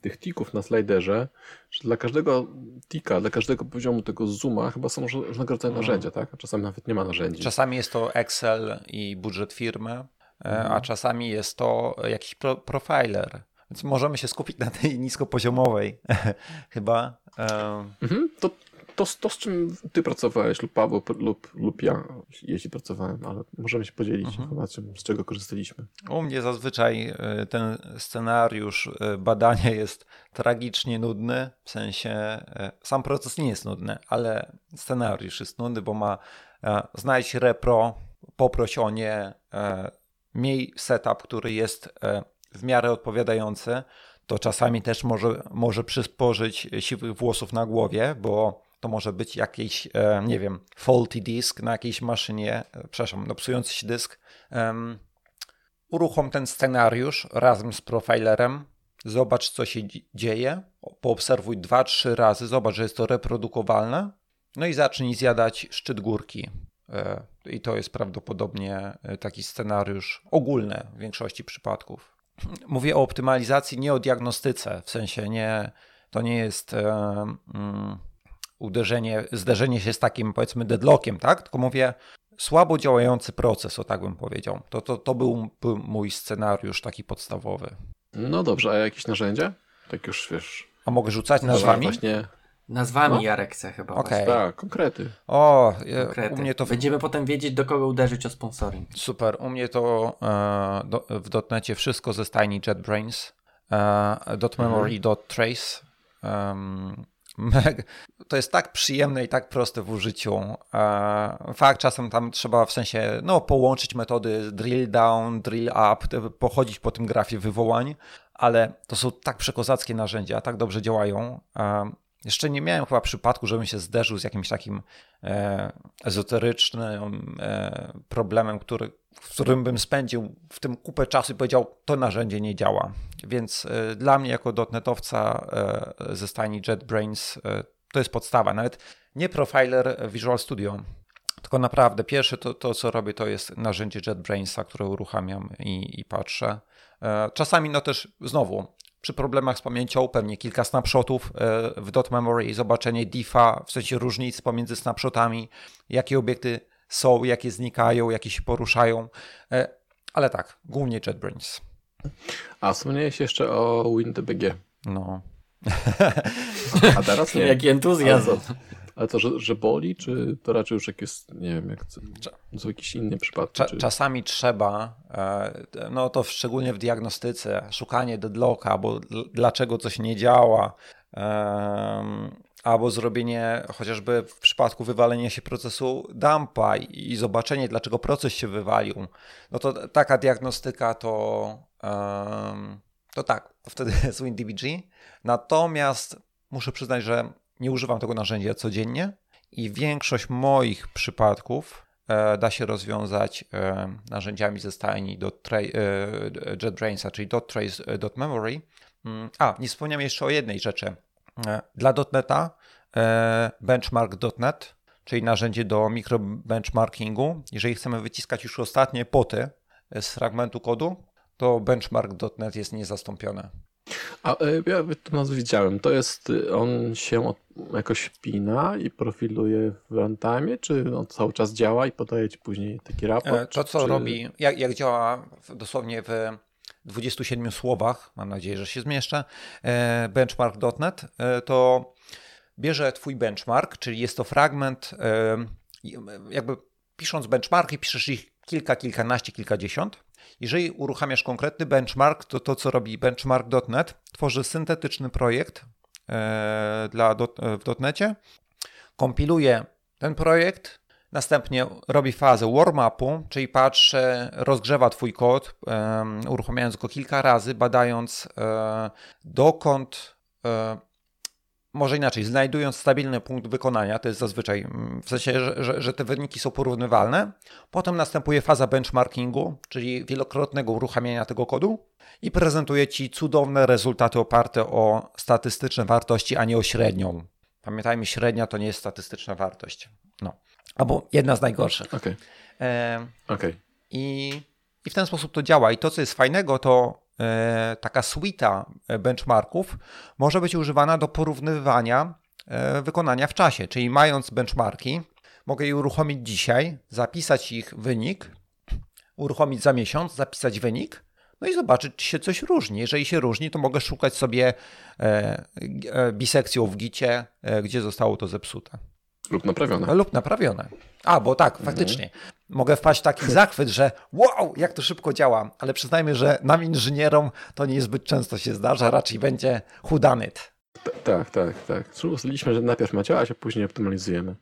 tych tików na sliderze, że dla każdego tika, dla każdego poziomu tego zooma chyba są różnego rodzaju mhm. narzędzia, tak? A czasami nawet nie ma narzędzi. Czasami jest to Excel i budżet firmy, e, a mhm. czasami jest to jakiś pro profiler. Więc możemy się skupić na tej niskopoziomowej chyba. Mhm, to to, to, z czym ty pracowałeś, lub Paweł, lub, lub ja, jeśli pracowałem, ale możemy się podzielić mhm. informacją, z czego korzystaliśmy. U mnie zazwyczaj e, ten scenariusz e, badania jest tragicznie nudny, w sensie e, sam proces nie jest nudny, ale scenariusz jest nudny, bo ma znajdź repro, poproś o nie, miej setup, który jest w miarę odpowiadający, to czasami też może, może przysporzyć siwych włosów na głowie, bo to może być jakiś, e, nie wiem, faulty disk na jakiejś maszynie, e, przepraszam, no psujący się dysk. Um, uruchom ten scenariusz razem z profilerem, zobacz co się dzieje, poobserwuj dwa, trzy razy, zobacz, że jest to reprodukowalne, no i zacznij zjadać szczyt górki. E, I to jest prawdopodobnie taki scenariusz ogólny w większości przypadków. Mówię o optymalizacji, nie o diagnostyce, w sensie nie, to nie jest. Um, uderzenie, zderzenie się z takim powiedzmy deadlockiem, tak? Tylko mówię słabo działający proces, o tak bym powiedział. To, to, to był, był mój scenariusz taki podstawowy. No dobrze, a jakieś narzędzia? Tak już wiesz. A mogę rzucać nazwami? Właśnie. Nazwami no? Jarek chce chyba. Okay. Tak, konkrety. O, konkrety. u mnie to... Będziemy potem wiedzieć, do kogo uderzyć o sponsoring. Super, u mnie to e, do, w dotnecie wszystko ze stajni JetBrains, e, dot memory, mhm. dot trace, um, to jest tak przyjemne i tak proste w użyciu. Fakt, czasem tam trzeba w sensie no, połączyć metody drill down, drill up, pochodzić po tym grafie wywołań, ale to są tak przekozackie narzędzia, tak dobrze działają. Jeszcze nie miałem chyba przypadku, żebym się zderzył z jakimś takim e, ezoterycznym e, problemem, który, w którym bym spędził w tym kupę czasu i powiedział, to narzędzie nie działa. Więc e, dla mnie jako dotnetowca e, ze stajni JetBrains e, to jest podstawa. Nawet nie profiler Visual Studio, tylko naprawdę pierwsze to, to co robię, to jest narzędzie JetBrainsa, które uruchamiam i, i patrzę. E, czasami no też znowu przy problemach z pamięcią pewnie kilka snapshotów e, w dot memory i zobaczenie diffa, w sensie różnic pomiędzy snapshotami, jakie obiekty są, jakie znikają, jakie się poruszają. E, ale tak, głównie JetBrains. A wspomniałeś jeszcze o WinDBG. No. A teraz nie. Jaki entuzjazm. Ale to, że, że boli, czy to raczej już jak jest, nie wiem, jak są jakieś inne przypadki? Cza, czy... Czasami trzeba, e, no to szczególnie w diagnostyce, szukanie deadlocka, bo dlaczego coś nie działa, albo zrobienie chociażby w przypadku wywalenia się procesu dumpa i zobaczenie, dlaczego proces się wywalił. No to taka diagnostyka to, to tak, wtedy jest WinDBG. Natomiast muszę przyznać, że nie używam tego narzędzia codziennie i większość moich przypadków e, da się rozwiązać e, narzędziami ze stajni e, JetBrainsa, czyli .trace.memory. Mm, a, nie wspomniałem jeszcze o jednej rzeczy. Dla .NETA benchmark.net, czyli narzędzie do mikrobenchmarkingu. Jeżeli chcemy wyciskać już ostatnie poty z fragmentu kodu, to benchmark.net jest niezastąpione. A e, ja to nazwę widziałem. To jest, on się jakoś pina i profiluje w runtime, czy on cały czas działa i podaje ci później taki raport? E, to, co czy... robi, jak, jak działa dosłownie w 27 słowach, mam nadzieję, że się zmieszczę, e, benchmark.net, to bierze twój benchmark, czyli jest to fragment, jakby pisząc benchmarki, piszesz ich kilka, kilkanaście, kilkadziesiąt. Jeżeli uruchamiasz konkretny benchmark, to to, co robi benchmark.net, tworzy syntetyczny projekt dla, w dotnecie, kompiluje ten projekt, Następnie robi fazę warm-upu, czyli patrzy, rozgrzewa Twój kod, uruchamiając go kilka razy, badając e, dokąd, e, może inaczej, znajdując stabilny punkt wykonania, to jest zazwyczaj mm, w sensie, że, że, że te wyniki są porównywalne. Potem następuje faza benchmarkingu, czyli wielokrotnego uruchamiania tego kodu i prezentuje Ci cudowne rezultaty oparte o statystyczne wartości, a nie o średnią. Pamiętajmy, średnia to nie jest statystyczna wartość. No. Albo jedna z najgorszych. Okay. E, okay. I, I w ten sposób to działa. I to, co jest fajnego, to taka suita benchmarków może być używana do porównywania e, wykonania w czasie. Czyli mając benchmarki, mogę je uruchomić dzisiaj, zapisać ich wynik, uruchomić za miesiąc, zapisać wynik, no i zobaczyć, czy się coś różni. Jeżeli się różni, to mogę szukać sobie e, e, bisekcją w gicie, e, gdzie zostało to zepsute. Lub naprawione. Lub naprawione. A, bo tak, faktycznie. Mogę wpaść w taki zachwyt, że wow, jak to szybko działa, ale przyznajmy, że nam inżynierom to niezbyt często się zdarza, raczej będzie hudanyt. Tak, tak, tak. Ustaliliśmy, że najpierw ma działać, a później optymalizujemy.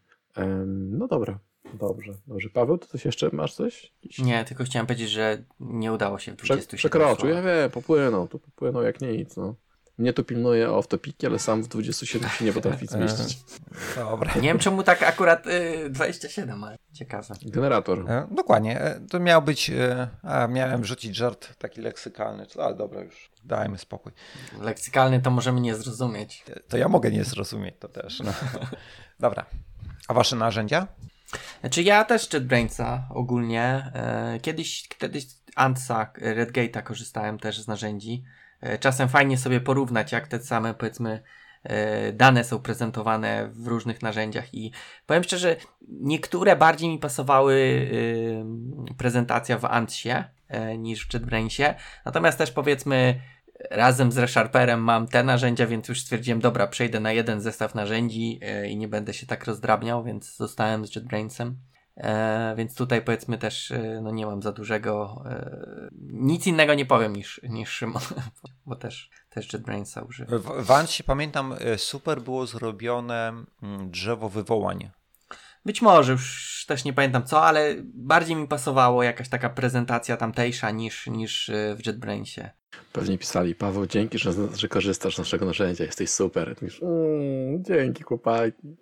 no dobra, dobrze, dobrze. Paweł, to coś jeszcze masz coś? Nie, tylko chciałem powiedzieć, że nie udało się w 27 Przekroczył, ja wiem, popłynął, tu popłynął jak nic, no. Mnie to pilnuje off topiki, ale sam w 27 się nie potrafi zmieścić. Dobra. Nie wiem czemu tak akurat y, 27, ale ciekawe. Generator. E, dokładnie. E, to miał być, e, a miałem rzucić żart taki leksykalny, ale dobra już, dajmy spokój. Leksykalny to możemy nie zrozumieć. To ja mogę nie zrozumieć, to też. No. dobra. A wasze narzędzia? Znaczy ja też JetBrainsa ogólnie. E, kiedyś, kiedyś Antsa, Redgate'a korzystałem też z narzędzi. E, czasem fajnie sobie porównać, jak te same, powiedzmy, e, dane są prezentowane w różnych narzędziach i powiem szczerze, niektóre bardziej mi pasowały prezentacja w Antsie e, niż w JetBrainsie, natomiast też powiedzmy razem z ReSharperem mam te narzędzia, więc już stwierdziłem, dobra, przejdę na jeden zestaw narzędzi i nie będę się tak rozdrabniał, więc zostałem z JetBrainsem. E, więc tutaj powiedzmy też e, no nie mam za dużego e, nic innego nie powiem niż, niż Szymon, bo też, też JetBrainsa używam. W, Ansie pamiętam e, super było zrobione mm, drzewo wywołań. Być może, już też nie pamiętam co, ale bardziej mi pasowało jakaś taka prezentacja tamtejsza niż, niż e, w JetBrainsie. Pewnie pisali, Paweł, dzięki, że, że korzystasz z naszego narzędzia, jesteś super. Mówisz, mmm, dzięki chłopaki,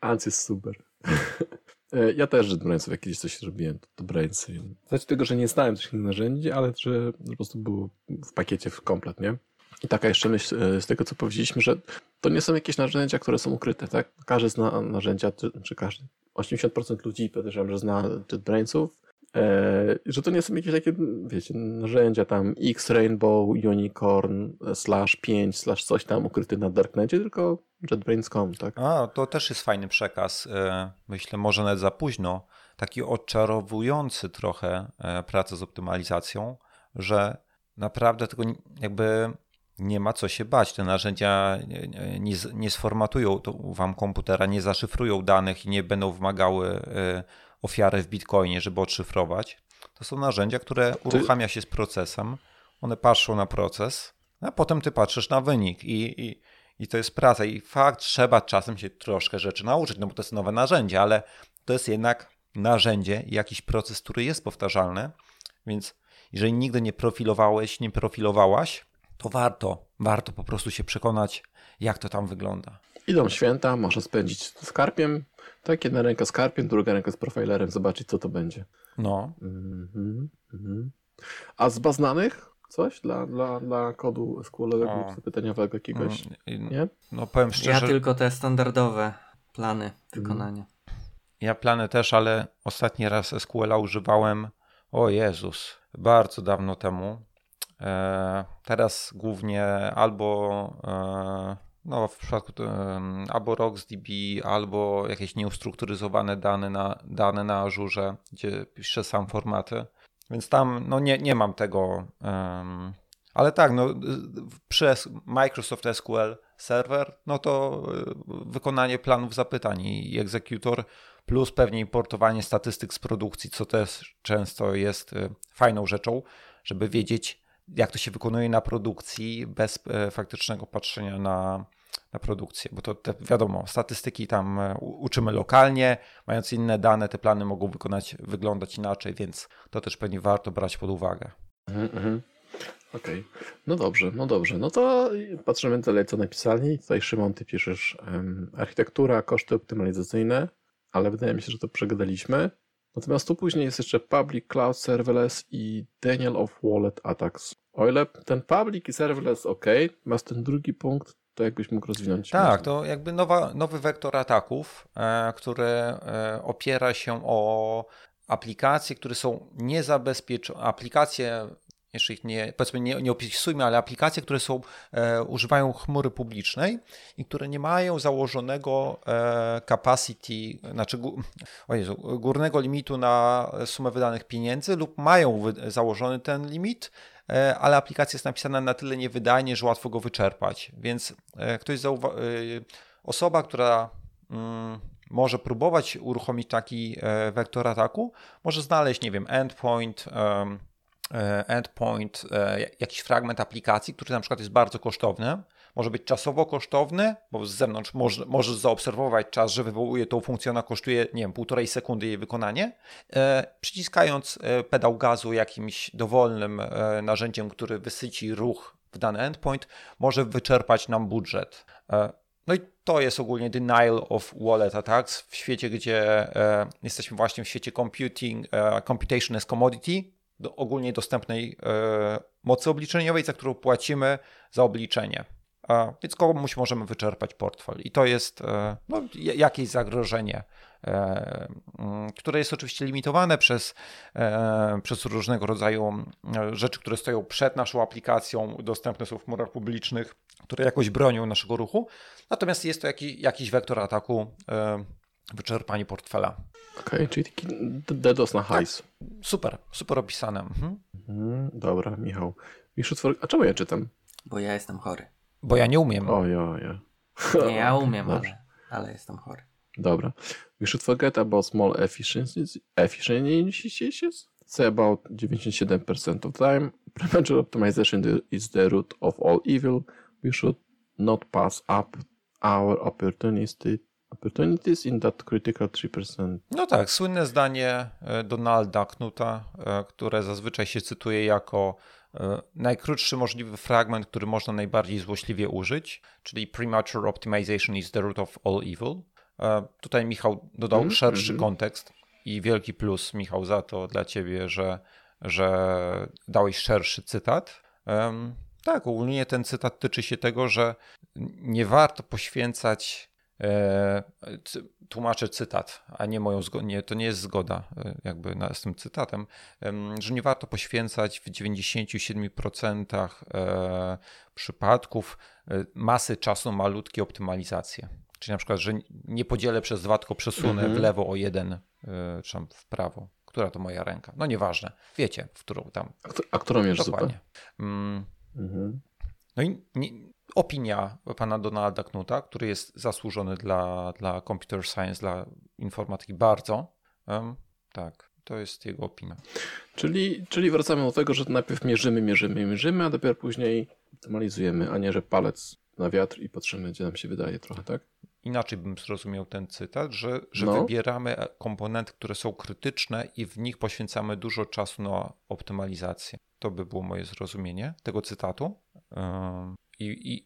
Ans jest super. E, ja też JetBrainsów jak kiedyś coś robiłem, to Brainsy. Znaczy tego, że nie znałem tych narzędzi, ale że po prostu było w pakiecie w komplet, nie? I taka jeszcze myśl e, z tego, co powiedzieliśmy, że to nie są jakieś narzędzia, które są ukryte, tak? Każdy zna narzędzia, czy każdy, 80% ludzi podejrzewam, że zna JetBrainsów, E, że to nie są jakieś takie, wiecie, narzędzia tam X, Rainbow, Unicorn, slash 5, slash coś tam ukryte na Darknecie, tylko JetBrains.com, tak? A, to też jest fajny przekaz. E, myślę, może nawet za późno. Taki odczarowujący trochę e, pracę z optymalizacją, że naprawdę tego jakby nie ma co się bać. Te narzędzia nie, nie sformatują wam komputera, nie zaszyfrują danych i nie będą wymagały ofiarę w Bitcoinie, żeby odszyfrować. To są narzędzia, które uruchamia się z procesem. One patrzą na proces, a potem ty patrzysz na wynik i, i, i to jest praca. I fakt, trzeba czasem się troszkę rzeczy nauczyć, no bo to jest nowe narzędzie, ale to jest jednak narzędzie, jakiś proces, który jest powtarzalny, więc jeżeli nigdy nie profilowałeś, nie profilowałaś, to warto, warto po prostu się przekonać, jak to tam wygląda. Idą święta, można spędzić z karpiem, tak, jedna ręka z karpiem, druga ręka z profilerem, zobaczyć co to będzie. No. Mm -hmm. A z baznanych? Coś dla, dla, dla kodu SQL-owego lub zapytaniowego jakiegoś? Mm, nie? No powiem szczerze. Ja tylko te standardowe plany wykonania. Ja plany też, ale ostatni raz SQL-a używałem, o Jezus, bardzo dawno temu. E, teraz głównie albo e, no, w przypadku albo RocksDB, albo jakieś nieustrukturyzowane dane na, dane na Azure, gdzie piszę sam formaty. Więc tam no nie, nie mam tego. Um, ale tak, no, przez Microsoft SQL Server, no to wykonanie planów zapytań i egzekutor plus pewnie importowanie statystyk z produkcji, co też często jest fajną rzeczą, żeby wiedzieć, jak to się wykonuje na produkcji bez faktycznego patrzenia na, na produkcję, bo to te, wiadomo, statystyki tam e, uczymy lokalnie, mając inne dane, te plany mogą wykonać, wyglądać inaczej, więc to też pewnie warto brać pod uwagę. Mhm, mhm. Okej, okay. no dobrze, no dobrze. No to patrzymy dalej, co napisali. Tutaj Szymon, ty piszesz um, architektura, koszty optymalizacyjne, ale wydaje mi się, że to przegadaliśmy. Natomiast tu później jest jeszcze Public Cloud Serverless i Daniel of Wallet Attacks. O ile ten Public i Serverless ok, natomiast ten drugi punkt to jakbyś mógł rozwinąć? Tak, to jakby nowa, nowy wektor ataków, e, który e, opiera się o aplikacje, które są niezabezpieczone, aplikacje jeszcze ich nie, powiedzmy nie, nie opisujmy, ale aplikacje, które są, e, używają chmury publicznej i które nie mają założonego e, capacity, znaczy o Jezu, górnego limitu na sumę wydanych pieniędzy lub mają wy, założony ten limit, e, ale aplikacja jest napisana na tyle niewydajnie, że łatwo go wyczerpać. Więc e, ktoś zauwa- e, osoba, która mm, może próbować uruchomić taki e, wektor ataku, może znaleźć, nie wiem, endpoint, endpoint, e, jakiś fragment aplikacji, który na przykład jest bardzo kosztowny. Może być czasowo kosztowny, bo z zewnątrz może, możesz zaobserwować czas, że wywołuje tą funkcję, ona kosztuje, nie wiem, półtorej sekundy jej wykonanie. E, przyciskając pedał gazu jakimś dowolnym narzędziem, który wysyci ruch w dany endpoint, może wyczerpać nam budżet. No i to jest ogólnie denial of wallet attacks w świecie, gdzie jesteśmy właśnie w świecie computing, computation as commodity, do ogólnie dostępnej e, mocy obliczeniowej, za którą płacimy za obliczenie. Więc komuś możemy wyczerpać portfel. I to jest e, no, jakieś zagrożenie, e, które jest oczywiście limitowane przez, przez różnego rodzaju rzeczy, które stoją przed naszą aplikacją, dostępne są w chmurach publicznych, które jakoś bronią naszego ruchu. Natomiast jest to jakiś, jakiś wektor ataku wyczerpanie portfela. Okej, okay, czyli taki DDoS na hajs. Tak. Super, super opisane. Mhm. Mhm, dobra, Michał. A czemu ja czytam? Bo ja jestem chory. Bo ja nie umiem. O, ja, ja. Nie, ja umiem, ale, ale jestem chory. Dobra. We should forget about small efficiencies. Efficiencies? Say about 97% of time. Premature optimization is the root of all evil. We should not pass up our opportunities opportunities in that critical 3%. No tak, słynne zdanie e, Donalda Knuta, e, które zazwyczaj się cytuje jako e, najkrótszy możliwy fragment, który można najbardziej złośliwie użyć, czyli premature optimization is the root of all evil. Tutaj Michał dodał mm, szerszy mm. kontekst i wielki plus, Michał, za to dla ciebie, że, że dałeś szerszy cytat. Um, tak, ogólnie ten cytat tyczy się tego, że nie warto poświęcać tłumaczę cytat, a nie moją zgodę, nie, to nie jest zgoda e, jakby z tym cytatem, że nie warto poświęcać w 97% e, przypadków masy czasu malutkie optymalizacje. Czyli na przykład, że nie podzielę przez dwa, tylko przesunę mhm. w lewo o jeden, czy tam w prawo. Która to moja ręka? No nieważne. Wiecie, w którą tam. A, którą mierz Dokładnie. Mm. Mhm. No i nie, opinia pana Donalda Knuta, który jest zasłużony dla, dla computer science, dla informatyki bardzo. Um, tak, to jest jego opinia. Czyli, czyli wracamy do tego, że najpierw mierzymy, mierzymy, mierzymy, a dopiero później optymalizujemy, a nie, że palec na wiatr i patrzymy, gdzie nam się wydaje trochę, tak? Inaczej bym zrozumiał ten cytat, że, że no. wybieramy komponenty, które są krytyczne i w nich poświęcamy dużo czasu na optymalizację. To by było moje zrozumienie tego cytatu. I, i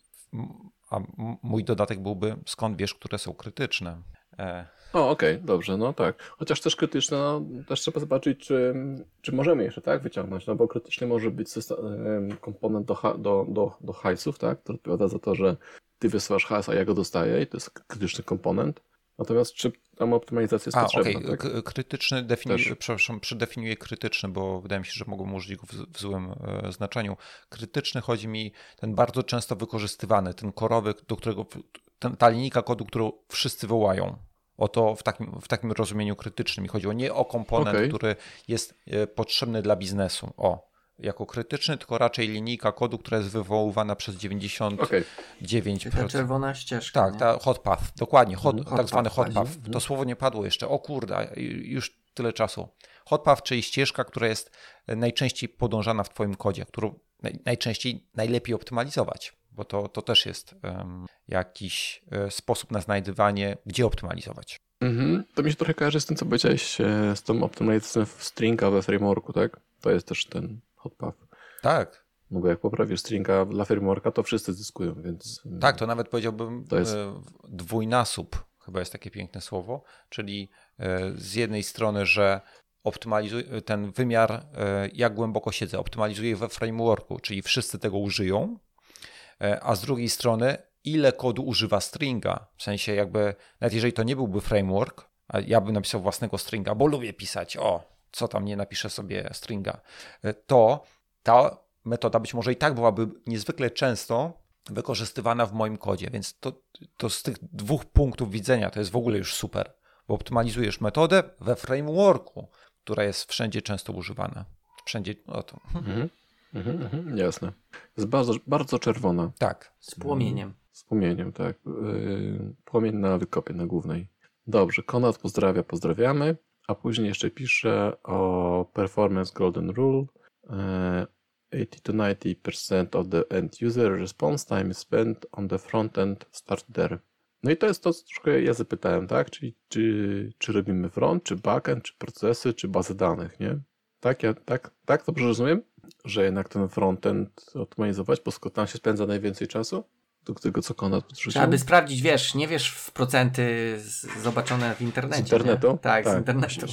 a mój dodatek byłby, skąd wiesz, które są krytyczne? E. O, okej, okay, dobrze, no tak. Chociaż też krytyczne, no, też trzeba zobaczyć, czy, czy możemy jeszcze tak wyciągnąć, no bo krytyczny może być komponent do, do, do, do hajsów, tak, który odpowiada za to, że ty wysyłasz hajs, a ja go dostaję i to jest krytyczny komponent. Natomiast czy tam optymalizacja jest A, potrzebna? Okay. Tak? Krytyczny, defini- przepraszam, przedefiniuję krytyczny, bo wydaje mi się, że mogą użyć go w, w złym e, znaczeniu. Krytyczny chodzi mi ten bardzo często wykorzystywany, ten korowy, do którego, ten, ta linijka kodu, którą wszyscy wołają. O to w takim, w takim rozumieniu krytycznym mi chodziło. Nie o komponent, Okej. który jest e, potrzebny dla biznesu. O, jako krytyczny, tylko raczej linijka kodu, która jest wywoływana przez 99%. Okej. Ta czerwona ścieżka. Tak, nie? ta hot path, dokładnie, hot, Mhm, hot tak zwany path, hot mhm, path. mhm. To słowo nie padło jeszcze. O kurde, już tyle czasu. Hot path, czyli ścieżka, która jest najczęściej podążana w Twoim kodzie, którą naj- najczęściej najlepiej optymalizować, bo to, to też jest em, jakiś e, sposób na znajdywanie, gdzie optymalizować. Mhm. To mi się trochę kojarzy z tym, co powiedziałeś e, z tą optymalizacją w stringa we frameworku, tak? To jest też ten hot path. Tak, No bo jak poprawisz stringa dla frameworka, to wszyscy zyskują, więc... e, tak, to nawet powiedziałbym To jest- e, dwójnasób, chyba jest takie piękne słowo, czyli e, z jednej strony, że optymalizuje ten wymiar, e, jak głęboko siedzę, optymalizuje we frameworku, czyli wszyscy tego użyją, a z drugiej strony, ile kodu używa stringa. W sensie, jakby, nawet jeżeli to nie byłby framework, a ja bym napisał własnego stringa, bo lubię pisać, o, co tam nie napiszę sobie stringa, e, to ta metoda być może i tak byłaby niezwykle często wykorzystywana w moim kodzie, więc to, to z tych dwóch punktów widzenia to jest w ogóle już super, bo optymalizujesz metodę we frameworku, która jest wszędzie często używana. Wszędzie, no to, Mhm. Mhm, mhm, jasne. Jest bardzo, bardzo czerwona. tak. Z płomieniem. Z płomieniem, tak. Yy, płomień na wykopie, na głównej. Dobrze, Konrad pozdrawia, pozdrawiamy. A później jeszcze pisze o Performance Golden Rule. Yy, 80 to 90% of the end user response time is spent on the front end start there. No i to jest to, co troszkę ja zapytałem, tak? Czyli czy, czy robimy front, czy backend, czy procesy, czy bazy danych, nie? Tak, ja, tak, tak dobrze rozumiem? Że jednak ten frontend optymalizować, bo skąd tam się spędza najwięcej czasu? Do tego, co Konrad podrzucił? Trzeba by sprawdzić, wiesz, nie wiesz w procenty z, zobaczone w internecie. Z internetu? Nie? Tak, z Tak. internetu.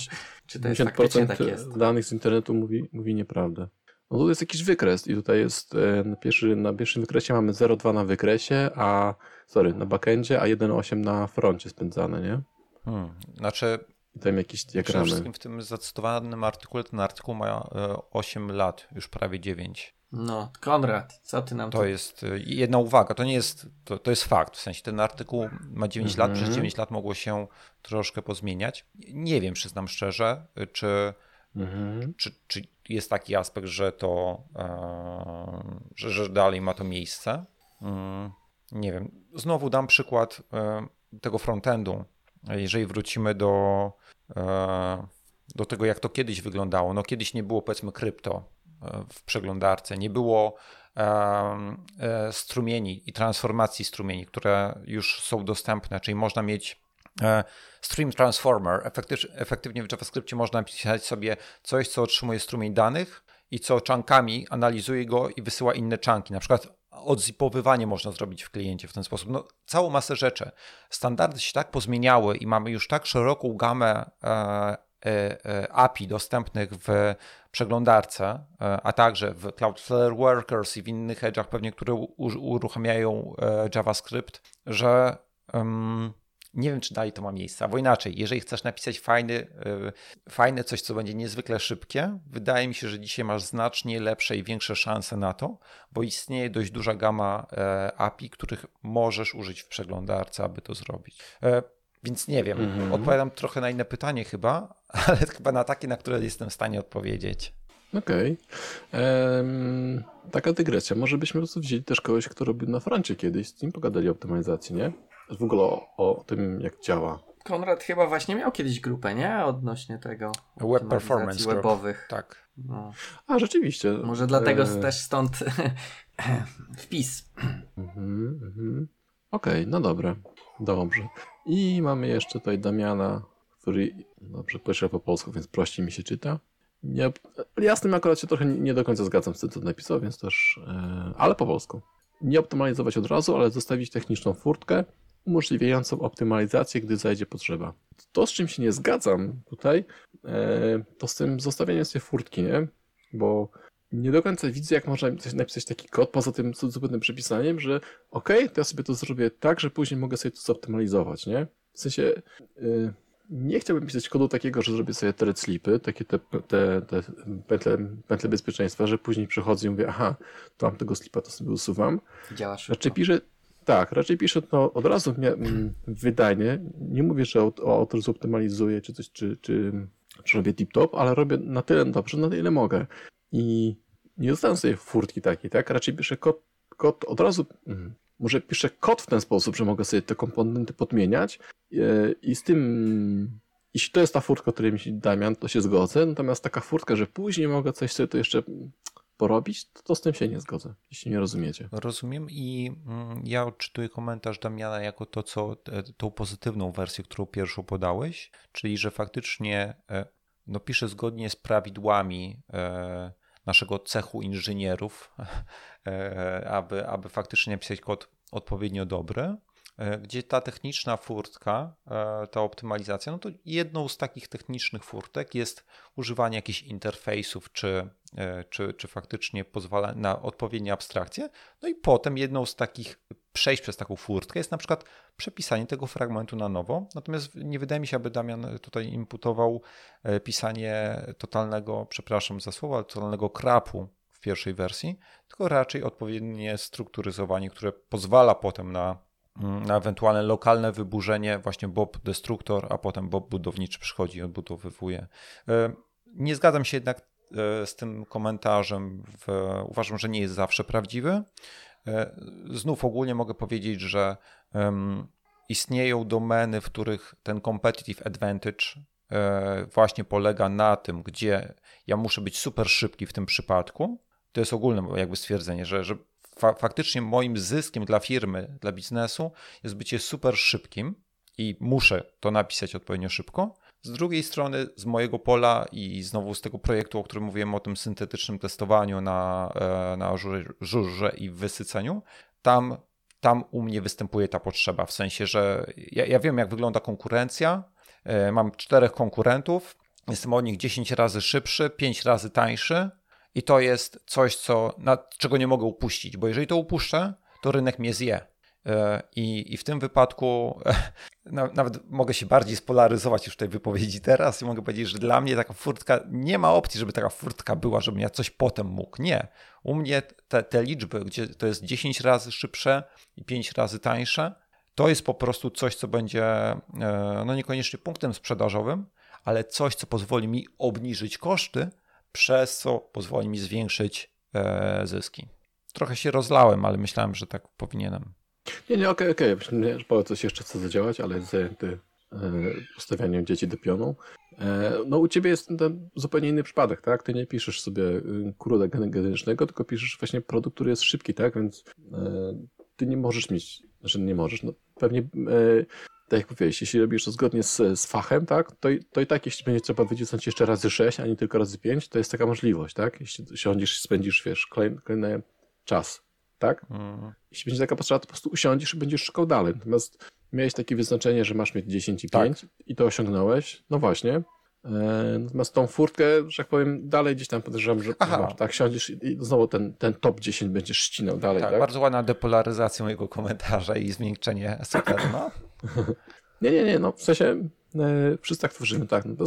Czy to jest faktycznie tak jest? danych z internetu mówi, mówi nieprawdę. No tu jest jakiś wykres i tutaj jest e, na, pierwszy, na pierwszym wykresie mamy 0,2 na wykresie, a sorry, na backendzie, a 1,8 na froncie spędzane, nie? Hmm. Znaczy, I tam jakieś przede diagramy. wszystkim w tym zacytowanym artykule, ten artykuł ma e, 8 lat, już prawie 9. No, Konrad, co ty nam To tu... jest e, jedna uwaga, to nie jest, to, to jest fakt. W sensie ten artykuł ma 9 lat, Mhm. przez 9 lat mogło się troszkę pozmieniać. Nie wiem, przyznam szczerze, czy, Mhm. czy, czy jest taki aspekt, że to, e, że, że dalej ma to miejsce. Mm, nie wiem. Znowu dam przykład e, tego frontendu. Jeżeli wrócimy do, e, do tego, jak to kiedyś wyglądało. No kiedyś nie było powiedzmy krypto w przeglądarce, nie było e, strumieni i transformacji strumieni, które już są dostępne, czyli można mieć e, Stream Transformer. Efektyw, efektywnie w JavaScriptie można napisać sobie coś, co otrzymuje strumień danych i co chunkami analizuje go i wysyła inne chunki. Na przykład odzipowywanie można zrobić w kliencie w ten sposób. No, całą masę rzeczy. Standardy się tak pozmieniały i mamy już tak szeroką gamę e, API dostępnych w przeglądarce, e, a także w Cloudflare Workers i w innych edge'ach pewnie, które uruchamiają e, JavaScript, że em, nie wiem, czy dalej to ma miejsce, albo inaczej, jeżeli chcesz napisać fajny, fajne coś, co będzie niezwykle szybkie, wydaje mi się, że dzisiaj masz znacznie lepsze i większe szanse na to, bo istnieje dość duża gama e, API, których możesz użyć w przeglądarce, aby to zrobić. Więc nie wiem, Mhm. odpowiadam trochę na inne pytanie chyba, ale chyba na takie, na które jestem w stanie odpowiedzieć. Okej. Em, Taka dygresja. Może byśmy po prostu wzięli też kogoś, kto robił na froncie kiedyś, z nim pogadali o optymalizacji, nie? W ogóle o, o tym, jak działa. Konrad chyba właśnie miał kiedyś grupę, nie? Odnośnie tego. Web Performance Group. webowych. Tak. No. A, rzeczywiście. Może dlatego E, też stąd wpis. Mhm, mhm. Okej, no dobra. Dobrze. I mamy jeszcze tutaj Damiana, który dobrze pisze po polsku, więc prościej mi się czyta. Nie, jasnym akurat się trochę nie do końca zgadzam z tym, co napisał, więc też, e, ale po polsku. Nie optymalizować od razu, ale zostawić techniczną furtkę umożliwiającą optymalizację, gdy zajdzie potrzeba. To, z czym się nie zgadzam tutaj, e, to z tym zostawieniem sobie furtki, nie? Bo nie do końca widzę, jak można coś- napisać taki kod, poza tym zupełnym przepisaniem, że okej, to ja sobie to zrobię tak, że później mogę sobie to zoptymalizować, nie? W sensie y, nie chciałbym pisać kodu takiego, że zrobię sobie thread slipy, takie te, te, te pętle, pętle bezpieczeństwa, że później przychodzę i mówię, aha, to mam tego slipa, to sobie usuwam. Działa szybko. Znaczy piszę, Tak, raczej piszę to od razu mm, wydajnie. Nie mówię, że autor zoptymalizuje czy coś, czy, czy, czy robię tip-top, ale robię na tyle dobrze, na tyle mogę. I nie zostawiam sobie furtki takiej, tak? Raczej piszę kod, kod od razu, mm, może piszę kod w ten sposób, że mogę sobie te komponenty podmieniać e, i z tym, jeśli to jest ta furtka, o której mi się Damian, to się zgodzę, natomiast taka furtka, że później mogę coś sobie tu jeszcze porobić, to, to z tym się nie zgodzę, jeśli nie rozumiecie. Rozumiem i mm, ja odczytuję komentarz Damiana jako to, co tą pozytywną wersję, którą pierwszą podałeś, czyli że faktycznie e, no, pisze zgodnie z prawidłami e, naszego cechu inżynierów, e, aby, aby faktycznie napisać kod odpowiednio dobry. E, gdzie ta techniczna furtka, e, ta optymalizacja, no to jedną z takich technicznych furtek jest używanie jakichś interfejsów, czy, e, czy, czy faktycznie pozwala na odpowiednie abstrakcje. No i potem jedną z takich przejść przez taką furtkę jest na przykład przepisanie tego fragmentu na nowo. Natomiast nie wydaje mi się, aby Damian tutaj imputował pisanie totalnego, przepraszam za słowo, ale totalnego krapu w pierwszej wersji, tylko raczej odpowiednie strukturyzowanie, które pozwala potem na na ewentualne lokalne wyburzenie, właśnie Bob Destruktor, a potem Bob Budowniczy przychodzi i odbudowywuje. E, nie zgadzam się jednak e, z tym komentarzem. W, uważam, że nie jest zawsze prawdziwy. E, znów ogólnie mogę powiedzieć, że istnieją domeny, w których ten competitive advantage właśnie polega na tym, gdzie ja muszę być super szybki w tym przypadku. To jest ogólne jakby stwierdzenie, że, że fa faktycznie moim zyskiem dla firmy, dla biznesu jest bycie super szybkim i muszę to napisać odpowiednio szybko. Z drugiej strony, z mojego pola i znowu z tego projektu, o którym mówiłem o tym syntetycznym testowaniu na, e, na żurze i wysyceniu, tam, tam u mnie występuje ta potrzeba, w sensie, że ja, ja wiem, jak wygląda konkurencja. E, mam czterech konkurentów, jestem od nich 10 razy szybszy, 5 razy tańszy i to jest coś, co, na, czego nie mogę upuścić, bo jeżeli to upuszczę, to rynek mnie zje. E, I, I w tym wypadku nawet mogę się bardziej spolaryzować już tej wypowiedzi teraz i mogę powiedzieć, że dla mnie taka furtka, nie ma opcji, żeby taka furtka była, żebym ja coś potem mógł. Nie. U mnie te, te liczby, gdzie to jest 10 razy szybsze i 5 razy tańsze, to jest po prostu coś, co będzie e, no niekoniecznie punktem sprzedażowym, ale coś, co pozwoli mi obniżyć koszty, przez co pozwoli mi zwiększyć e, zyski. Trochę się rozlałem, ale myślałem, że tak powinienem. Nie, nie, okej, okay, okej. Okay. Paweł coś jeszcze chce zadziałać, ale jest zajęty e, ustawianiem dzieci do pionu. E, no u ciebie jest ten zupełnie inny przypadek, tak? Ty nie piszesz sobie y, kruda genetycznego, tylko piszesz właśnie produkt, który jest szybki, tak? Więc ty nie możesz mieć, że nie możesz, no pewnie tak jak mówiłeś, jeśli robisz to zgodnie z, z fachem, tak, to, to i tak jeśli będzie trzeba wycisnąć jeszcze razy 6, a nie tylko razy 5, to jest taka możliwość, tak? Jeśli siądziesz i spędzisz, wiesz, kolejny, kolejny czas, tak? Mm. Jeśli będzie taka potrzeba, to po prostu usiądziesz i będziesz szukał dalej. Natomiast miałeś takie wyznaczenie, że masz mieć 10 i 5 tak. i to osiągnąłeś, no właśnie. E, natomiast tą furtkę, że tak powiem, dalej gdzieś tam podejrzewam, że Aha. tak siądziesz i znowu ten, ten top 10 będziesz ścinał dalej. Tak, tak? bardzo ładna depolaryzacja mojego komentarza i zmiękczenie super, no. Nie, nie, nie, no w sensie e, wszyscy tak tworzymy, tak. No, to,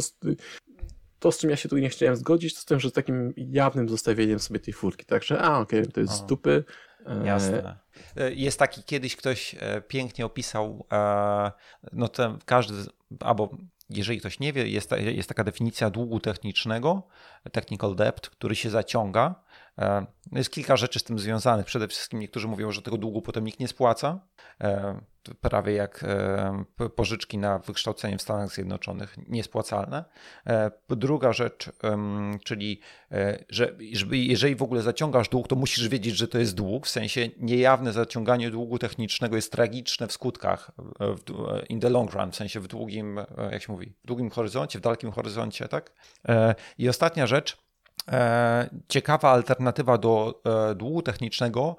to, z czym ja się tu nie chciałem zgodzić, to z tym, że z takim jawnym zostawieniem sobie tej furki, tak, że a, okej, okay, to jest z dupy. E, Jasne. E, jest taki, kiedyś ktoś pięknie opisał, no ten każdy, albo jeżeli ktoś nie wie, jest, jest taka definicja długu technicznego, technical debt, który się zaciąga. Jest kilka rzeczy z tym związanych. Przede wszystkim niektórzy mówią, że tego długu potem nikt nie spłaca prawie jak e, pożyczki na wykształcenie w Stanach Zjednoczonych, niespłacalne. E, druga rzecz, czyli e, że jeżeli w ogóle zaciągasz dług, to musisz wiedzieć, że to jest dług, w sensie niejawne zaciąganie długu technicznego jest tragiczne w skutkach in the long run, w sensie w długim, jak się mówi, w długim horyzoncie, w dalekim horyzoncie, tak? I ostatnia rzecz, ciekawa alternatywa do długu technicznego,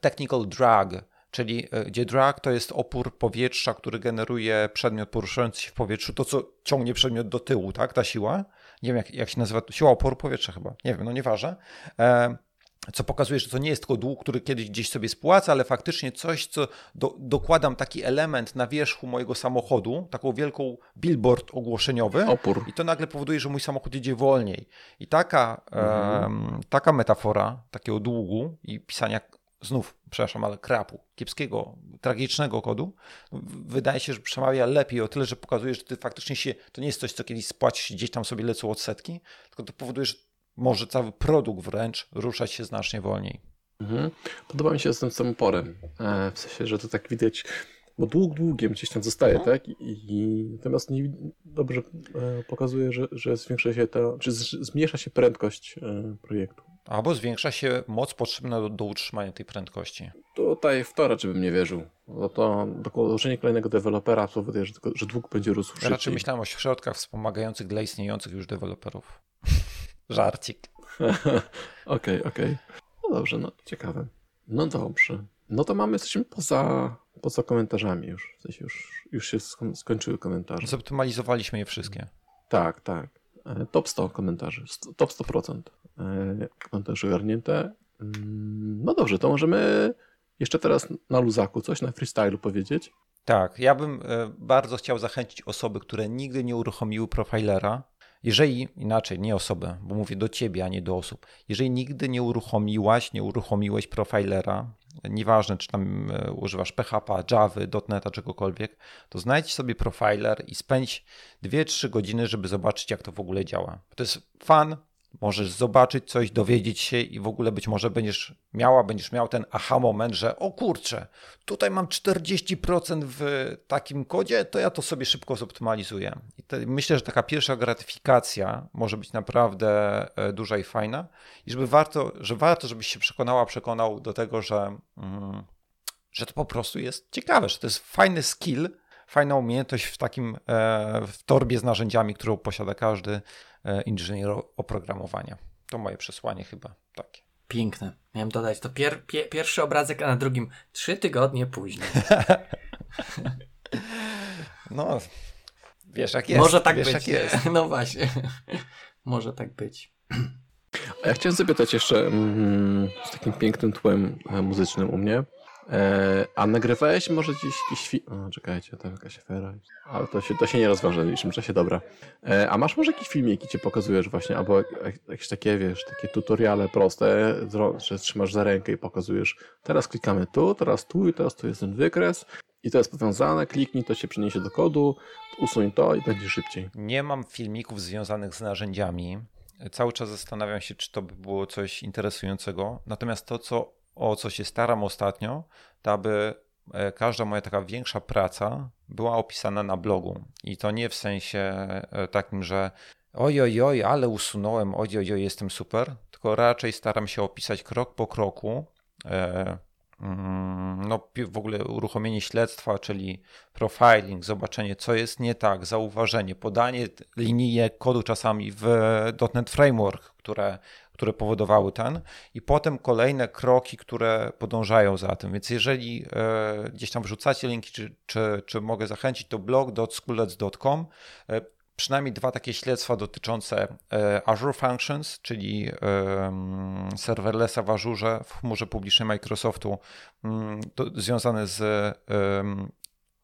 technical drag, czyli e, gdzie drag to jest opór powietrza, który generuje przedmiot poruszający się w powietrzu, to co ciągnie przedmiot do tyłu, tak, ta siła, nie wiem jak, jak się nazywa, siła oporu powietrza chyba, nie wiem, no nieważne, e, co pokazuje, że to nie jest tylko dług, który kiedyś gdzieś sobie spłaca, ale faktycznie coś, co do, dokładam taki element na wierzchu mojego samochodu, taką wielką billboard ogłoszeniowy Opór. i to nagle powoduje, że mój samochód jedzie wolniej. I taka, mhm. taka metafora takiego długu i pisania znów, przepraszam, ale krapu, kiepskiego, tragicznego kodu, wydaje się, że przemawia lepiej o tyle, że pokazuje, że ty faktycznie się, to nie jest coś, co kiedyś spłacisz gdzieś tam sobie lecą odsetki, tylko to powoduje, że może cały produkt wręcz ruszać się znacznie wolniej. Mhm. Podoba mi się z tym samoporem, w sensie, że to tak widać, bo dług długiem gdzieś tam zostaje, Mhm. tak? I, i natomiast nie, dobrze e, pokazuje, że, że zwiększa się to, czy zmniejsza się prędkość e, projektu. Albo zwiększa się moc potrzebna do, do utrzymania tej prędkości. Tutaj w to raczej bym nie wierzył. Bo to dołożenie kolejnego dewelopera powoduje, że, że dług będzie rósł szybciej. raczej myślałem o środkach wspomagających dla istniejących już deweloperów. Żarcik. Okej, okej. No dobrze, no ciekawe. No dobrze. No to mamy, jesteśmy poza, poza komentarzami już. W sensie już, już się sko- skończyły komentarze. Zoptymalizowaliśmy je wszystkie. Tak, tak. E, Top 100 komentarzy. Top 100% e, komentarzy ogarnięte. Mm, No dobrze, to możemy jeszcze teraz na luzaku coś, na freestylu powiedzieć. Tak, ja bym e, bardzo chciał zachęcić osoby, które nigdy nie uruchomiły profilera. Jeżeli, inaczej, nie osoby, bo mówię do ciebie, a nie do osób. Jeżeli nigdy nie uruchomiłaś, nie uruchomiłeś profilera, nieważne czy tam e, używasz PHP, Java, .NETA, czegokolwiek, to znajdź sobie profiler i spędź 2-3 godziny, żeby zobaczyć, jak to w ogóle działa. To jest fan, możesz zobaczyć coś, dowiedzieć się i w ogóle być może będziesz miała, będziesz miał ten aha moment, że o kurczę, tutaj mam 40% w takim kodzie, to ja to sobie szybko zoptymalizuję. I te, myślę, że taka pierwsza gratyfikacja może być naprawdę e, duża i fajna i żeby warto, że warto, żebyś się przekonała, przekonał do tego, że, mm, że to po prostu jest ciekawe, że to jest fajny skill, fajna umiejętność w takim e, w torbie z narzędziami, którą posiada każdy e, inżynier oprogramowania. To moje przesłanie chyba takie. Piękne. Miałem dodać to pier, pie, pierwszy obrazek, a na drugim trzy tygodnie później. No, wiesz jak jest. Może tak wiesz, być. Jak jest. No właśnie. Może tak być. A ja chciałem zapytać jeszcze mm, z takim pięknym tłem e, muzycznym u mnie. E, a nagrywałeś może gdzieś jakiś film? O, czekajcie, to jakaś afera. Ale to się, to się nie rozważa w najbliższym czasie, dobra. E, a masz może jakiś filmiki, ci pokazujesz właśnie, albo jak- jak- jakieś takie, wiesz, takie tutoriale proste, że trzymasz za rękę i pokazujesz, teraz klikamy tu, teraz tu i teraz tu jest ten wykres i to jest powiązane, kliknij, to się przeniesie do kodu, usuń to i będzie szybciej. Nie mam filmików związanych z narzędziami. Cały czas zastanawiam się, czy to by było coś interesującego. Natomiast to, co, o co się staram ostatnio, to aby e, każda moja taka większa praca była opisana na blogu. I to nie w sensie e, takim, że oj, oj, oj, ale usunąłem, oj, oj, oj, jestem super, tylko raczej staram się opisać krok po kroku. e, mm, No, w ogóle uruchomienie śledztwa, czyli profiling, zobaczenie, co jest nie tak, zauważenie, podanie linijek kodu czasami w .NET Framework, które, które powodowały ten, i potem kolejne kroki, które podążają za tym. Więc jeżeli e, gdzieś tam wrzucacie linki, czy, czy, czy mogę zachęcić, to blog.schoolets.com. E, przynajmniej dwa takie śledztwa dotyczące e, Azure Functions, czyli serverlessa w Azure, w chmurze publicznej Microsoftu, mm, to związane z,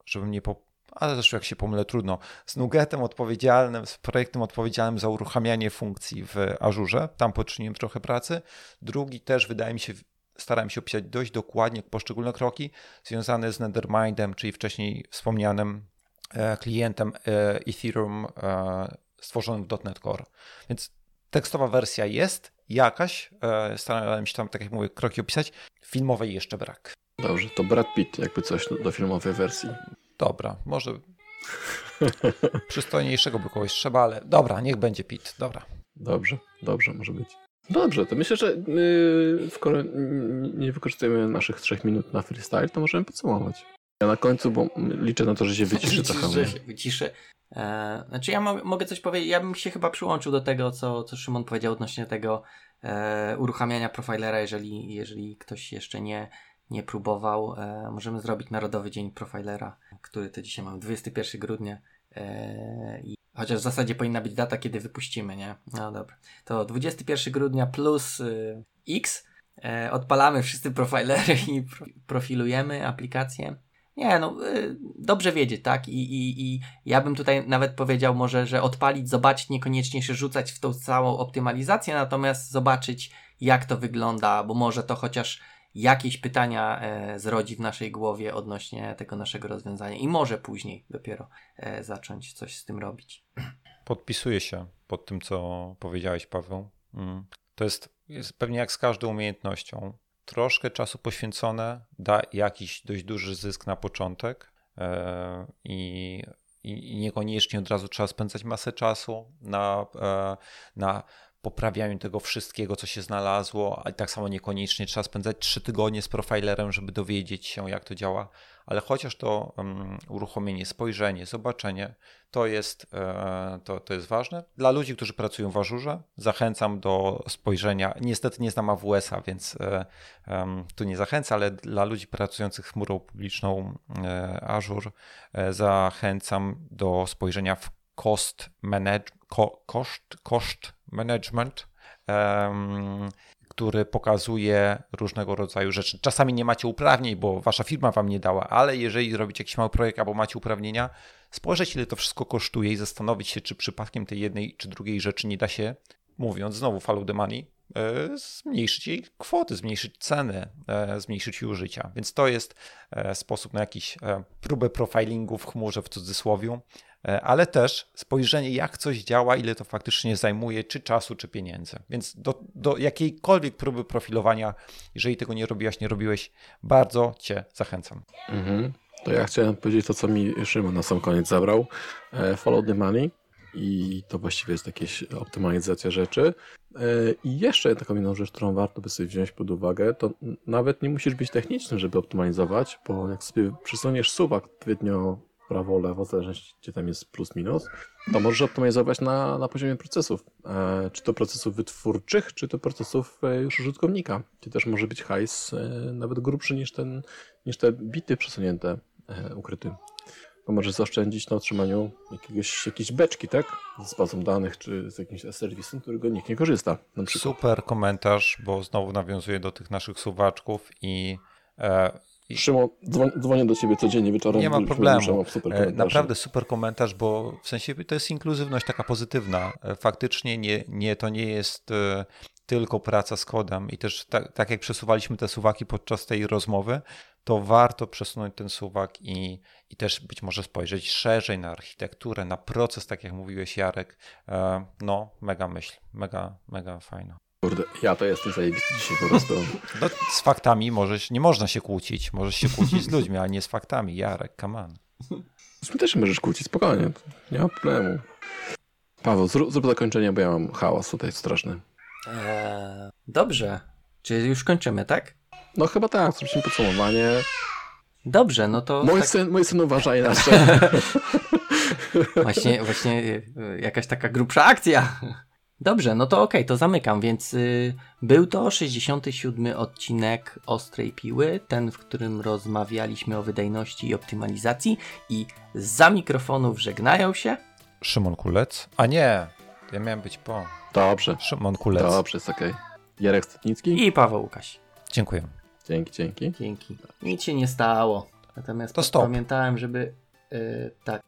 żebym nie po, ale zresztą jak się pomylę, trudno, z Nugetem odpowiedzialnym, z projektem odpowiedzialnym za uruchamianie funkcji w Azure. Tam poczyniłem trochę pracy. Drugi też wydaje mi się, starałem się opisać dość dokładnie poszczególne kroki związane z Nethermindem, czyli wcześniej wspomnianym e, klientem e, Ethereum e, stworzonym w .NET Core. Więc tekstowa wersja jest jakaś, starałem się tam, tak jak mówię, kroki opisać. Filmowej jeszcze brak. Dobrze, to Brad Pitt, jakby coś do filmowej wersji. Dobra, może przystojniejszego by kogoś trzeba, ale dobra, niech będzie Pit. Dobra. Dobrze, dobrze, może być. Dobrze, to myślę, że yy, skoro nie wykorzystujemy naszych trzech minut na freestyle, to możemy podsumować. Ja na końcu, bo liczę na to, że się wyciszy trochę. Wyciszę. E, znaczy ja mo- mogę coś powiedzieć, ja bym się chyba przyłączył do tego, co, co Szymon powiedział odnośnie tego e, uruchamiania profilera, jeżeli, jeżeli ktoś jeszcze nie, nie próbował. E, możemy zrobić Narodowy Dzień Profilera, który to dzisiaj mamy, 21 grudnia. E, i chociaż w zasadzie powinna być data, kiedy wypuścimy, nie? No dobra. To 21 grudnia plus y, X. E, odpalamy wszyscy profilery i pro, profilujemy aplikację. Nie, no y, dobrze wiedzieć, tak? I, i, I ja bym tutaj nawet powiedział może, że odpalić, zobaczyć, niekoniecznie się rzucać w tą całą optymalizację, natomiast zobaczyć, jak to wygląda, bo może to chociaż jakieś pytania e, zrodzi w naszej głowie odnośnie tego naszego rozwiązania i może później dopiero e, zacząć coś z tym robić. Podpisuję się pod tym, co powiedziałeś, Paweł. Mm. To jest, jest pewnie jak z każdą umiejętnością. Troszkę czasu poświęcone da jakiś dość duży zysk na początek e, i i, niekoniecznie od razu trzeba spędzać masę czasu na, na poprawianiu tego wszystkiego, co się znalazło, a tak samo niekoniecznie trzeba spędzać trzy tygodnie z profilerem, żeby dowiedzieć się, jak to działa, ale chociaż to um, uruchomienie, spojrzenie, zobaczenie, to jest, e, to, to jest ważne. Dla ludzi, którzy pracują w Ażurze, zachęcam do spojrzenia. Niestety nie znam AWS-a, więc e, tu nie zachęcam, ale dla ludzi pracujących chmurą publiczną e, e, zachęcam do spojrzenia w cost manage, ko, koszt, koszt management, który pokazuje różnego rodzaju rzeczy. Czasami nie macie uprawnień, bo wasza firma wam nie dała, ale jeżeli robicie jakiś mały projekt albo macie uprawnienia, spojrzeć ile to wszystko kosztuje i zastanowić się, czy przypadkiem tej jednej czy drugiej rzeczy nie da się, mówiąc znowu follow the money, zmniejszyć jej kwoty, zmniejszyć ceny, e, zmniejszyć jej użycia. Więc to jest e, sposób na jakiś próbę profilingu w chmurze w cudzysłowie, E, ale też spojrzenie, jak coś działa, ile to faktycznie zajmuje, czy czasu, czy pieniędzy. Więc do, do jakiejkolwiek próby profilowania, jeżeli tego nie robiłaś, nie robiłeś, bardzo Cię zachęcam. Mhm. To ja chciałem powiedzieć to, co mi Szymon na sam koniec zabrał. E, follow the money. I to właściwie jest jakieś optymalizacja rzeczy. E, I jeszcze taką inną rzecz, którą warto by sobie wziąć pod uwagę, to nawet nie musisz być techniczny, żeby optymalizować, bo jak sobie przysuniesz suwak odpowiednio prawo, lewo, w zależności gdzie tam jest plus, minus, to możesz optymalizować na, na poziomie procesów. E, czy to procesów wytwórczych, czy to procesów e, już użytkownika. Gdzie też może być hajs nawet grubszy niż, ten, niż te bity przesunięte, ukryty. Bo możesz zaoszczędzić na utrzymaniu jakiegoś, jakiejś beczki, tak? Z bazą danych, czy z jakimś serwisem, którego nikt nie korzysta. Super komentarz, bo znowu nawiązuje do tych naszych suwaczków i e, Szymon, dzwonię do ciebie codziennie wieczorem. Nie ma problemu. Super Naprawdę super komentarz, bo w sensie to jest inkluzywność taka pozytywna. E, faktycznie nie, nie, to nie jest e, tylko praca z kodem i też tak, tak jak przesuwaliśmy te suwaki podczas tej rozmowy, to warto przesunąć ten suwak i, i też być może spojrzeć szerzej na architekturę, na proces, tak jak mówiłeś Jarek. E, no, mega myśl, mega, mega fajna. Kurde, ja to jestem zajebisty dzisiaj po prostu. No, z faktami możesz, nie można się kłócić. Możesz się kłócić z ludźmi, ale nie z faktami. Jarek, come on. Z też możesz kłócić, spokojnie. Nie ma problemu. Paweł, zrób, zrób zakończenie, bo ja mam hałas tutaj straszny. Eee, dobrze. Czy już kończymy, tak? No chyba tak, zrobiliśmy podsumowanie. Dobrze, no to... Mój, tak... syn, mój syn uważa inaczej. właśnie, właśnie e, jakaś taka grubsza akcja. Dobrze, no to okej, okay, to zamykam, więc y, był to 67 odcinek Ostrej Piły, ten, w którym rozmawialiśmy o wydajności i optymalizacji i za mikrofonów żegnają się Szymon Kulec, a nie, ja miałem być po. Dobrze. Szymon Kulec. Dobrze, jest okej. Okay. Jarek Stotnicki i Paweł Łukaś. Dziękuję. Dzięki, dzięki. Dzięki. Nic się nie stało. Natomiast to pamiętałem, żeby yy, tak